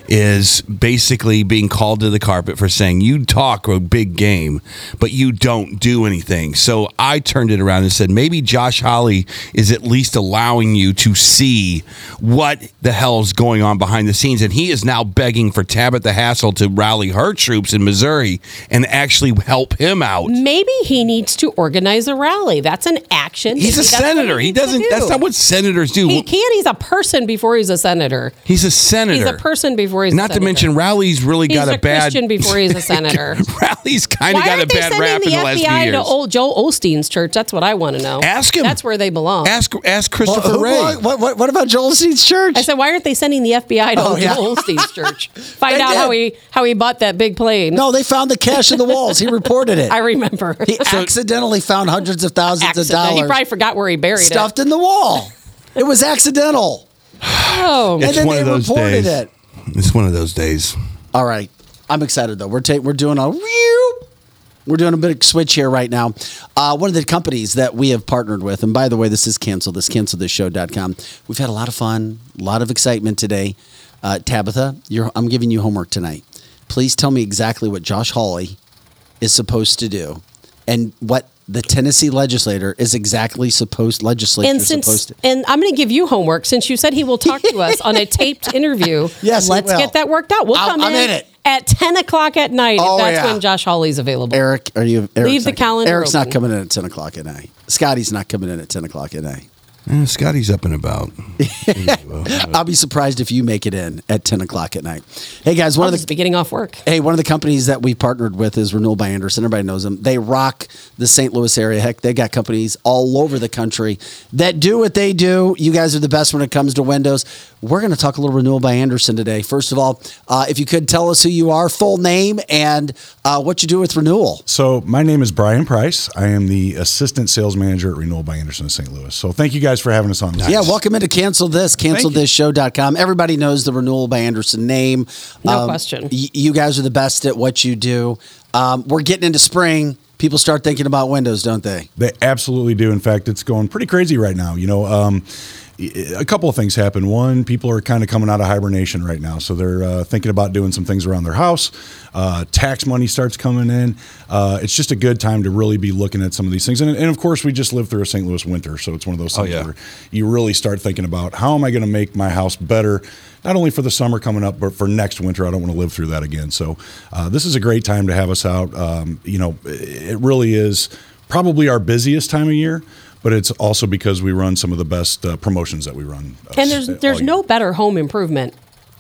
Speaker 10: is basically being called to the carpet for saying you talk a big game, but you don't do anything. So I turned it around and said maybe Josh Hawley is at least allowing you to see what the hell's going on behind the scenes. And he is now begging for Tabitha Hassel to rally her troops in Missouri and actually help him out.
Speaker 4: Maybe he needs to organize a rally. That's an action.
Speaker 10: He's a senator. He
Speaker 4: to
Speaker 10: doesn't.
Speaker 4: do.
Speaker 10: That's not what senators do.
Speaker 4: He can't. He's a person before he's a senator.
Speaker 10: He's a senator.
Speaker 4: He's a person before he's a
Speaker 10: Not to mention, Rowley's really
Speaker 4: He's
Speaker 10: got a,
Speaker 4: a
Speaker 10: bad.
Speaker 4: Christian before he's a senator.
Speaker 10: Rowley's kind of
Speaker 4: Why
Speaker 10: got a
Speaker 4: aren't they
Speaker 10: bad
Speaker 4: sending
Speaker 10: rap
Speaker 4: the
Speaker 10: in the last few
Speaker 4: FBI
Speaker 10: years.
Speaker 4: to old Joel Osteen's church? That's what I want to know.
Speaker 10: Ask him.
Speaker 4: That's where they belong.
Speaker 10: ask ask Christopher
Speaker 1: Who-
Speaker 10: Wray.
Speaker 1: what, what, what, what about Joel Osteen's church?
Speaker 4: I said, why aren't they sending the FBI to
Speaker 1: Oh,
Speaker 4: old
Speaker 1: yeah.
Speaker 4: Joel Osteen's church? Find
Speaker 1: They
Speaker 4: out how he how he bought that big plane.
Speaker 1: no, they found the cash in the walls. He reported it.
Speaker 4: I remember.
Speaker 1: he accidentally found hundreds of thousands
Speaker 4: Accident.
Speaker 1: of dollars
Speaker 4: He probably forgot where he buried it.
Speaker 1: stuffed in the wall. It was accidental.
Speaker 4: Oh,
Speaker 1: and
Speaker 10: it's
Speaker 1: then
Speaker 10: one
Speaker 1: they
Speaker 10: of those
Speaker 1: reported
Speaker 10: days.
Speaker 1: it.
Speaker 10: It's one of those days.
Speaker 1: All right. I'm excited though. We're ta- we're doing a we're doing a big switch here right now. Uh, one of the companies that we have partnered with, and by the way, this is canceled. this cancelthisshow.com. We've had a lot of fun, a lot of excitement today. Uh, Tabitha, I'm giving you homework tonight. Please tell me exactly what Josh Hawley is supposed to do, and what the Tennessee legislator is exactly supposed legislature
Speaker 4: and since
Speaker 1: supposed to.
Speaker 4: and I'm going to give you homework since you said he will talk to us on a taped interview.
Speaker 1: Yes,
Speaker 4: let's get that worked out. We'll
Speaker 1: I'll-
Speaker 4: come
Speaker 1: I'm
Speaker 4: in,
Speaker 1: in it.
Speaker 4: at 10 o'clock at night.
Speaker 1: Oh,
Speaker 4: if that's
Speaker 1: yeah.
Speaker 4: when Josh Hawley's available.
Speaker 1: Eric, are you? Eric's
Speaker 4: Leave the
Speaker 1: not-
Speaker 4: calendar
Speaker 1: Eric's not coming in at ten o'clock at night. Scotty's not coming in at ten o'clock at night.
Speaker 10: Eh, Scotty's up and about.
Speaker 1: I'll be surprised if you make it in at 10 o'clock at night. Hey guys, one
Speaker 4: I'll
Speaker 1: of
Speaker 4: just
Speaker 1: the
Speaker 4: be getting off work.
Speaker 1: Hey, one of the companies that we partnered with is Renewal by Andersen. Everybody knows them. They rock the St. Louis area. Heck, they got companies all over the country that do what they do. You guys are the best when it comes to windows. We're going to talk a little Renewal by Andersen today. First of all, uh, if you could tell us who you are, full name, and uh, what you do with Renewal.
Speaker 11: So my name is Brian Price. I am the assistant sales manager at Renewal by Andersen in St. Louis. So thank you guys for having us on. This.
Speaker 1: Yeah, welcome into Cancel This, cancelthisshow.com. Everybody knows the Renewal by Andersen name.
Speaker 4: No question.
Speaker 1: y- you guys are the best at what you do. Um, we're getting into spring. People start thinking about windows, don't they?
Speaker 11: They absolutely do. In fact, it's going pretty crazy right now. You know, um, a couple of things happen. One, people are kind of coming out of hibernation right now, so they're uh, thinking about doing some things around their house. Uh, tax money starts coming in. Uh, it's just a good time to really be looking at some of these things. And, and of course, we just lived through a St. Louis winter, so it's one of those things
Speaker 10: yeah.
Speaker 11: where you really start thinking about how am I going to make my house better, not only for the summer coming up, but for next winter. I don't want to live through that again. So uh, this is a great time to have us out. Um, you know, it really is probably our busiest time of year. But it's also because we run some of the best uh, promotions that we run. uh,
Speaker 4: And there's there's no better home improvement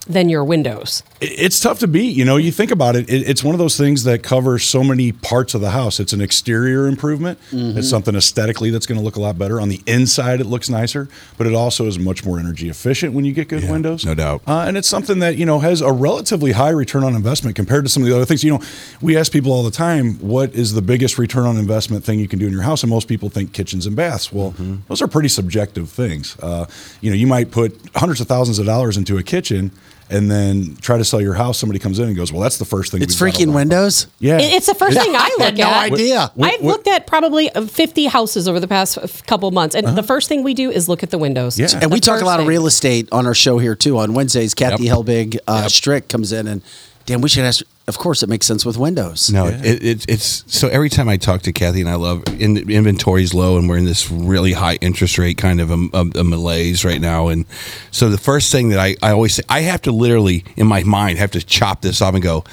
Speaker 4: than your windows.
Speaker 11: It- It's tough to beat. You know, you think about it, it, it's one of those things that covers so many parts of the house. It's an exterior improvement. It's something aesthetically that's going to look a lot better. On the inside, it looks nicer, but it also is much more energy efficient when you get good windows.
Speaker 10: no doubt.
Speaker 11: Uh, and it's something that, you know, has a relatively high return on investment compared to some of the other things. You know, we ask people all the time, what is the biggest return on investment thing you can do in your house? And most people think kitchens and baths. Well, those are pretty subjective things. Uh, you know, you might put hundreds of thousands of dollars into a kitchen and then try to sell your house. Somebody comes in and goes, well, that's the first thing.
Speaker 1: It's
Speaker 11: we've
Speaker 1: freaking windows.
Speaker 11: Yeah.
Speaker 4: It- It's the first thing I look
Speaker 1: no
Speaker 4: at.
Speaker 1: No idea.
Speaker 11: What-
Speaker 4: I've
Speaker 11: what-
Speaker 4: looked at probably 50 houses over the past couple months, and the first thing we do is look at the windows.
Speaker 11: Uh-huh. Yeah.
Speaker 1: And we talk a
Speaker 4: first
Speaker 1: lot of real estate on our show here too. On Wednesdays, Kathy Helbig uh, Strick comes in and Dan, we should ask. Of course, it makes sense with windows.
Speaker 10: No, it, it, it's so every time I talk to Kathy and I love in, inventory's low and we're in this really high interest rate kind of a, a, a malaise right now. And so the first thing that I, I always say, I have to literally in my mind have to chop this off and go,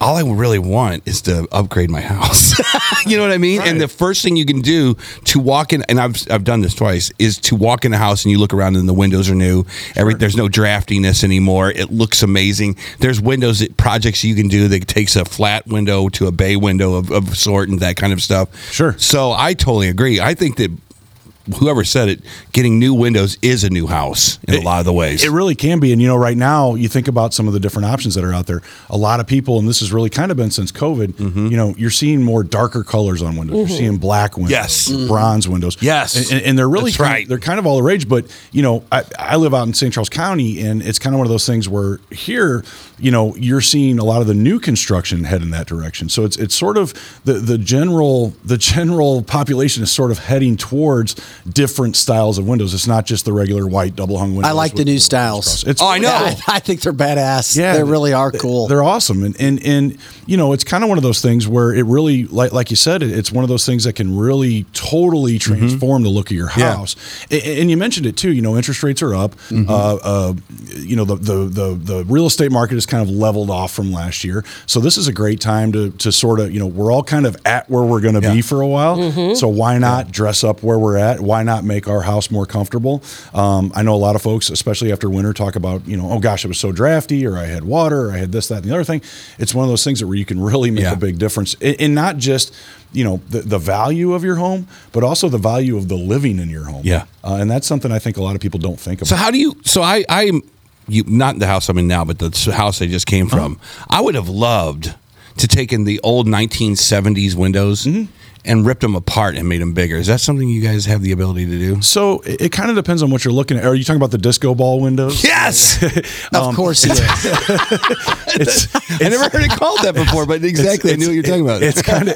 Speaker 10: all I really want is to upgrade my house. you know what I mean? And the first thing you can do to walk in, and I've, I've done this twice, is to walk in the house and you look around and the windows are new. Every there's no draftiness anymore. It looks amazing. There's windows that projects you can do that takes a flat window to a bay window of, of sort and that kind of stuff.
Speaker 11: Sure.
Speaker 10: So I totally agree. I think that whoever said it, getting new windows is a new house in a lot of the ways.
Speaker 11: It really can be. And, you know, right now, you think about some of the different options that are out there. A lot of people, and this has really kind of been since COVID,
Speaker 10: Mm-hmm.
Speaker 11: you know, you're seeing more darker colors on windows. You're seeing black windows,
Speaker 10: Yes. Mhm.
Speaker 11: bronze windows.
Speaker 10: Yes.
Speaker 11: And, and they're really
Speaker 10: That's
Speaker 11: kind
Speaker 10: right.
Speaker 11: They're kind of all the rage. But, you know, I, I live out in St. Charles County, and it's kind of one of those things where here, you know, you're seeing a lot of the new construction head in that direction. So it's it's sort of the the general the general population is sort of heading towards different styles of windows. It's not just the regular white double hung windows.
Speaker 1: I like the new styles.
Speaker 11: It's
Speaker 10: Oh, I know.
Speaker 1: I, I think they're badass.
Speaker 11: Yeah,
Speaker 1: they really are cool.
Speaker 11: They're awesome, and and and you know, it's kind of one of those things where it really, like like you said, it's one of those things that can really totally transform the look of your house. A- And, you mentioned it too. You know, interest rates are up.
Speaker 10: Mm-hmm.
Speaker 11: Uh, uh, you know, the, the the the real estate market is kind of leveled off from last year. So this is a great time to to sort of you know we're all kind of at where we're going to
Speaker 10: Yeah.
Speaker 11: be for a while. So why not dress up where we're at? Why not make our house more comfortable? Um, I know a lot of folks, especially after winter, talk about you know, oh gosh, it was so drafty, or I had water, or I had this, that, and the other thing. It's one of those things that where you can really make
Speaker 10: Yeah.
Speaker 11: a big difference, in, in not just you know the, the value of your home, but also the value of the living in your home.
Speaker 10: Yeah.
Speaker 11: uh, and that's something I think a lot of people don't think about.
Speaker 10: So how do you? So I I'm you not the house I'm in now, but the house I just came from. I would have loved to take in the old 1970s windows and ripped them apart and made them bigger. Is that something you guys have the ability to do?
Speaker 11: So it, it kind of depends on what you're looking at. Are you talking about the disco ball windows?
Speaker 10: Yes,
Speaker 1: of course he is.
Speaker 11: It's,
Speaker 10: I never heard it called that before, but exactly, I knew what you're talking about.
Speaker 11: It's kind of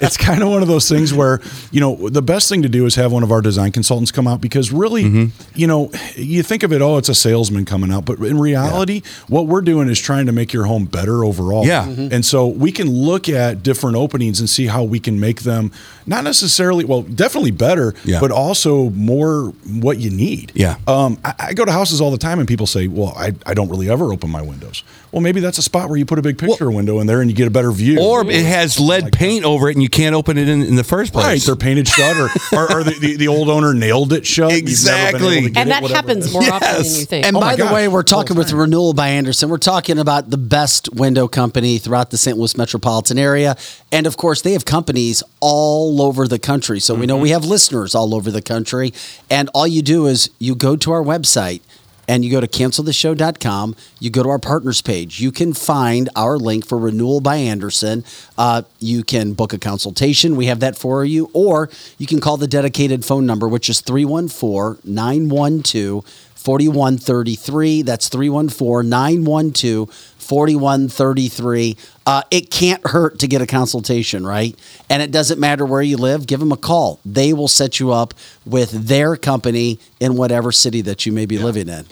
Speaker 11: it's kind of one of those things where you know the best thing to do is have one of our design consultants come out because really
Speaker 10: Mm-hmm.
Speaker 11: you know you think of it oh it's a salesman coming out but in reality what we're doing is trying to make your home better overall
Speaker 10: Yeah. Mhm.
Speaker 11: and so we can look at different openings and see how we can make them them not necessarily well, definitely better,
Speaker 10: Yeah.
Speaker 11: but also more what you need.
Speaker 10: Yeah.
Speaker 11: Um, I, I go to houses all the time and people say, "Well, I, I don't really ever open my windows." Well, maybe that's a spot where you put a big picture window in there and you get a better view.
Speaker 10: Or it has lead paint over it and you can't open it in, in the first place.
Speaker 11: Right, they're painted shut, or, or, or the, the, the old owner nailed it shut. You've never been
Speaker 10: Exactly.
Speaker 11: able to get
Speaker 4: And that
Speaker 11: it
Speaker 4: happens
Speaker 11: is.
Speaker 4: more often than you think.
Speaker 1: And
Speaker 11: Oh
Speaker 1: by the
Speaker 11: gosh,
Speaker 1: way, we're talking with. Renewal by Andersen. We're talking about the best window company throughout the St. Louis metropolitan area. And of course, they have companies all over the country. So we know
Speaker 11: Mm-hmm.
Speaker 1: we have listeners all over the country. And all you do is you go to our website and you go to canceltheshow.com. You go to our partners page. You can find our link for Renewal by Andersen. Uh, you can book a consultation. We have that for you. Or you can call the dedicated phone number, which is 314 912 4133. That's 314 912 4133. Uh, It can't hurt to get a consultation, right? And it doesn't matter where you live, give them a call. They will set you up with their company in whatever city that you may be living in.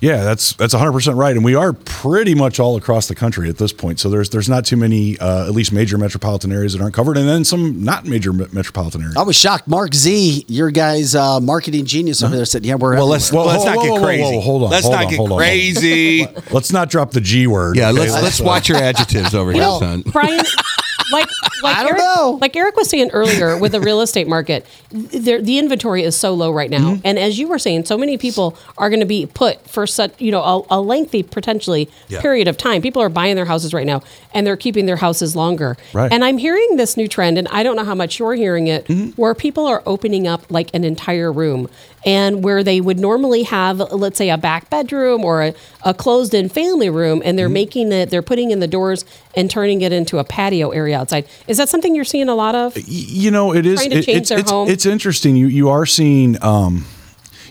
Speaker 11: Yeah, that's that's 100 percent right, and we are pretty much all across the country at this point. So there's there's not too many, uh, at least major metropolitan areas that aren't covered, and then some not major me- metropolitan areas.
Speaker 1: I was shocked. Mark Z, your guy's uh, marketing genius over there, said, "Yeah, we're
Speaker 10: Well, let's-
Speaker 1: everywhere."
Speaker 10: let's not get crazy.
Speaker 11: hold on.
Speaker 10: Let's
Speaker 11: hold
Speaker 10: not
Speaker 11: on,
Speaker 10: get
Speaker 11: hold on, hold on.
Speaker 10: crazy.
Speaker 11: Let's not drop the G word.
Speaker 10: Yeah,
Speaker 11: okay?
Speaker 10: let's let's watch your adjectives over here, son.
Speaker 4: Brian, like like
Speaker 1: I don't
Speaker 4: Eric,
Speaker 1: know.
Speaker 4: like Eric was saying earlier with the real estate market, the, the inventory is so low right now,
Speaker 10: Mm-hmm.
Speaker 4: and as you were saying, so many people are going to be put for such you know a, a lengthy potentially
Speaker 10: Yeah.
Speaker 4: period of time. People are buying their houses right now, and they're keeping their houses longer.
Speaker 11: Right.
Speaker 4: And I'm hearing this new trend, and I don't know how much you're hearing it,
Speaker 10: Mm-hmm.
Speaker 4: where people are opening up like an entire room, and where they would normally have, let's say, a back bedroom or a, a closed-in family room, and
Speaker 10: Mm-hmm.
Speaker 4: they're making it, they're putting in the doors and turning it into a patio area outside. Is that something you're seeing a lot of?
Speaker 11: you know, it is.
Speaker 4: Trying to
Speaker 11: it-
Speaker 4: change
Speaker 11: it's,
Speaker 4: their
Speaker 11: it's,
Speaker 4: home.
Speaker 11: it's interesting. You you are seeing. Um,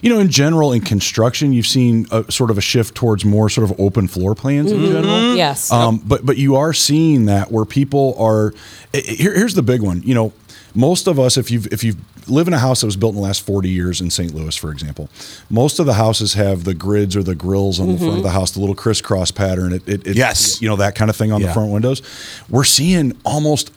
Speaker 11: you know, in general, in construction, you've seen a sort of a shift towards more sort of open floor plans in general.
Speaker 4: Yes.
Speaker 11: Um, but but you are seeing that where people are. Here, here's the big one. You know, most of us, if you've if you live in a house that was built in the last 40 years in St. Louis, for example, most of the houses have the grids or the grills on the front of the house, the little crisscross pattern. It, it, it
Speaker 10: Yes.
Speaker 11: you know that kind of thing on
Speaker 10: Yeah.
Speaker 11: the front windows. We're seeing almost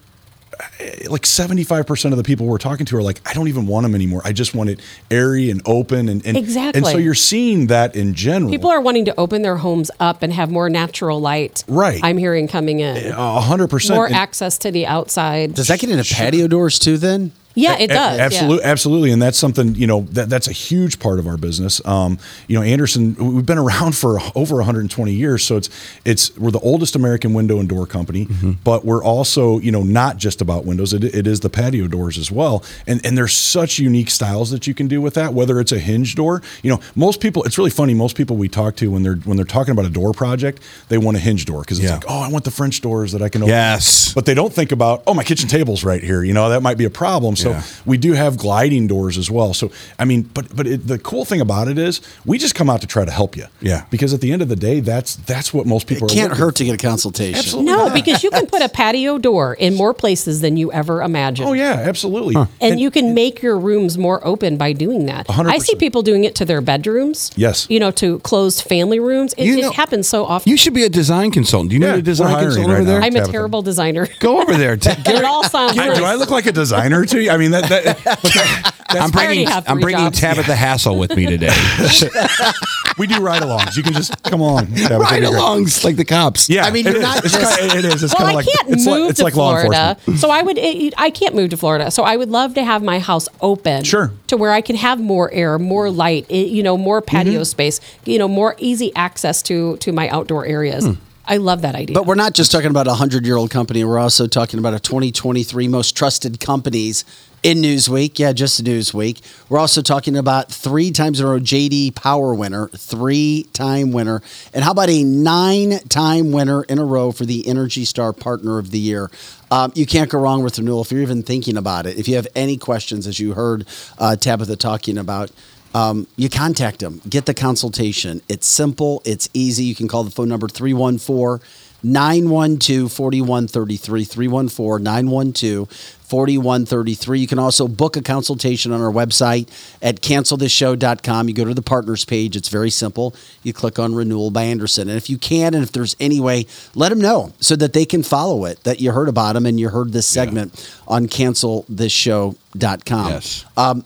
Speaker 11: eh, like 75% of the people we're talking to are like, I don't even want them anymore. I just want it airy and open. And, and, and so you're seeing that in general.
Speaker 4: People are wanting to open their homes up and have more natural light.
Speaker 11: Right.
Speaker 4: I'm hearing coming in.
Speaker 11: a hundred percent.
Speaker 4: More
Speaker 11: And-
Speaker 4: access to the outside.
Speaker 1: Does that get into patio doors too? Then
Speaker 4: yeah, it
Speaker 11: A-
Speaker 4: does.
Speaker 11: Absolutely, absolutely, and that's something you know that that's a huge part of our business. Um, you know, Andersen, we've been around for over 120 years, so it's it's we're the oldest American window and door company,
Speaker 10: Mm-hmm.
Speaker 11: but we're also you know not just about windows. It, it is the patio doors as well, and and there's such unique styles that you can do with that. Whether it's a hinge door, you know, most people. It's really funny. Most people we talk to when they're when they're talking about a door project, they want a hinge door because it's
Speaker 10: Yeah.
Speaker 11: like, oh, I want the French doors that I can open.
Speaker 10: Yes.
Speaker 11: But they don't think about, oh, my kitchen table's right here. You know, that might be a problem. So
Speaker 10: Yeah.
Speaker 11: we do have gliding doors as well. So I mean, but but it, the cool thing about it is we just come out to try to help you.
Speaker 10: Yeah.
Speaker 11: Because at the end of the day, that's that's what most people are.
Speaker 1: it
Speaker 11: are.
Speaker 1: can't
Speaker 11: looking
Speaker 1: hurt to get a consultation.
Speaker 11: Absolutely.
Speaker 4: No,
Speaker 11: not.
Speaker 4: because you can put a patio door in more places than you ever imagined.
Speaker 11: Oh yeah, absolutely.
Speaker 4: And, you can make your rooms more open by doing that.
Speaker 11: A hundred
Speaker 4: I see people doing it to their bedrooms.
Speaker 11: Yes.
Speaker 4: You know, to closed family rooms. It,
Speaker 10: You
Speaker 4: it happens so often.
Speaker 10: You should be a design consultant. Do you know
Speaker 11: Yeah,
Speaker 10: a design consultant
Speaker 11: right
Speaker 10: over there?
Speaker 11: now.
Speaker 4: I'm a terrible designer.
Speaker 10: Go over there. Ta-
Speaker 4: it all sounds
Speaker 11: I- do I look like a designer to you? I mean, that, that
Speaker 10: I'm bringing I'm bringing
Speaker 4: jobs.
Speaker 10: Tabitha Hassel with me today.
Speaker 11: we do ride-alongs. You can just come along. Tabitha,
Speaker 10: Ride
Speaker 11: it'd be great.
Speaker 10: alongs like the cops.
Speaker 11: Yeah,
Speaker 1: I mean, you're
Speaker 11: is.
Speaker 1: not
Speaker 11: It's
Speaker 1: just-
Speaker 11: kinda- it is. It's
Speaker 4: well,
Speaker 11: kind
Speaker 4: I
Speaker 11: of like
Speaker 4: can't
Speaker 11: it's
Speaker 4: move
Speaker 11: like it's
Speaker 4: to
Speaker 11: like
Speaker 4: Florida, so I would. It, I can't move to Florida, so I would love to have my house open,
Speaker 11: Sure.
Speaker 4: to where I can have more air, more light, you know, more patio
Speaker 11: Mm-hmm.
Speaker 4: space, you know, more easy access to to my outdoor areas.
Speaker 11: Hmm.
Speaker 4: I love that idea.
Speaker 1: But we're not just talking about a 100 year old company. We're also talking about a 2023 most trusted companies in Newsweek. Yeah, just Newsweek. We're also talking about three times in a row JD Power winner, three time winner. And how about a nine time winner in a row for the Energy Star Partner of the Year? Um, you can't go wrong with renewal if you're even thinking about it. If you have any questions, as you heard uh, Tabitha talking about, um, you contact them, get the consultation. It's simple, it's easy. You can call the phone number 314 912 4133 314 912 4133. You can also book a consultation on our website at cancelthisshow.com. You go to the partners page. It's very simple. You click on renewal by Andersen. And if you can, and if there's any way, let them know so that they can follow it, that you heard about them and you heard this segment on cancelthisshow.com.
Speaker 10: Yes.
Speaker 1: Um,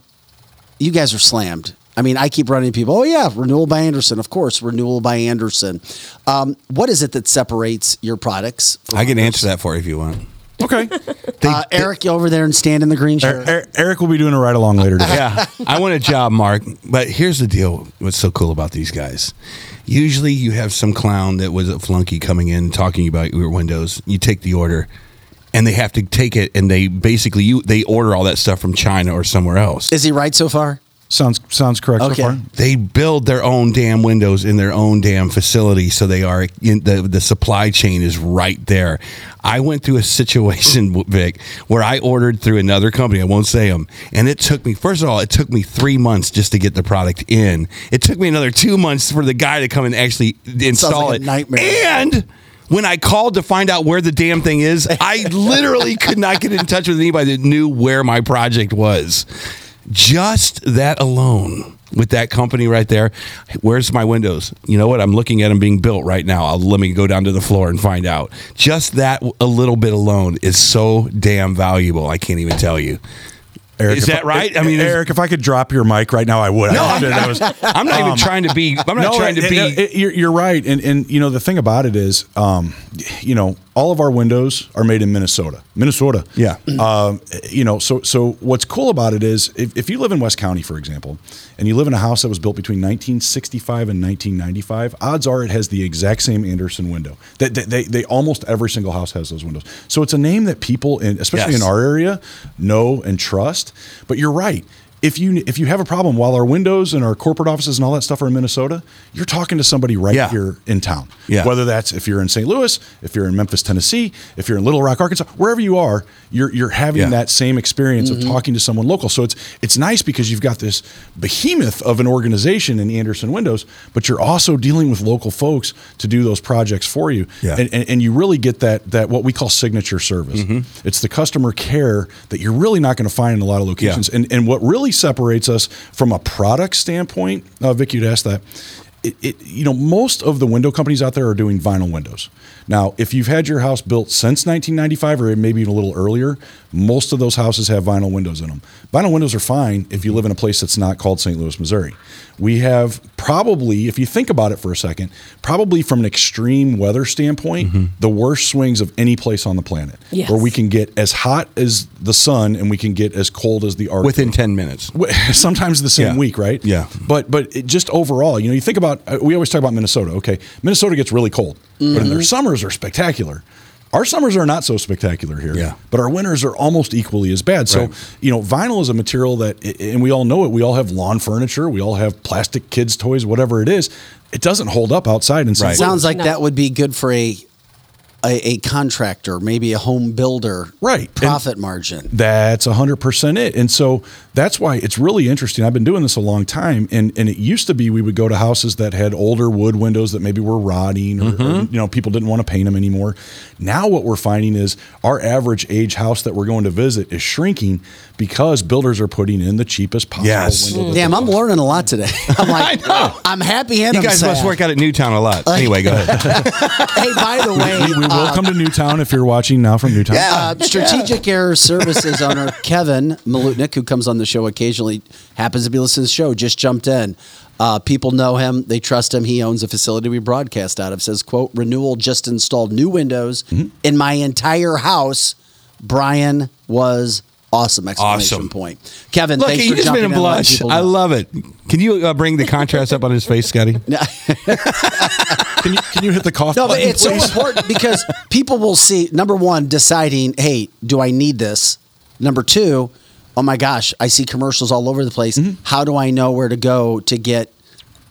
Speaker 1: you guys are slammed. I mean, I keep running people. Oh yeah, renewal by Andersen, of course, renewal by Andersen. Um, what is it that separates your products? from
Speaker 10: I can
Speaker 1: others?
Speaker 10: answer that for you if you want.
Speaker 11: Okay.
Speaker 1: uh, Eric, you over there and stand in the green shirt.
Speaker 11: Er- Er- Eric will be doing a ride along later today.
Speaker 10: yeah, I want a job, Mark. But here's the deal: what's so cool about these guys? Usually, you have some clown that was a flunky coming in talking about your windows. You take the order, and they have to take it, and they basically you they order all that stuff from China or somewhere else.
Speaker 1: Is he right so far?
Speaker 11: Sounds sounds correct
Speaker 1: Okay.
Speaker 11: so far.
Speaker 10: They build their own damn windows in their own damn facility, so they are in the the supply chain is right there. I went through a situation, Vic, where I ordered through another company. I won't say them, and it took me. First of all, it took me three months just to get the product in. It took me another two months for the guy to come and actually install
Speaker 1: like a
Speaker 10: it.
Speaker 1: nightmare.
Speaker 10: And when I called to find out where the damn thing is, I literally could not get in touch with anybody that knew where my project was. Just that alone with that company right there. Where's my windows? You know what? I'm looking at them being built right now. I'll, let me go down to the floor and find out. Just that a little bit alone is so damn valuable. I can't even tell you.
Speaker 11: Eric,
Speaker 10: Is that right? I mean,
Speaker 11: Eric, if I could drop your mic right now, I would.
Speaker 10: No,
Speaker 11: I
Speaker 10: I'm,
Speaker 11: said was-
Speaker 10: I'm not even
Speaker 11: um,
Speaker 10: trying to be. I'm not trying to
Speaker 11: it-
Speaker 10: be.
Speaker 11: it- it- you're, you're right, and and you know the thing about it is, um, you know, all of our windows are made in Minnesota. Minnesota.
Speaker 10: Yeah.
Speaker 11: Um, you know, so so what's cool about it is, if, if you live in West County, for example, and you live in a house that was built between 1965 and 1995, odds are it has the exact same Andersen window. That they, they, they almost every single house has those windows. So it's a name that people, in, especially
Speaker 10: Yes.
Speaker 11: in our area, know and trust. But you're right if you if you have a problem while our windows and our corporate offices and all that stuff are in Minnesota, you're talking to somebody right
Speaker 10: Yeah.
Speaker 11: here in town.
Speaker 10: Yeah.
Speaker 11: Whether that's if you're in St. Louis, if you're in Memphis, Tennessee, if you're in Little Rock, Arkansas, wherever you are, you're you're having
Speaker 10: Yeah.
Speaker 11: that same experience of talking to someone local. So it's it's nice because you've got this behemoth of an organization in Andersen Windows, but you're also dealing with local folks to do those projects for you.
Speaker 10: Yeah.
Speaker 11: And, and, and you really get that that what we call signature service.
Speaker 10: Mm-hmm.
Speaker 11: It's the customer care that you're really not going to find in a lot of locations. Yeah. And and what really separates us from a product standpoint, uh, Vic, you'd ask that. It, it, you know, most of the window companies out there are doing vinyl windows. Now, if you've had your house built since 1995 or maybe even a little earlier, most of those houses have vinyl windows in them. Vinyl windows are fine if you live in a place that's not called St. Louis, Missouri. We have probably, if you think about it for a second, probably from an extreme weather standpoint, the worst swings of any place on the planet.
Speaker 4: Yes.
Speaker 11: Where we can get as hot as the sun and we can get as cold as the Arctic
Speaker 10: Within ten minutes.
Speaker 11: sometimes the same
Speaker 10: Yeah.
Speaker 11: week, right?
Speaker 10: Yeah.
Speaker 11: But but it just overall, you know, you think about uh, we always talk about Minnesota. Okay, Minnesota gets really cold, but in
Speaker 10: Mm-hmm.
Speaker 11: their summers are spectacular. Our summers are not so spectacular here,
Speaker 10: Yeah.
Speaker 11: but our winters are almost equally as bad. So,
Speaker 10: Right.
Speaker 11: you know, vinyl is a material that, and we all know it. We all have lawn furniture, we all have plastic kids' toys, whatever it is. It doesn't hold up outside in
Speaker 10: Right.
Speaker 1: Sounds like
Speaker 4: No.
Speaker 1: that would be good for a, a a contractor, maybe a home builder,
Speaker 11: Right.
Speaker 1: Profit margin.
Speaker 11: That's 100% it. And so that's why it's really interesting. I've been doing this a long time. And, and it used to be we would go to houses that had older wood windows that maybe were rotting or, or, mm-hmm. you know, people didn't want to paint them anymore. Now what we're finding is our average age house that we're going to visit is shrinking because builders are putting in the cheapest possible
Speaker 10: Yes.
Speaker 11: window.
Speaker 1: Damn, I'm learning a lot today. I'm like,
Speaker 10: I know.
Speaker 1: I'm happy and
Speaker 10: You
Speaker 1: I'm
Speaker 10: guys
Speaker 1: sad.
Speaker 10: must work out at Newtown a lot. Anyway, go ahead.
Speaker 1: Hey, by the way,
Speaker 11: We will
Speaker 1: uh,
Speaker 11: come to Newtown if you're watching now from Newtown.
Speaker 1: uh, Strategic Air Services owner Kevin Malutnik, who comes on the show occasionally, happens to be listening to the show, just jumped in. Uh, people know him; they trust him. He owns a facility we broadcast out of. Says, "quote Renewal just installed new windows
Speaker 10: Mm-hmm.
Speaker 1: in my entire house. Brian was awesome!" Exclamation
Speaker 10: Awesome.
Speaker 1: point. Kevin,
Speaker 10: Look,
Speaker 1: thanks
Speaker 10: he
Speaker 1: for
Speaker 10: just made
Speaker 1: jumping
Speaker 10: him
Speaker 1: in.
Speaker 10: Blush. I love it. Can you uh, bring the contrast up on his face, Scotty?
Speaker 11: Can you, can you hit the cough
Speaker 1: No, but
Speaker 11: button,
Speaker 1: it's so important because people will see number one, deciding, hey, do I need this? Number two, oh my gosh, I see commercials all over the place.
Speaker 11: Mm-hmm.
Speaker 1: How do I know where to go to get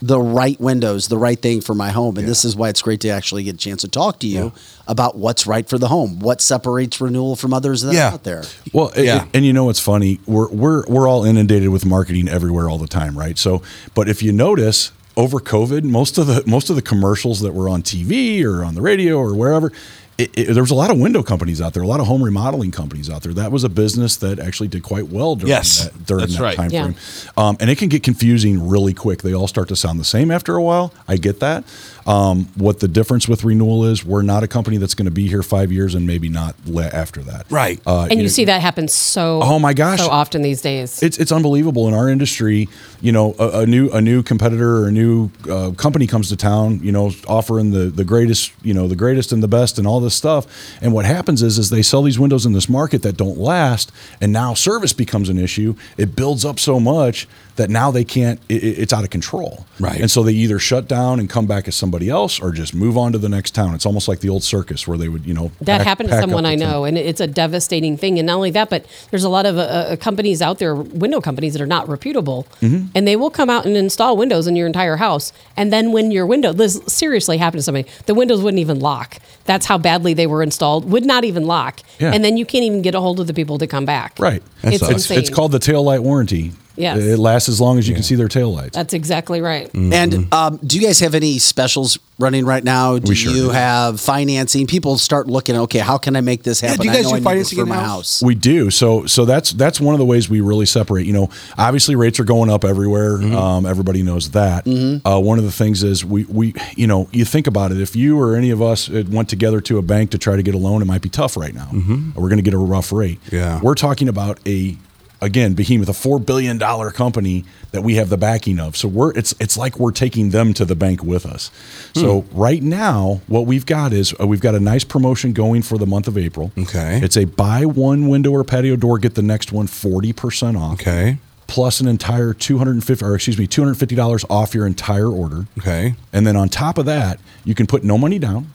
Speaker 1: the right windows, the right thing for my home? And this is why it's great to actually get a chance to talk to you about what's right for the home, what separates renewal from others that
Speaker 10: Yeah.
Speaker 1: are out there.
Speaker 11: Well,
Speaker 10: Yeah.
Speaker 11: it- and you know what's funny? We're we're we're all inundated with marketing everywhere all the time, right? So, but if you notice, over COVID, most of the most of the commercials that were on TV or on the radio or wherever, it, it, there was a lot of window companies out there, a lot of home remodeling companies out there. That was a business that actually did quite well during
Speaker 10: Yes,
Speaker 11: that, during that
Speaker 10: right.
Speaker 11: time
Speaker 4: Yeah.
Speaker 11: frame. Um, and it can get confusing really quick. They all start to sound the same after a while. I get that. Um, what the difference with renewal is, we're not a company that's going to be here five years and maybe not le- after that.
Speaker 10: Right.
Speaker 11: Uh,
Speaker 4: And you
Speaker 11: know,
Speaker 4: see that happen so
Speaker 11: Oh my gosh.
Speaker 4: so often these days.
Speaker 11: it's it's unbelievable in our industry. You know, a, a new a new competitor or a new uh, company comes to town. You know, offering the the greatest, you know, the greatest and the best and all this stuff. And what happens is, is they sell these windows in this market that don't last, and now service becomes an issue. It builds up so much that now they can't. It, it- it's out of control.
Speaker 10: Right.
Speaker 11: And so they either shut down and come back as somebody else, or just move on to the next town. It's almost like the old circus where they would, you know,
Speaker 4: That
Speaker 11: pack-
Speaker 4: happened to someone I
Speaker 11: tent.
Speaker 4: know, and it's a devastating thing. And not only that, but there's a lot of uh, uh, companies out there, window companies that are not reputable,
Speaker 11: Mm-hmm.
Speaker 4: and they will come out and install windows in your entire house. And then when your window, this seriously happened to somebody, the windows wouldn't even lock. That's how badly they were installed. Would not even lock.
Speaker 11: Yeah.
Speaker 4: And then you can't even get a hold of the people to come back.
Speaker 11: Right.
Speaker 10: That
Speaker 4: It's
Speaker 10: sucks.
Speaker 11: It's, it's called the tail light warranty.
Speaker 4: Yes.
Speaker 11: It lasts as long as you can see their tail lights.
Speaker 4: That's exactly right.
Speaker 1: And um, do you guys have any specials running right now? Do
Speaker 11: We sure
Speaker 1: you
Speaker 11: do.
Speaker 1: have financing? People start looking. Okay, how can I make this happen?
Speaker 10: do you
Speaker 1: I
Speaker 10: guys
Speaker 1: know
Speaker 10: do
Speaker 1: I
Speaker 10: financing
Speaker 1: for my
Speaker 10: in-house?
Speaker 1: house.
Speaker 11: We do. So so that's that's one of the ways we really separate. You know, obviously rates are going up everywhere. Um, everybody knows that. Uh, one of the things is we we you know you think about it. If you or any of us uh, went together to a bank to try to get a loan, it might be tough right now. We're going to get a rough rate.
Speaker 10: Yeah.
Speaker 11: We're talking about a again behemoth, a four billion dollar company that we have the backing of. So we're it's it's like we're taking them to the bank with us. So right now, what we've got is uh, we've got a nice promotion going for the month of April.
Speaker 10: Okay.
Speaker 11: It's a buy one window or patio door, get the next one 40% off.
Speaker 10: Okay.
Speaker 11: Plus an entire 250 or excuse me, $250 off your entire order.
Speaker 10: Okay.
Speaker 11: And then on top of that, you can put no money down,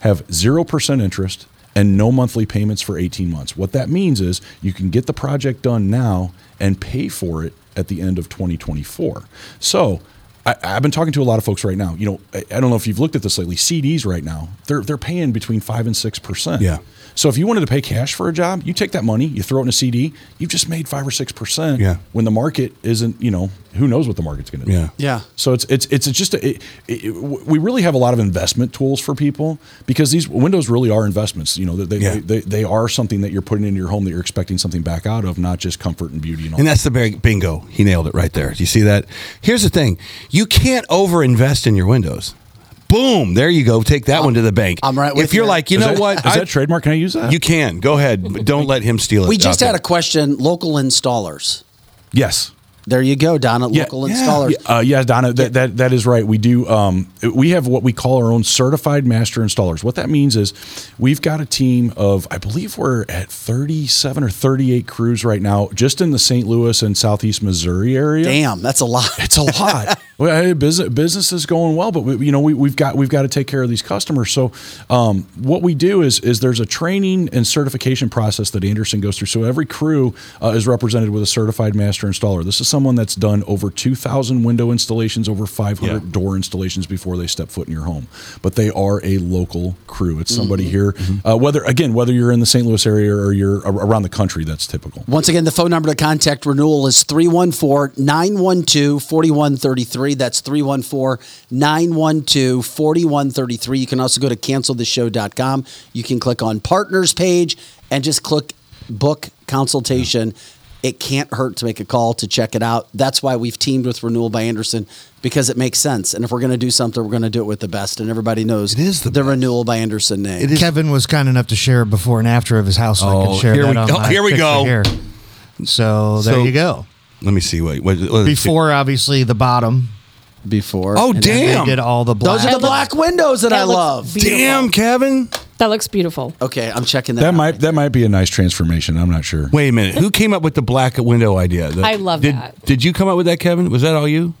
Speaker 11: have 0% interest and no monthly payments for 18 months. What that means is you can get the project done now and pay for it at the end of 2024. So, I, I've been talking to a lot of folks right now. You know, I, I don't know if you've looked at this lately. CDs right now, they're they're paying between five and six percent.
Speaker 10: Yeah.
Speaker 11: So if you wanted to pay cash for a job, you take that money, you throw it in a CD, you've just made five or six percent.
Speaker 10: Yeah.
Speaker 11: When the market isn't, you know, who knows what the market's going to do.
Speaker 10: Yeah.
Speaker 1: Yeah.
Speaker 11: So it's it's it's just a, it, it, we really have a lot of investment tools for people because these windows really are investments. You know, they,
Speaker 10: Yeah.
Speaker 11: they, they, they are something that you're putting into your home that you're expecting something back out of, not just comfort and beauty and all.
Speaker 10: And that's the bingo. He nailed it right there. Do you see that? Here's the thing you can't over invest in your windows. Boom. There you go. Take that one to the bank.
Speaker 1: I'm right with
Speaker 10: If you're
Speaker 1: you.
Speaker 10: like, you
Speaker 11: Is
Speaker 10: know
Speaker 11: that-
Speaker 10: what?
Speaker 11: Is
Speaker 10: I-
Speaker 11: that trademark? Can I use that?
Speaker 10: you can. Go ahead. But don't let him steal it.
Speaker 1: We just had
Speaker 10: there.
Speaker 1: a question. Local installers.
Speaker 11: yes.
Speaker 1: There you go, Don at local
Speaker 11: yeah,
Speaker 1: installers.
Speaker 11: Yeah, uh, yeah, Donna, that, that that is right. We do. Um, we have what we call our own certified master installers. What that means is, we've got a team of, I believe we're at thirty-seven or thirty-eight crews right now, just in the St. Louis and Southeast Missouri area.
Speaker 1: Damn, that's a lot.
Speaker 11: It's a lot. well, hey, business business is going well, but we, you know we, we've got we've got to take care of these customers. So um, what we do is is there's a training and certification process that Andersen goes through. So every crew uh, is represented with a certified master installer. This is someone that's done over 2,000 window installations, over 500
Speaker 10: Yeah.
Speaker 11: door installations before they step foot in your home. But they are a local crew. It's somebody
Speaker 1: Mm-hmm.
Speaker 11: here, uh, whether again whether you're in the St. Louis area or you're around the country. That's typical.
Speaker 1: Once again, the phone number to contact renewal is 314 912 4133. That's 314 912 4133. You can also go to canceltheshow.com. You can click on partners page and just click book consultation. It can't hurt to make a call to check it out. That's why we've teamed with Renewal by Andersen because it makes sense. And if we're going to do something, we're going to do it with the best. And everybody knows
Speaker 10: It is the
Speaker 1: the. Renewal by Andersen name.
Speaker 10: It is-
Speaker 6: Kevin was kind enough to share before and after of his house. So I
Speaker 10: Oh,
Speaker 6: could share
Speaker 10: here
Speaker 6: that
Speaker 10: we
Speaker 6: on
Speaker 10: go.
Speaker 6: my
Speaker 10: Here we go.
Speaker 6: Here. So there
Speaker 10: So-
Speaker 6: you go.
Speaker 10: Let me see. Wait. what, what-
Speaker 6: Before, obviously, the bottom.
Speaker 1: Before.
Speaker 10: Oh,
Speaker 1: And
Speaker 6: They
Speaker 10: damn.
Speaker 6: did all the black.
Speaker 1: Those are the black windows that,
Speaker 4: That
Speaker 1: I
Speaker 4: looks
Speaker 1: love.
Speaker 4: beautiful.
Speaker 10: Damn, Kevin.
Speaker 4: That looks beautiful.
Speaker 1: Okay, I'm checking that.
Speaker 11: That
Speaker 1: out.
Speaker 11: might that might be a nice transformation. I'm not sure.
Speaker 10: Wait a minute. Who came up with the black window idea? The-
Speaker 4: I love
Speaker 10: did,
Speaker 4: that.
Speaker 10: Did you come up with that, Kevin? Was that all you?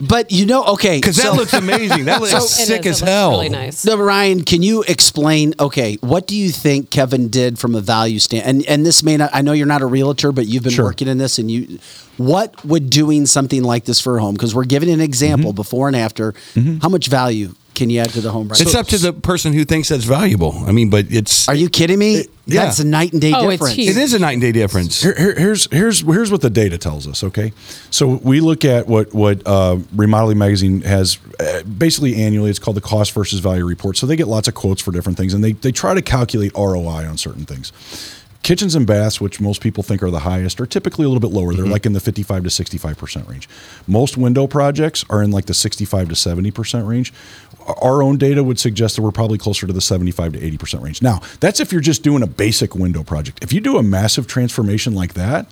Speaker 1: But you know, okay,
Speaker 10: Because that
Speaker 1: so-
Speaker 10: looks amazing. That looks
Speaker 4: It
Speaker 10: sick
Speaker 4: is.
Speaker 10: as
Speaker 4: It looks
Speaker 10: hell.
Speaker 4: Really nice.
Speaker 1: No, Ryan, can you explain? Okay, what do you think Kevin did from a value stand? And and this may not. I know you're not a realtor, but you've been
Speaker 11: Sure.
Speaker 1: working in this, and you. What would doing something like this for a home? Because we're giving an
Speaker 11: Mm-hmm.
Speaker 1: example before and after. How much value can you add to the home? Brian?
Speaker 10: It's up to the person who thinks that's valuable. I mean, but it's.
Speaker 1: Are you kidding me?
Speaker 10: yeah.
Speaker 1: That's a night and day
Speaker 4: Oh, it's
Speaker 1: difference.
Speaker 4: huge.
Speaker 10: It is a night and day difference.
Speaker 11: Here, here- here's here's here's what the data tells us. Okay, so we look at what what uh, Remodeling Magazine has uh, basically annually. It's called the cost versus value report. So they get lots of quotes for different things, and they they try to calculate ROI on certain things. Kitchens and baths, which most people think are the highest, are typically a little bit lower. They're mm-hmm. like in the 55 to 65 percent range. Most window projects are in like the 65 to 70 percent range. Our own data would suggest that we're probably closer to the 75 to 80 percent range. Now, that's if you're just doing a basic window project. If you do a massive transformation like that,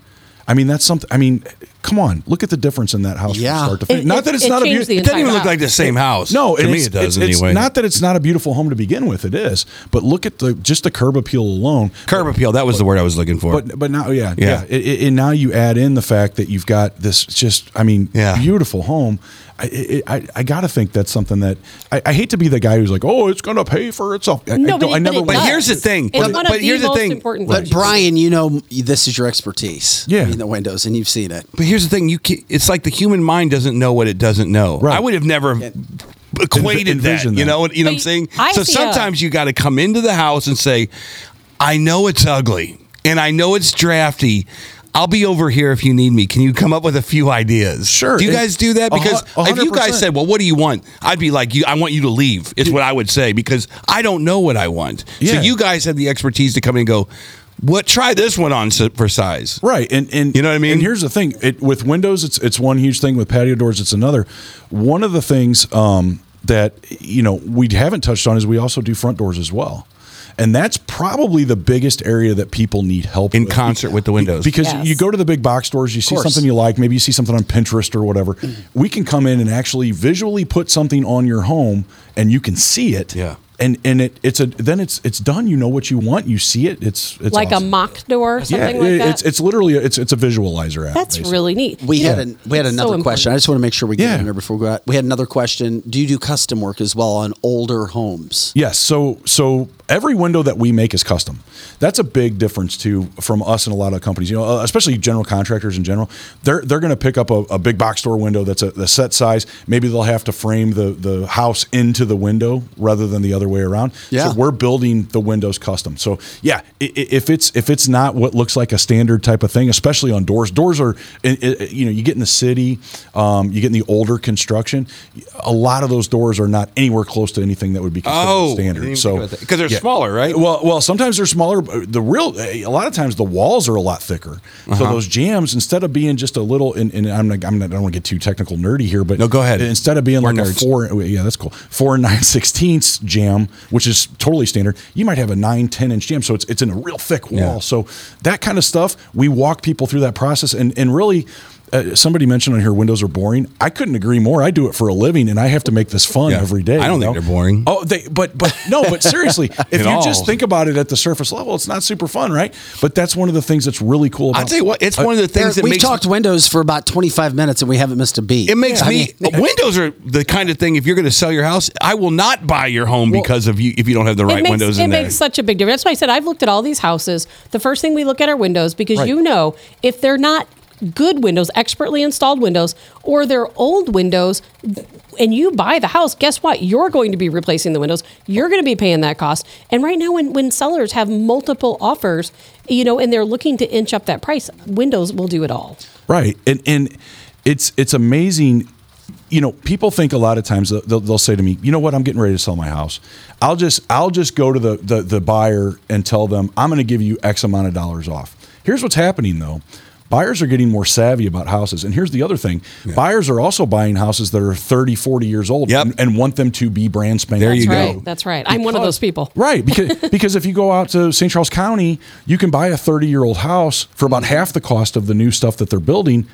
Speaker 11: I mean, that's something. I mean, come on, look at the difference in that house
Speaker 1: Yeah.
Speaker 11: from start to finish.
Speaker 4: It-
Speaker 11: not
Speaker 4: it-
Speaker 11: that it's
Speaker 4: it
Speaker 11: not a beautiful.
Speaker 4: the
Speaker 10: It doesn't even look like the same house.
Speaker 11: No,
Speaker 10: to
Speaker 11: and
Speaker 10: me it doesn't
Speaker 11: it's, it's
Speaker 10: anyway.
Speaker 11: not that it's not a beautiful home to begin with. It is, but look at the just the curb appeal alone.
Speaker 10: curb appeal. That was the word I was looking for.
Speaker 11: But but now yeah
Speaker 10: Yeah.
Speaker 11: yeah, It- it- and now you add in the fact that you've got this just I mean
Speaker 10: Yeah.
Speaker 11: beautiful home. I I, I got to think that's something that I, I hate to be the guy who's like oh it's going to pay for itself. I,
Speaker 4: No,
Speaker 11: I,
Speaker 4: but
Speaker 11: don't- I
Speaker 4: it- but it
Speaker 10: But here's the thing.
Speaker 4: It's
Speaker 10: But-
Speaker 4: one of
Speaker 10: but
Speaker 4: the
Speaker 10: here's the
Speaker 4: most
Speaker 10: thing.
Speaker 4: important
Speaker 1: But. Brian, you know this is your expertise.
Speaker 11: Yeah.
Speaker 1: in the windows, and you've seen it.
Speaker 10: But here's the thing: you, ca- it's like the human mind doesn't know what it doesn't know.
Speaker 11: Right.
Speaker 10: I would have never equated that.
Speaker 11: envision
Speaker 10: You know what? You know what I'm saying?
Speaker 4: I
Speaker 10: so
Speaker 4: see a-
Speaker 10: sometimes uh, you got to come into the house and say, "I know it's ugly, and I know it's drafty." I'll be over here if you need me. Can you come up with a few ideas?
Speaker 11: Sure.
Speaker 10: Do you guys do that?
Speaker 11: a hu-
Speaker 10: Because if you guys said, "Well, what do you want?" I'd be like, you, "I want you to leave." Is what I would say because I don't know what I want. So you guys have the expertise to come in and go, "What? Try this one on for size."
Speaker 11: Right, and and
Speaker 10: You know what I mean?
Speaker 11: And here's the thing: it, with windows, it's it's one huge thing. With patio doors, it's another. One of the things um, that you know we haven't touched on is we also do front doors as well. And that's probably the biggest area that people need help
Speaker 10: In
Speaker 11: with.
Speaker 10: concert with the windows.
Speaker 11: Because
Speaker 4: Yes.
Speaker 11: you go to the big box stores, you see something you like, maybe you see something on Pinterest or whatever. We can come in and actually visually put something on your home and you can see it.
Speaker 10: Yeah.
Speaker 11: And and it it's a then it's it's done. You know what you want. You see it. It's it's
Speaker 4: like
Speaker 11: awesome.
Speaker 4: a mock door or something
Speaker 11: yeah,
Speaker 4: like
Speaker 11: it-
Speaker 4: that.
Speaker 11: it's it's literally a, it's it's a visualizer app.
Speaker 4: That's
Speaker 11: basically.
Speaker 4: really neat.
Speaker 1: We
Speaker 4: You
Speaker 1: had
Speaker 4: know,
Speaker 1: an, we had
Speaker 4: it's so
Speaker 1: another
Speaker 4: important.
Speaker 1: question. I just want to make sure we get
Speaker 11: Yeah.
Speaker 1: in there before we go out. We had another question. Do you do custom work as well on older homes?
Speaker 11: Yes. So so every window that we make is custom. That's a big difference too from us and a lot of companies. You know, uh, especially general contractors in general. They're they're going to pick up a, a big box store window that's a, the set size. Maybe they'll have to frame the the house into the window rather than the other way around.
Speaker 1: Yeah.
Speaker 11: So we're building the windows custom. So yeah, if it's if it's not what looks like a standard type of thing, especially on doors, doors are you know you get in the city, um, you get in the older construction. A lot of those doors are not anywhere close to anything that would be considered
Speaker 10: Oh,
Speaker 11: standard. So
Speaker 10: think about that. 'Cause they're
Speaker 11: yeah.
Speaker 10: smaller, right?
Speaker 11: Well, well, sometimes they're smaller. but The real, a lot of times the walls are a lot thicker. So
Speaker 10: Uh-huh.
Speaker 11: those jambs, instead of being just a little, and, and I'm not, I'm not, I don't want to get too technical nerdy here, but
Speaker 10: No, go ahead.
Speaker 11: Instead of being like
Speaker 10: nerds.
Speaker 11: a four, yeah, that's cool, four and nine sixteenths jamb, which is totally standard. You might have a nine, 10 inch jamb, so it's it's in a real thick wall.
Speaker 10: Yeah.
Speaker 11: So that kind of stuff, we walk people through that process, and and really. Uh, somebody mentioned on here windows are boring. I couldn't agree more. I do it for a living, and I have to make this fun
Speaker 10: Yeah.
Speaker 11: every day.
Speaker 10: I don't
Speaker 11: you
Speaker 10: think
Speaker 11: know?
Speaker 10: they're boring.
Speaker 11: Oh, they but but no, but seriously, if you
Speaker 10: all.
Speaker 11: just think about it at the surface level, it's not super fun, right? But that's one of the things that's really cool about.
Speaker 10: I'll tell you what, it's
Speaker 11: Uh,
Speaker 10: one of the things
Speaker 1: Eric,
Speaker 10: that
Speaker 1: we've
Speaker 10: makes
Speaker 1: talked windows for about 25 minutes and we haven't missed a beat.
Speaker 10: It makes
Speaker 1: I
Speaker 10: me
Speaker 1: mean-
Speaker 10: windows are the kind of thing. If you're going to sell your house, I will not buy your home because of you if you don't have the right
Speaker 4: makes,
Speaker 10: windows
Speaker 4: it
Speaker 10: in there.
Speaker 4: It makes such a big difference. That's why I said I've looked at all these houses. The first thing we look at are windows because
Speaker 11: Right.
Speaker 4: you know if they're not good windows, expertly installed windows, or they're old windows, and you buy the house, guess what? You're going to be replacing the windows. You're going to be paying that cost. And right now, when when sellers have multiple offers, you know, and they're looking to inch up that price, windows will do it all.
Speaker 11: Right, and and it's it's amazing. You know, people think a lot of times they'll, they'll say to me, "You know what? I'm getting ready to sell my house. I'll just I'll just go to the the, the buyer and tell them I'm going to give you X amount of dollars off." Here's what's happening though. Buyers are getting more savvy about houses. And here's the other thing. Buyers are also buying houses that are 30, 40 years old
Speaker 10: Yep.
Speaker 11: and, and want them to be brand spanking.
Speaker 10: There
Speaker 4: That's
Speaker 10: you
Speaker 4: right.
Speaker 10: go.
Speaker 4: That's right. I'm one of those people.
Speaker 11: Right, because because if you go out to St. Charles County, you can buy a 30-year-old house for about half the cost of the new stuff that they're building,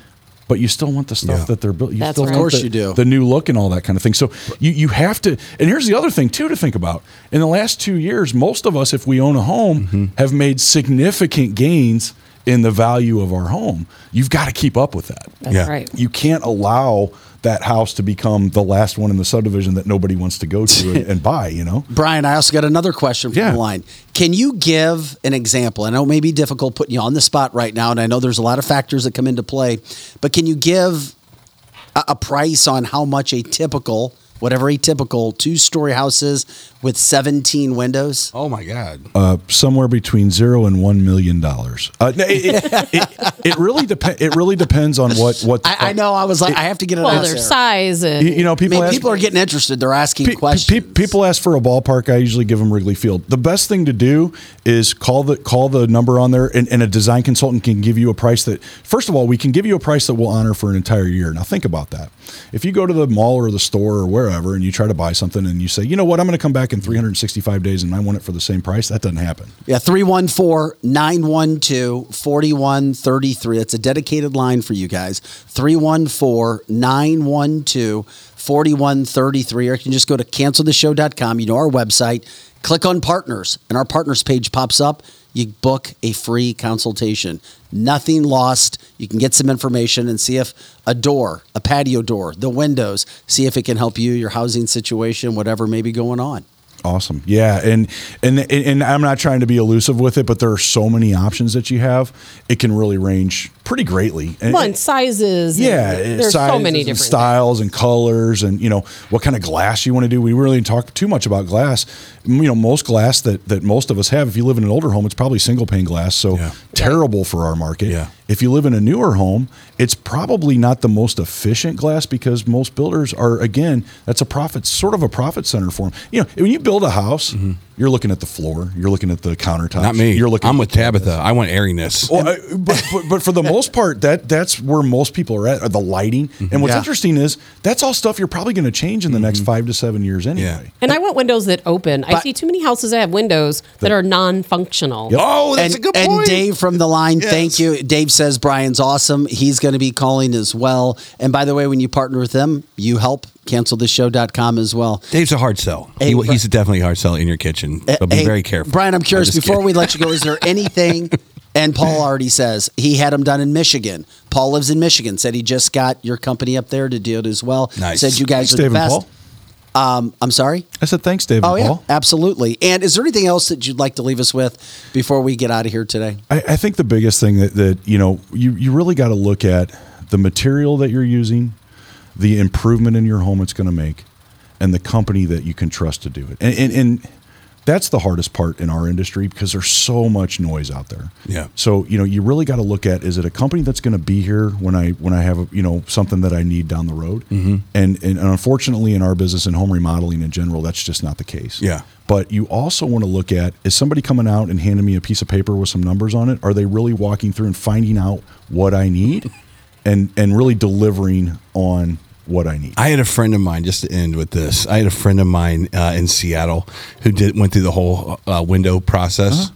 Speaker 11: but you still want the stuff
Speaker 10: Yeah.
Speaker 11: that they're building. You
Speaker 4: That's
Speaker 11: still
Speaker 4: right.
Speaker 1: Of course
Speaker 11: the,
Speaker 1: you do.
Speaker 11: The new look and all that kind of thing. So you you have to and here's the other thing too to think about. In the last 2 years, most of us if we own a home
Speaker 10: Mm-hmm.
Speaker 11: have made significant gains in the value of our home. You've got to keep up with that.
Speaker 4: That's
Speaker 10: Yeah.
Speaker 4: right.
Speaker 11: You can't allow that house to become the last one in the subdivision that nobody wants to go to and, and buy, you know?
Speaker 1: Brian, I also got another question from
Speaker 11: Yeah.
Speaker 1: the line. Can you give an example? I know it may be difficult putting you on the spot right now, and I know there's a lot of factors that come into play, but can you give a, a price on how much a typical whatever a typical two story house is with 17 windows?
Speaker 10: Oh my God.
Speaker 11: Uh, somewhere between zero and one million dollars. Uh, it, it, it, it really depends. It really depends on what what.
Speaker 1: I, I know. I was like, I have to get an
Speaker 4: Well,
Speaker 1: answer.
Speaker 4: their size and
Speaker 11: You, you know,
Speaker 1: I
Speaker 11: people
Speaker 1: mean,
Speaker 11: ask,
Speaker 1: people are getting interested. They're asking
Speaker 11: Pe- pe-
Speaker 1: questions.
Speaker 11: pe- people ask for a ballpark. I usually give them Wrigley Field. The best thing to do is call the call the number on there, and, and a design consultant can give you a price that. First of all, we can give you a price that we'll honor for an entire year. Now think about that. If you go to the mall or the store or wherever, and you try to buy something, and you say, you know what, I'm going to come back in 365 days, and I want it for the same price, that doesn't happen.
Speaker 1: Yeah, 314 912 4133. That's a dedicated line for you guys. 314 912 4133. Or you can just go to canceltheshow.com. You know our website. Click on partners, and our partners page pops up. You book a free consultation. Nothing lost. You can get some information and see if a door, a patio door, the windows, see if it can help you, your housing situation, whatever may be going on.
Speaker 11: Awesome. Yeah, and and and I'm not trying to be elusive with it, but there are so many options that you have. It can really range pretty greatly. And-
Speaker 4: well, and sizes. and
Speaker 11: yeah,
Speaker 4: there's so many different
Speaker 11: styles and colors, and you know what kind of glass you want to do. We really didn't talk too much about glass. You know, most glass that that most of us have. If you live in an older home, it's probably single pane glass, so terrible for our market.
Speaker 10: Yeah.
Speaker 11: If you live in a newer home, it's probably not the most efficient glass because most builders are again that's a profit sort of a profit center for them. You know, when you build a house, mm-hmm. You're looking at the floor, you're looking at the countertops.
Speaker 10: Mm-hmm. Not me.
Speaker 11: You're looking.
Speaker 10: I'm with. Tabitha. I want airiness.
Speaker 11: Well, I, but, but but for the most part, that that's where most people are at. Are the lighting, and what's
Speaker 1: Yeah.
Speaker 11: interesting is that's all stuff you're probably going to change in the next five to seven years anyway.
Speaker 4: And I want windows that open. I see too many houses that have windows that are non-functional.
Speaker 10: oh, that's
Speaker 1: and,
Speaker 10: a good point. and.
Speaker 1: Dave from the line,
Speaker 10: Yes.
Speaker 1: thank you. Dave says Brian's awesome. He's going to be calling as well. And by the way, when you partner with them, you help canceltheshow.com as well.
Speaker 10: Dave's a hard sell.
Speaker 1: Hey,
Speaker 10: He-
Speaker 1: Bri-
Speaker 10: he's definitely a hard sell in your kitchen. So be
Speaker 1: Hey,
Speaker 10: very careful.
Speaker 1: Brian, I'm curious,
Speaker 10: I'm
Speaker 1: before
Speaker 10: kidding.
Speaker 1: we let you go, is there anything, and Paul already says he had them done in Michigan. Paul lives in Michigan, said he just got your company up there to do it as well.
Speaker 10: Nice.
Speaker 1: Said you guys
Speaker 11: Thanks,
Speaker 1: are
Speaker 11: Dave
Speaker 1: the
Speaker 11: and
Speaker 1: best.
Speaker 11: Paul.
Speaker 1: Um, I'm sorry?
Speaker 11: I said thanks, Dave.
Speaker 1: Oh,
Speaker 11: and
Speaker 1: yeah,
Speaker 11: Paul.
Speaker 1: absolutely. And is there anything else that you'd like to leave us with before we get out of here today?
Speaker 11: I, I think the biggest thing that, that you know you, you really got to look at the material that you're using, the improvement in your home it's going to make, and the company that you can trust to do it. And, and, and that's the hardest part in our industry because there's so much noise out there.
Speaker 10: Yeah.
Speaker 11: So you know you really got to look at is it a company that's going to be here when I when I have a, you know something that I need down the road. Mm-hmm. And, and unfortunately in our business and home remodeling in general that's just not the case.
Speaker 10: Yeah.
Speaker 11: But you also want to look at is somebody coming out and handing me a piece of paper with some numbers on it? Are they really walking through and finding out what I need and and really delivering on what I need?
Speaker 10: I had a friend of mine, just to end with this. I had a friend of mine uh, in Seattle who did went through the whole uh, window process.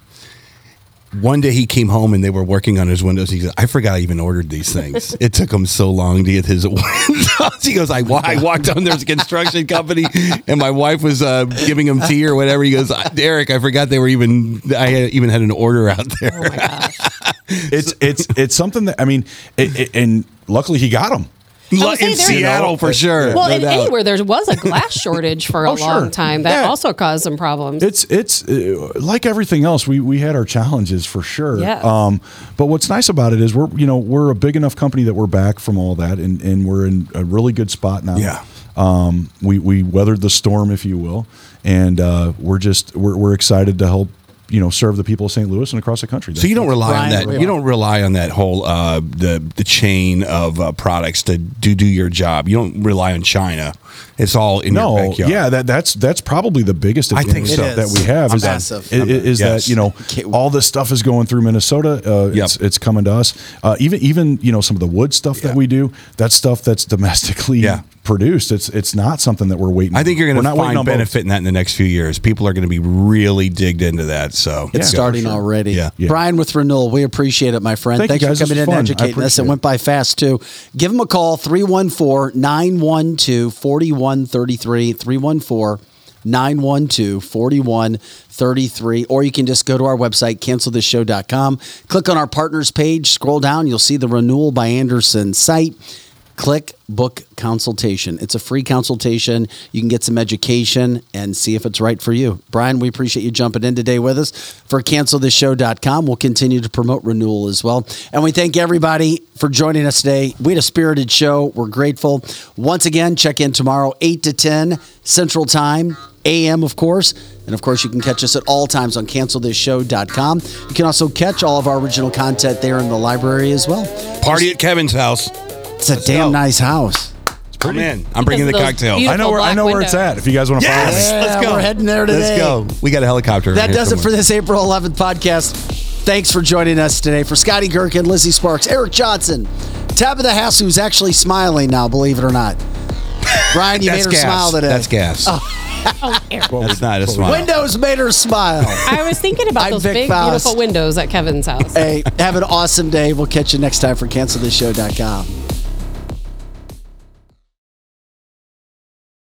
Speaker 10: One day he came home and they were working on his windows. He said, "I forgot I even ordered these things. it took him so long to get his windows." he goes, "I, I walked on there's a construction company and my wife was uh, giving him tea or whatever." He goes, Derek, I forgot they were even. I had, even had an order out there."
Speaker 4: Oh my gosh.
Speaker 11: It's it's it's something that I mean, it, it, and luckily he got them.
Speaker 4: would
Speaker 10: in Seattle for sure.
Speaker 4: Well,
Speaker 10: no
Speaker 4: and
Speaker 10: doubt.
Speaker 4: anywhere there was a glass shortage for a
Speaker 11: Oh, sure.
Speaker 4: long time. That
Speaker 11: Yeah.
Speaker 4: also caused some problems.
Speaker 11: It's it's uh, like everything else. We we had our challenges for sure.
Speaker 4: Yeah.
Speaker 11: Um, but what's nice about it is we're you know we're a big enough company that we're back from all that and and we're in a really good spot now.
Speaker 10: Yeah.
Speaker 11: Um, we we weathered the storm, if you will, and uh, we're just we're we're excited to help you know serve the people of St. Louis and across the country.
Speaker 10: So you don't rely
Speaker 1: Brian,
Speaker 10: on that.
Speaker 1: we
Speaker 10: You don't rely on that whole uh, the the chain of uh, products to do do your job. You don't rely on China. It's all in
Speaker 11: no,
Speaker 10: your backyard.
Speaker 11: yeah, that that's that's probably the biggest
Speaker 10: I think
Speaker 11: advantage
Speaker 10: so.
Speaker 1: It
Speaker 11: that
Speaker 1: is.
Speaker 11: we have is
Speaker 1: Massive.
Speaker 11: that i- i- is
Speaker 10: Yes.
Speaker 11: that you know all this stuff is going through Minnesota. Uh, it's,
Speaker 10: Yep.
Speaker 11: it's coming to us. Uh, even even you know some of the wood stuff that we do. That's stuff that's domestically
Speaker 10: Yeah.
Speaker 11: produced. It's it's not something that we're waiting.
Speaker 10: I think you're going to find
Speaker 11: on boats.
Speaker 10: benefit in that in the next few years. People are going to be really digged into that. So
Speaker 1: It's
Speaker 10: Yeah.
Speaker 1: starting already.
Speaker 10: Yeah.
Speaker 11: Yeah.
Speaker 1: Brian with Renewal, we appreciate it, my friend.
Speaker 11: Thank you,
Speaker 1: Thanks
Speaker 11: guys.
Speaker 1: for coming in
Speaker 11: was
Speaker 1: and educating us. It
Speaker 11: appreciate
Speaker 1: went by fast, too. Give them a call, 314 912 4133. 314 912 4133. Or you can just go to our website, cancelthisshow.com. Click on our partners page, scroll down, you'll see the Renewal by Andersen site. Click book consultation. It's a free consultation. You can get some education and see if it's right for you. Brian, we appreciate you jumping in today with us for cancelthisshow.com. We'll continue to promote renewal as well. And we thank everybody for joining us today. We had a spirited show. We're grateful. Once again, check in tomorrow, 8 to 10 Central Time, AM, of course. And of course, you can catch us at all times on cancelthisshow.com. You can also catch all of our original content there in the library as well.
Speaker 10: Party at Kevin's house.
Speaker 1: It's a damn nice house.
Speaker 10: I'm in. I'm bringing the
Speaker 4: Because of those
Speaker 10: cocktails.
Speaker 4: beautiful
Speaker 11: I know where I
Speaker 4: black
Speaker 11: know where it's
Speaker 4: windows.
Speaker 11: at. If you guys want to follow me.
Speaker 10: Yes, let's go.
Speaker 1: we're heading there today.
Speaker 10: Let's go. We got a helicopter.
Speaker 1: That does it for this April 11th podcast. Thanks for joining us today. For Scotty Gherkin, Lizzie Sparks, Eric Johnson, Tabitha Hass, who's actually smiling now, believe it or not. Brian, you
Speaker 10: That's
Speaker 1: made her
Speaker 10: gas.
Speaker 1: smile today.
Speaker 10: That's gas.
Speaker 4: Oh, oh Eric.
Speaker 10: That's not a smile.
Speaker 1: Windows made her smile.
Speaker 4: I was thinking about
Speaker 1: I'm
Speaker 4: those
Speaker 1: Vic
Speaker 4: big,
Speaker 1: Faust.
Speaker 4: beautiful windows at Kevin's house.
Speaker 1: hey, have an awesome day. We'll catch you next time for cancelthisshow.com.